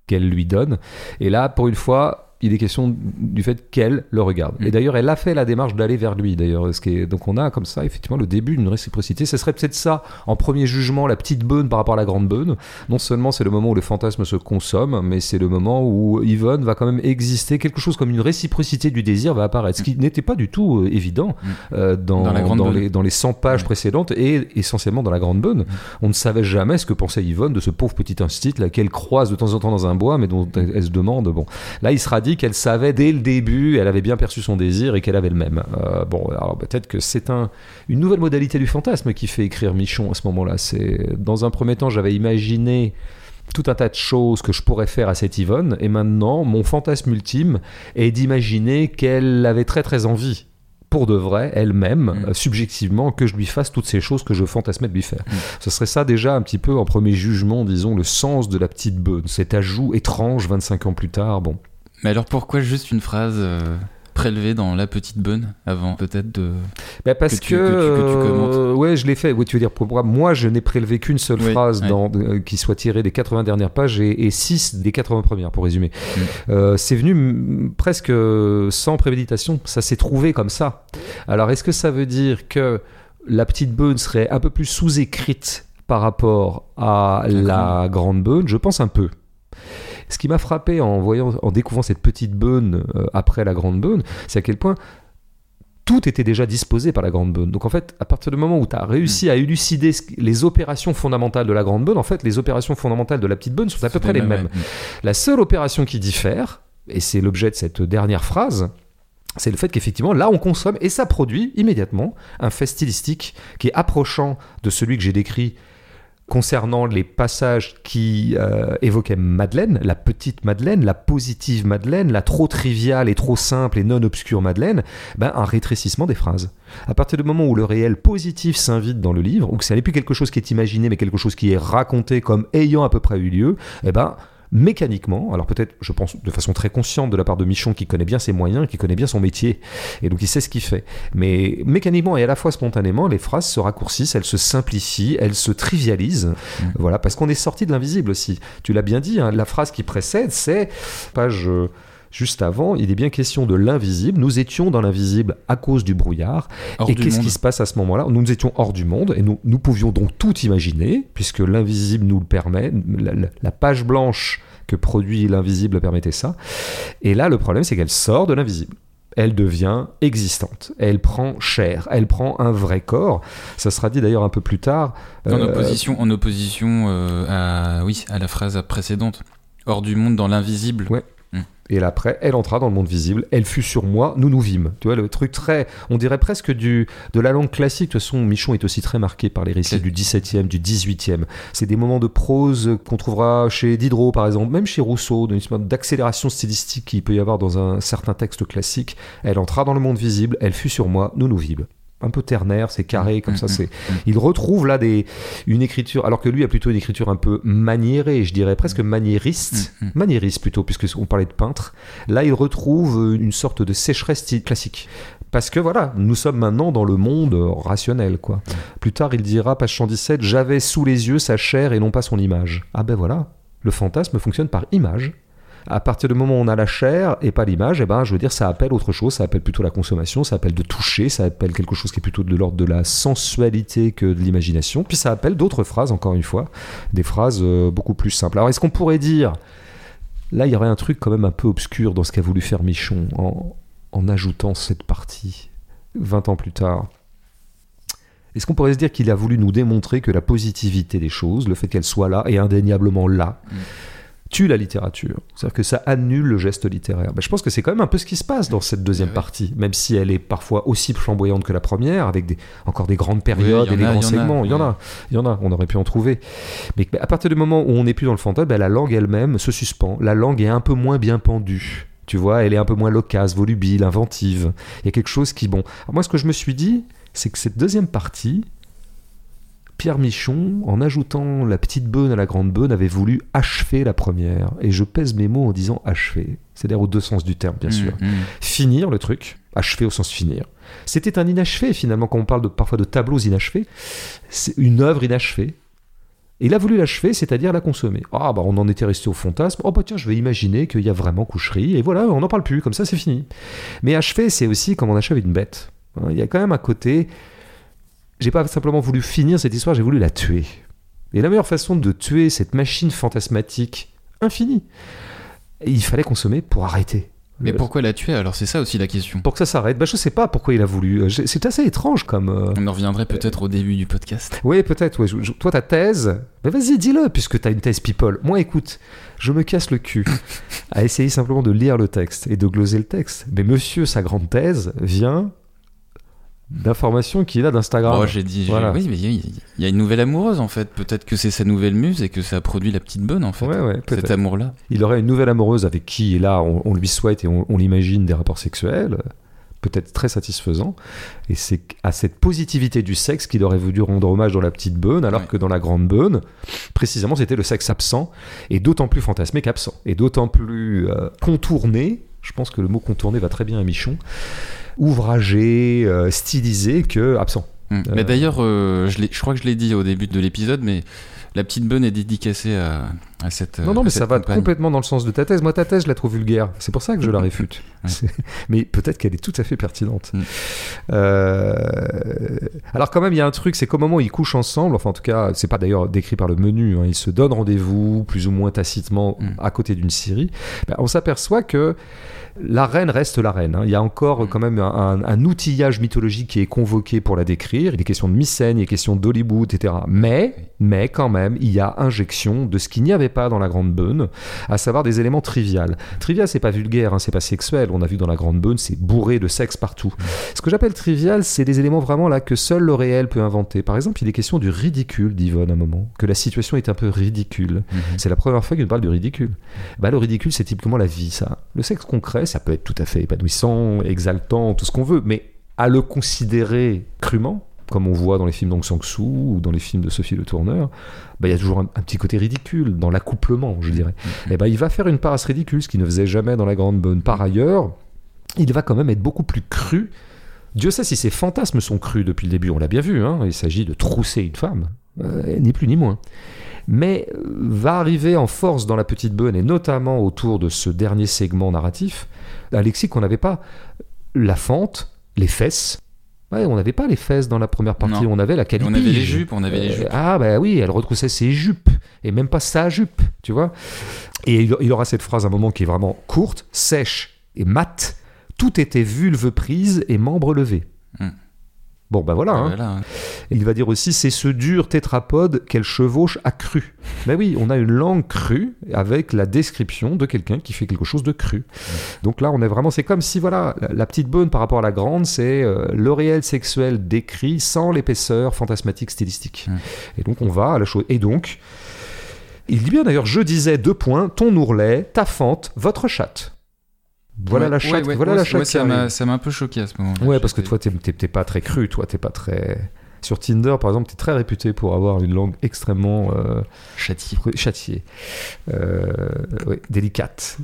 qu'elle lui donne. Et là, pour une fois, il est question du fait qu'elle le regarde. Mm. Et d'ailleurs, elle a fait la démarche d'aller vers lui. D'ailleurs, ce qui est... donc on a comme ça effectivement le début d'une réciprocité. Ce serait peut-être ça, en premier jugement, la petite beune par rapport à la grande beune. Non seulement c'est le moment où le fantasme se consomme, mais c'est le moment où Yvonne va quand même exister. Quelque chose comme une réciprocité du désir va apparaître, ce qui n'était pas du tout euh, évident Mm. euh, dans, Dans la Grande dans Beune. les, dans les 100 pages précédentes et essentiellement dans la grande beune. On ne savait jamais ce que pensait Yvonne de ce pauvre petit instit là qu'elle croise de temps en temps dans un bois, mais dont elle, elle se demande. Bon, là, il sera dit qu'elle savait dès le début, elle avait bien perçu son désir et qu'elle avait le même. Euh, bon, alors peut-être que c'est un, une nouvelle modalité du fantasme qui fait écrire Michon à ce moment-là. C'est dans un premier temps, j'avais imaginé tout un tas de choses que je pourrais faire à cette Yvonne, et maintenant, mon fantasme ultime est d'imaginer qu'elle avait très très envie pour de vrai, elle-même, Mm. euh, subjectivement, que je lui fasse toutes ces choses que je fantasmais de lui faire. Mm. Ce serait ça déjà un petit peu en premier jugement, disons, le sens de la petite beune, cet ajout étrange 25 ans plus tard. Bon, Mais alors pourquoi juste une phrase euh, prélevée dans la petite bonne avant peut-être de... Bah, parce que, tu- que tu- que tu commentes? euh, ouais, je l'ai fait. Oui, tu veux dire pour moi, je n'ai prélevé qu'une seule Oui, phrase ouais. dans, euh, qui soit tirée des 80 dernières pages et, 6 des 80 premières, pour résumer. Mm. Euh, c'est venu mm, presque sans préméditation. Ça s'est trouvé comme ça. Alors, est-ce que ça veut dire que la petite beune serait un peu plus sous-écrite par rapport à la grande beune Je pense un peu. Ce qui m'a frappé en voyant, en découvrant cette petite beune euh, après la grande beune, c'est à quel point tout était déjà disposé par la grande beune. Donc en fait, à partir du moment où tu as réussi à élucider les opérations fondamentales de la grande beune, en fait, les opérations fondamentales de la petite beune sont à peu près les mêmes. Ouais. La seule opération qui diffère, et c'est l'objet de cette dernière phrase, c'est le fait qu'effectivement, là, on consomme et ça produit immédiatement un fait stylistique qui est approchant de celui que j'ai décrit concernant les passages qui euh, évoquaient Madeleine, la petite Madeleine, la positive Madeleine, la trop triviale et trop simple et non obscure Madeleine, ben, un rétrécissement des phrases. À partir du moment où le réel positif s'invite dans le livre, ou que ça n'est plus quelque chose qui est imaginé, mais quelque chose qui est raconté comme ayant à peu près eu lieu, eh ben, mécaniquement, alors peut-être, je pense, de façon très consciente de la part de Michon, qui connaît bien ses moyens, qui connaît bien son métier, et donc il sait ce qu'il fait. Mais mécaniquement et à la fois spontanément, les phrases se raccourcissent, elles se simplifient, elles se trivialisent. Voilà, parce qu'on est sorti de l'invisible aussi. Tu l'as bien dit, hein, la phrase qui précède, c'est page. euh, Juste avant, il est bien question de l'invisible. Nous étions dans l'invisible à cause du brouillard. Hors et qu'est-ce qui se passe à ce moment-là? Nous étions hors du monde et nous, nous pouvions donc tout imaginer, puisque l'invisible nous le permet. La, page blanche que produit l'invisible permettait ça. Et là, le problème, c'est qu'elle sort de l'invisible. Elle devient existante. Elle prend chair. Elle prend un vrai corps. Ça sera dit d'ailleurs un peu plus tard. En Euh, opposition, en opposition euh, à, oui, à la phrase précédente. Hors du monde, dans l'invisible. Ouais. Et après, elle entra dans le monde visible. Elle fut sur moi. Nous nous vîmes. Tu vois, le truc très. On dirait presque du, de la langue classique. De toute façon, Michon est aussi très marqué par les récits du 17e, du 18e. C'est des moments de prose qu'on trouvera chez Diderot, par exemple, même chez Rousseau, d'une sorte d'accélération stylistique qu'il peut y avoir dans un certain texte classique. Elle entra dans le monde visible. Elle fut sur moi. Nous nous vîmes. Un peu ternaire, c'est carré, comme Mm, ça. mm, C'est. mm. Il retrouve là des, une écriture, alors que lui a plutôt une écriture un peu maniérée, je dirais presque maniériste, Mm, mm. maniériste plutôt, puisque on parlait de peintre. Là, il retrouve une sorte de sécheresse classique. Parce que voilà, nous sommes maintenant dans le monde euh, rationnel, quoi. Plus tard, il dira, page 117, j'avais sous les yeux sa chair et non pas son image. Ah ben voilà, le fantasme fonctionne par image. À partir du moment où on a la chair et pas l'image, eh ben, je veux dire, ça appelle autre chose, ça appelle plutôt la consommation, ça appelle de toucher, ça appelle quelque chose qui est plutôt de l'ordre de la sensualité que de l'imagination. Puis ça appelle d'autres phrases, encore une fois, des phrases euh, beaucoup plus simples. Alors est-ce qu'on pourrait dire, là il y aurait un truc quand même un peu obscur dans ce qu'a voulu faire Michon en, en ajoutant cette partie 20 ans plus tard? Est-ce qu'on pourrait se dire qu'il a voulu nous démontrer que la positivité des choses, le fait qu'elle soit là, et indéniablement là, Mm. Tue la littérature C'est-à-dire que ça annule le geste littéraire. Ben, je pense que c'est quand même un peu ce qui se passe dans cette deuxième Ouais. partie, même si elle est parfois aussi flamboyante que la première, avec des, encore des grandes périodes Oui, et des a, grands il y en a, segments. Il y en a, il y en a, on aurait pu en trouver. Mais à partir du moment où on n'est plus dans le fantasme, ben, la langue elle-même se suspend. La langue est un peu moins bien pendue. Tu vois, elle est un peu moins loquace, volubile, inventive. Il y a quelque chose qui, bon. Alors moi, ce que je me suis dit, c'est que cette deuxième partie, Pierre Michon, en ajoutant la petite bonne à la grande bonne, avait voulu achever la première. Et je pèse mes mots en disant achever. C'est-à-dire aux deux sens du terme, bien sûr. Mm, mm. Finir le truc, achever au sens finir. C'était un inachevé, finalement, quand on parle de, parfois de tableaux inachevés. C'est une œuvre inachevée. Et il a voulu l'achever, c'est-à-dire la consommer. Ah, bah on en était resté au fantasme. Oh, bah tiens, je vais imaginer qu'il y a vraiment coucherie. Et voilà, on n'en parle plus, comme ça, c'est fini. Mais achever, c'est aussi comme on achève une bête. Hein, Il y a quand même un côté. J'ai pas simplement voulu finir cette histoire, j'ai voulu la tuer. Et la meilleure façon de tuer cette machine fantasmatique infinie, il fallait consommer pour arrêter. Mais pourquoi la tuer? Alors C'est ça aussi la question. pour que ça s'arrête bah, Je sais pas pourquoi il a voulu. Euh, C'est assez étrange comme. euh, On en reviendrait peut-être au début du podcast. Oui, peut-être. ouais. Je- je- Toi, ta thèse, bah, vas-y, dis-le, puisque tu as une thèse people. Moi, écoute, je me casse le cul à essayer simplement de lire le texte et de gloser le texte. Mais monsieur, sa grande thèse vient d'informations qu'il a d'Instagram. Oh, j'ai dit, Voilà. oui, mais il y, a- une nouvelle amoureuse en fait. Peut-être que c'est sa nouvelle muse et que ça a produit la petite bonne en fait. Ouais, ouais, Cet amour-là. Il aurait une nouvelle amoureuse avec qui, là, on, on lui souhaite et on, on l'imagine des rapports sexuels, peut-être très satisfaisants. Et c'est à cette positivité du sexe qu'il aurait voulu rendre hommage dans la petite bonne, alors Ouais. que dans la grande bonne, précisément, c'était le sexe absent, et d'autant plus fantasmé qu'absent, et d'autant plus euh, contourné. Je pense que le mot contourné va très bien à Michon. Ouvragé, euh, stylisé que absent. Mm. Euh, Mais d'ailleurs, euh, je, crois que je l'ai dit au début de l'épisode, mais la petite bonne est dédicacée à, à cette. Non, non, mais ça va complètement dans le sens de ta thèse. Moi, ta thèse, je la trouve vulgaire. C'est pour ça que je la réfute. Ouais. Mais peut-être qu'elle est tout à fait pertinente. Mm. Euh, Alors, quand même, il y a un truc, c'est qu'au moment où ils couchent ensemble, enfin, en tout cas, c'est pas d'ailleurs décrit par le menu, hein, ils se donnent rendez-vous, plus ou moins tacitement, Mm. à côté d'une Syrie, ben, on s'aperçoit que la reine reste la reine. hein. Il y a encore Mm. quand même un, un- un outillage mythologique qui est convoqué pour la décrire. Il est question de Mycène, il est question d'Hollywood, etc. Mais, mais quand même, il y a injection de ce qu'il n'y avait pas dans la Grande Beune, à savoir des éléments triviales. Trivial, c'est pas vulgaire, hein, c'est pas sexuel. On a vu dans la Grande Beune, c'est bourré de sexe partout. Ce que j'appelle trivial, c'est des éléments vraiment là que seul le réel peut inventer. Par exemple, il est question du ridicule, dit Yvonne à un moment, que la situation est un peu ridicule. Mhm. C'est la première fois qu'il parle du ridicule. Bah, le ridicule, c'est typiquement la vie, ça. Le sexe concret, ça peut être tout à fait épanouissant, exaltant, tout ce qu'on veut, mais à le considérer crûment, comme on voit dans les films d'Aung San Suu ou dans les films de Sophie Le Tourneur, bah, il y a toujours un, un petit côté ridicule dans l'accouplement, je dirais. Et ben il va faire une ce ridicule, ce qu'il ne faisait jamais dans la Grande Bonne. Par ailleurs, il va quand même être beaucoup plus cru. Dieu sait si ses fantasmes sont crus depuis le début, on l'a bien vu, hein. il s'agit de trousser une femme, euh, ni plus ni moins. Mais euh, va arriver en force dans la petite bonne, et notamment autour de ce dernier segment narratif, un lexique qu'on n'avait pas. La fente, les fesses. Ouais, on n'avait pas les fesses dans la première partie, Non. on avait la On calipige. avait les jupes, on avait les Euh, jupes. Ah bah oui, elle retroussait ses jupes et même pas sa jupe, tu vois. Et il, aura cette phrase à un moment qui est vraiment courte, sèche et mate. Tout était vulve prise et membres levés. Bon bah voilà. hein. Voilà, hein. Il va dire aussi c'est ce dur tétrapode qu'elle chevauche à cru. Ben oui, on a une langue crue avec la description de quelqu'un qui fait quelque chose de cru. Donc là, on est vraiment, c'est comme si voilà, la, la petite bonne par rapport à la grande, c'est euh, le réel sexuel décrit sans l'épaisseur fantasmatique stylistique. Et donc on va à la chose. Et donc, il dit bien d'ailleurs, je disais deux points, ton ourlet, ta fente, votre chatte. Voilà Ouais, la chatte, ouais, voilà la chatte ça m'a ça m'a un peu choqué à ce moment-là. Ouais, parce que toi, t'es- pas très cru, toi, t'es pas très. Sur Tinder, par exemple, t'es très réputé pour avoir une langue extrêmement euh, Châtié. châtiée, euh, ouais, délicate.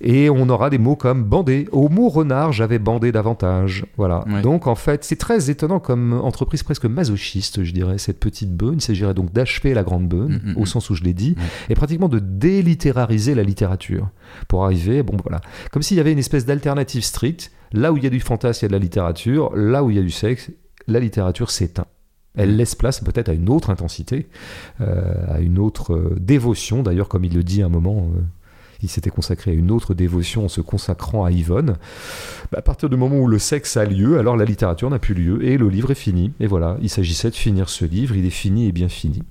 Et on aura des mots comme bandé. Au mot renard, j'avais bandé davantage. Voilà. Ouais. Donc en fait, c'est très étonnant comme entreprise presque masochiste, je dirais, cette petite beune. Il s'agirait donc d'achever la grande beune, Mm, mm, au mm. sens où je l'ai dit, et pratiquement de délitérariser la littérature. Pour arriver, bon voilà. Comme s'il y avait une espèce d'alternative stricte. Là où il y a du fantasme, il y a de la littérature. Là où il y a du sexe, la littérature s'éteint. Elle Mm. laisse place peut-être à une autre intensité, euh, à une autre euh, dévotion. D'ailleurs, comme il le dit à un moment, euh, il s'était consacré à une autre dévotion en se consacrant à Yvonne. Bah, à partir du moment où le sexe a lieu, alors la littérature n'a plus lieu et le livre est fini. Et voilà, il s'agissait de finir ce livre. Il est fini et bien fini.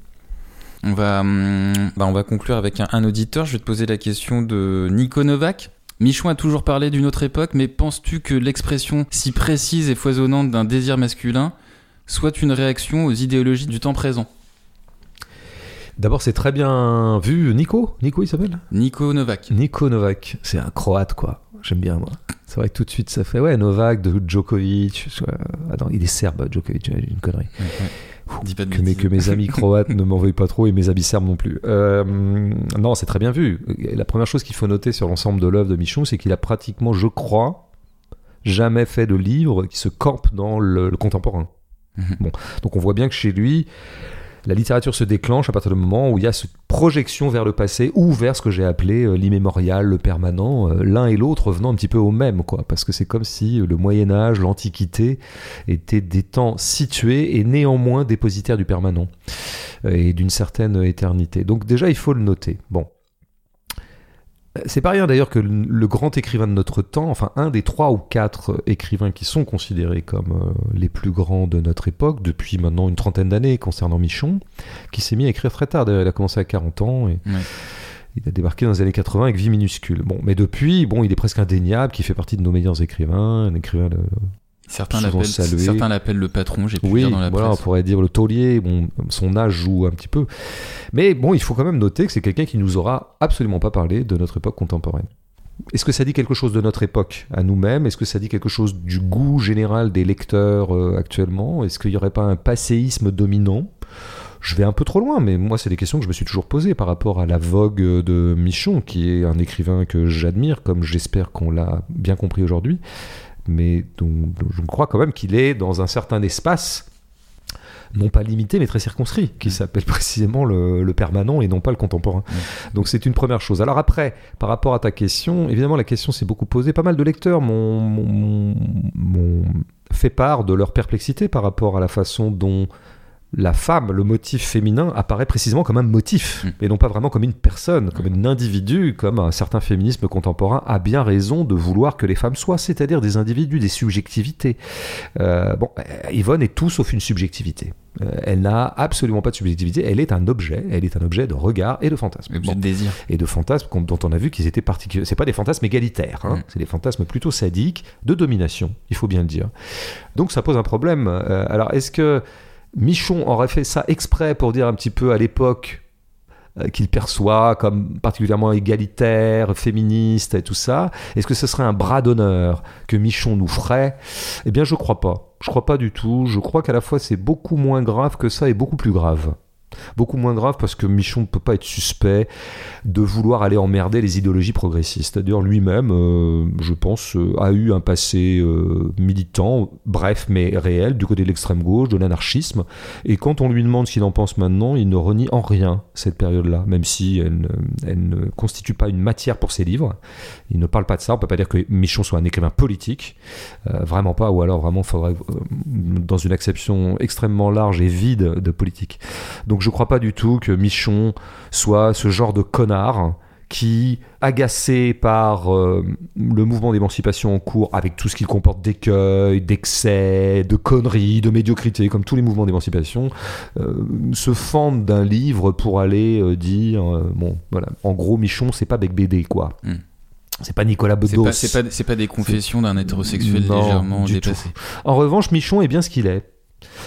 On va, hum, bah, on va conclure avec un, un auditeur. Je vais te poser la question de Nico Novak. Michon a toujours parlé d'une autre époque, mais penses-tu que l'expression si précise et foisonnante d'un désir masculin soit une réaction aux idéologies du temps présent? D'abord, c'est très bien vu. Nico Nico, il s'appelle? Nico Novak. Nico Novak. C'est un croate, quoi. J'aime bien, moi. C'est vrai que tout de suite, ça fait, ouais, Novak, de Djokovic. euh, Attends, il est serbe, Djokovic, une connerie. Ouais, ouais. Dis pas de que, mes, que mes amis croates ne m'en veuillent pas trop et mes amis serbes non plus. Euh, non, c'est très bien vu. La première chose qu'il faut noter sur l'ensemble de l'œuvre de Michon, c'est qu'il a pratiquement, je crois, jamais fait de livre qui se campe dans le, le contemporain. Mhm. Bon, donc on voit bien que chez lui, la littérature se déclenche à partir du moment où il y a cette projection vers le passé ou vers ce que j'ai appelé euh, l'immémorial, le permanent, euh, l'un et l'autre venant un petit peu au même, quoi. Parce que c'est comme si euh, le Moyen Âge, l'Antiquité étaient des temps situés et néanmoins dépositaires du permanent et d'une certaine éternité. Donc déjà, il faut le noter. Bon. C'est pas rien d'ailleurs que le grand écrivain de notre temps, enfin un des trois ou quatre euh, écrivains qui sont considérés comme euh, les plus grands de notre époque, depuis maintenant une trentaine d'années concernant Michon, qui s'est mis à écrire très tard. D'ailleurs, il a commencé à 40 ans et Ouais. il a débarqué dans les années 80 avec Vie minuscule. Bon, mais depuis, bon, il est presque indéniable, qui fait partie de nos meilleurs écrivains, un écrivain de, Certains l'appellent, salué. certains l'appellent le patron, j'ai pu oui, dans la voilà, on pourrait dire le taulier. Bon, son âge joue un petit peu. Mais bon, il faut quand même noter que c'est quelqu'un qui nous aura absolument pas parlé de notre époque contemporaine. Est-ce que ça dit quelque chose de notre époque à nous-mêmes? Est-ce que ça dit quelque chose du goût général des lecteurs euh, actuellement? Est-ce qu'il n'y aurait pas un passéisme dominant? Je vais un peu trop loin, mais moi, c'est des questions que je me suis toujours posées par rapport à la vogue de Michon, qui est un écrivain que j'admire, comme j'espère qu'on l'a bien compris aujourd'hui, mais dont, dont je crois quand même qu'il est dans un certain espace, non pas limité, mais très circonscrit, qui s'appelle précisément le, le permanent et non pas le contemporain. Donc c'est une première chose. Alors après, par rapport à ta question, évidemment, la question s'est beaucoup posée. Pas mal de lecteurs m'ont fait part de leur perplexité par rapport à la façon dont la femme, le motif féminin, apparaît précisément comme un motif, Mm. et non pas vraiment comme une personne, comme un individu, comme un certain féminisme contemporain a bien raison de vouloir que les femmes soient, c'est-à-dire des individus, des subjectivités. Euh, bon, euh, Yvonne est tout sauf une subjectivité. Euh, elle n'a absolument pas de subjectivité, elle est un objet, elle est un objet de regard et de fantasme. Bon de désir. et de fantasmes dont on a vu qu'ils étaient particuliers. C'est pas des fantasmes égalitaires, hein. Mm. c'est des fantasmes plutôt sadiques, de domination, il faut bien le dire. Donc ça pose un problème. Euh, alors est-ce que Michon aurait fait ça exprès pour dire un petit peu à l'époque euh, qu'il perçoit comme particulièrement égalitaire, féministe et tout ça Est-ce que ce serait un bras d'honneur que Michon nous ferait? Eh bien je crois pas. Je crois pas du tout. Je crois qu'à la fois c'est beaucoup moins grave que ça et beaucoup plus grave. Beaucoup moins grave parce que Michon ne peut pas être suspect de vouloir aller emmerder les idéologies progressistes. D'ailleurs, lui-même, euh, je pense, euh, a eu un passé euh, militant, bref, mais réel, du côté de l'extrême gauche, de l'anarchisme. Et quand on lui demande ce qu'il en pense maintenant, il ne renie en rien cette période-là, même si elle ne, ne constitue pas une matière pour ses livres. Il ne parle pas de ça. On peut pas dire que Michon soit un écrivain politique. Vraiment pas. Ou alors, vraiment, faudrait, dans une acception extrêmement large et vide de politique. Donc je crois pas du tout que Michon soit ce genre de connard qui, agacé par euh, le mouvement d'émancipation en cours, avec tout ce qu'il comporte d'écueils, d'excès, de conneries, de médiocrité, comme tous les mouvements d'émancipation, euh, se fendent d'un livre pour aller euh, dire, bon, voilà, en gros, Michon, c'est pas Bec BD, quoi. Hmm. C'est pas Nicolas Bedos. c'est pas, pas des confessions d'un hétérosexuel Non, légèrement du dépassé. En revanche, Michon est bien ce qu'il est.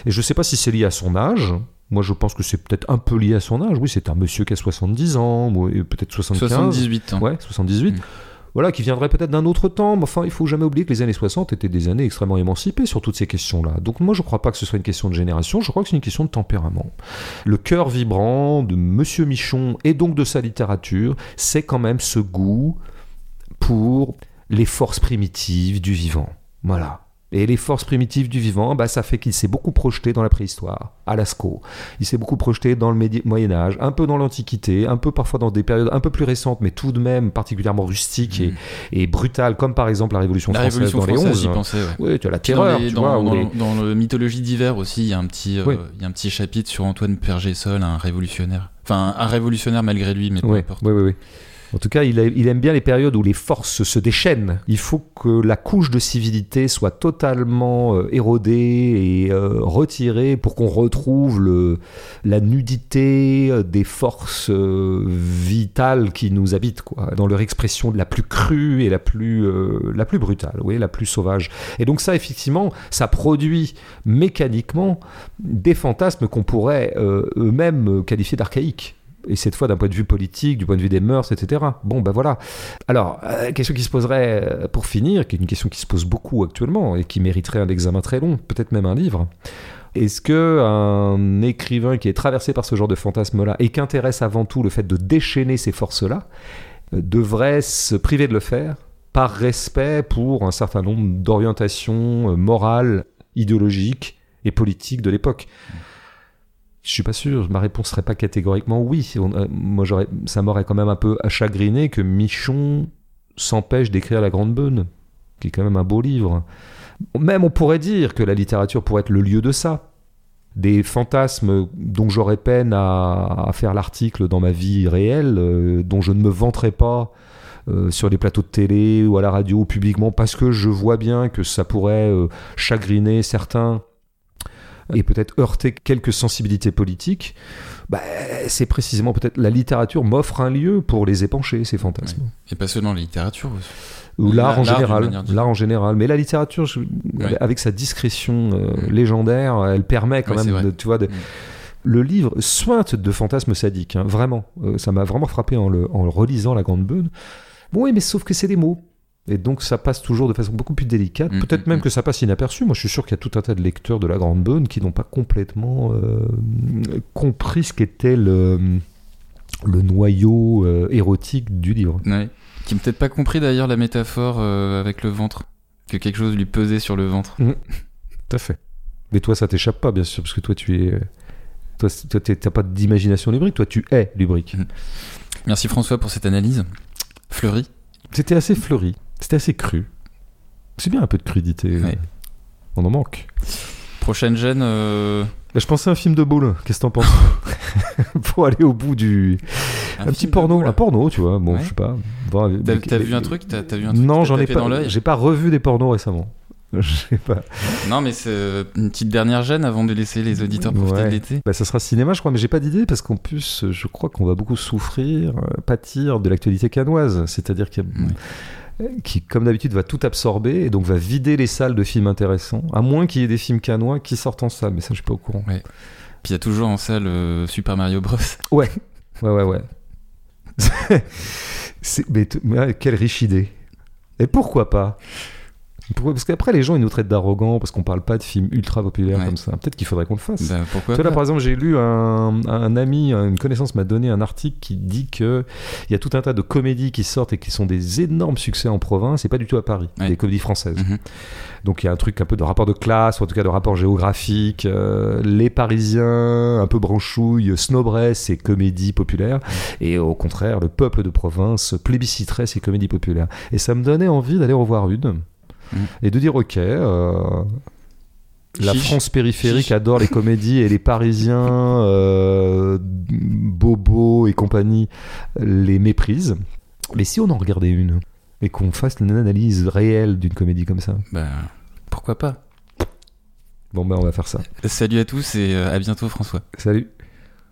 Et je sais pas si c'est lié à son âge. Moi, je pense que c'est peut-être un peu lié à son âge. Oui, c'est un monsieur qui a 70 ans, et peut-être 75. 78 ans. Ouais, 78. Mm. Voilà, qui viendrait peut-être d'un autre temps, mais enfin, il faut jamais oublier que les années 60 étaient des années extrêmement émancipées sur toutes ces questions-là. Donc moi, je crois pas que ce soit une question de génération, je crois que c'est une question de tempérament. Le cœur vibrant de Monsieur Michon et donc de sa littérature, c'est quand même ce goût pour les forces primitives du vivant. Voilà. Et les forces primitives du vivant, bah, ça fait qu'il s'est beaucoup projeté dans la préhistoire, à Lascaux. Il s'est beaucoup projeté dans le Moyen Âge, un peu dans l'Antiquité, un peu parfois dans des périodes un peu plus récentes, mais tout de même particulièrement rustiques et, et brutales, comme par exemple la Révolution Mm. La française Révolution dans les française, 11. j'y pensais, ouais. Oui, tu as la Puis dans terreur, les- tu dans, vois, dans- les- dans le mythologie d'hiver aussi, il y a un petit, euh, Oui. il y a un petit chapitre sur Antoine Pergessol, un révolutionnaire. Enfin, un révolutionnaire malgré lui, mais peu Oui, importe. oui, oui, oui. En tout cas, il, aime bien les périodes où les forces se déchaînent. Il faut que la couche de civilité soit totalement euh, érodée et euh, retirée pour qu'on retrouve la nudité euh, des forces vitales qui nous habitent, quoi, dans leur expression la plus crue et la plus, la plus brutale, oui, la plus sauvage. Et donc ça, effectivement, ça produit mécaniquement des fantasmes qu'on pourrait eux-mêmes qualifier d'archaïques et cette fois d'un point de vue politique, du point de vue des mœurs, etc. Bon, ben voilà. Alors, euh, question qui se poserait euh, pour finir, qui est une question qui se pose beaucoup actuellement et qui mériterait un examen très long, peut-être même un livre. Est-ce que un écrivain qui est traversé par ce genre de fantasme-là et qui intéresse avant tout le fait de déchaîner ces forces-là euh, devrait se priver de le faire par respect pour un certain nombre d'orientations morales, idéologiques et politiques de l'époque? Je suis pas sûr. Ma réponse serait pas catégoriquement oui. Euh, moi, ça m'aurait quand même un peu chagriné que Michon s'empêche d'écrire La Grande Beune, qui est quand même un beau livre. Même on pourrait dire que la littérature pourrait être le lieu de ça. Des fantasmes dont j'aurais peine à, faire l'article dans ma vie réelle, euh, dont je ne me vanterai pas euh, sur les plateaux de télé ou à la radio ou publiquement, parce que je vois bien que ça pourrait chagriner certains et peut-être heurter quelques sensibilités politiques. Bah, c'est précisément peut-être la littérature m'offre un lieu pour les épancher, ces fantasmes. Et pas seulement la littérature. Ou l'art en général. L'art en général. Mais la littérature, je- Ouais. avec sa discrétion euh, Mm. légendaire, elle permet quand Ouais, même, de, tu vois, de- Mm. le livre sointe de fantasmes sadiques, hein, vraiment. Euh, ça m'a vraiment frappé en le, en le relisant, La Grande Beune. Bon, oui, mais sauf que c'est des mots. Et donc ça passe toujours de façon beaucoup plus délicate. Mm, Peut-être mm, même mm. que ça passe inaperçu. Moi, je suis sûr qu'il y a tout un tas de lecteurs de La Grande Beune qui n'ont pas complètement euh, compris ce qu'était le, le noyau euh, érotique du livre. Ouais. Qui n'a peut-être pas compris d'ailleurs la métaphore euh, avec le ventre. Que quelque chose lui pesait sur le ventre. Tout à fait. Mais toi, ça t'échappe pas, bien sûr, parce que toi, tu es. Toi, t'as pas d'imagination lubrique, toi, tu es lubrique. Merci François pour cette analyse. Fleury. C'était assez fleuri, c'était assez cru. C'est bien un peu de crudité. Ouais. On en manque. Prochaine gêne. euh, je pensais à un film de boule. Qu'est-ce que t'en penses Pour aller au bout du. Un, petit porno. Un porno, tu vois. Bon, Ouais. je sais pas. Bon, T'as mais- t'as mais- vu un truc T'as t'as vu un truc Non, j'en ai pas. J'ai pas revu des pornos récemment. Je sais pas. Non, mais c'est euh, une petite dernière gêne avant de laisser les auditeurs profiter Ouais. de l'été. Bah, ça sera cinéma, je crois, mais j'ai pas d'idée parce qu'en plus, je crois qu'on va beaucoup souffrir, euh, pâtir de l'actualité canoise. C'est-à-dire qu'il y a- qui, comme d'habitude, va tout absorber et donc va vider les salles de films intéressants, à moins qu'il y ait des films canois qui sortent en salle, mais ça, je suis pas au courant. Puis il y a toujours en salle euh, Super Mario Bros. Ouais, ouais, ouais, ouais. C'est- mais, ouais, quelle riche idée. Et pourquoi pas? Pourquoi Parce qu'après, les gens, ils nous traitent d'arrogants parce qu'on parle pas de films ultra populaires Ouais. comme ça. Peut-être qu'il faudrait qu'on le fasse. Bah, pourquoi Tu vois, là, par exemple, j'ai lu un, un ami, une connaissance m'a donné un article qui dit que il y a tout un tas de comédies qui sortent et qui sont des énormes succès en province et pas du tout à Paris, Ouais. des comédies françaises. Mhm. Donc il y a un truc un peu de rapport de classe, ou en tout cas de rapport géographique. euh, les Parisiens, un peu branchouilles, snoberaient ces comédies populaires, et au contraire, le peuple de province plébisciterait ces comédies populaires. Et ça me donnait envie d'aller en voir une Mhm. et de dire ok. euh, la Chiche. France périphérique Chiche. adore les comédies et les Parisiens, euh, Bobo et compagnie, les méprisent. Mais si on en regardait une et qu'on fasse une analyse réelle d'une comédie comme ça, Bah, pourquoi pas? Bon ben on va faire ça. Salut à tous et euh, à bientôt François. Salut.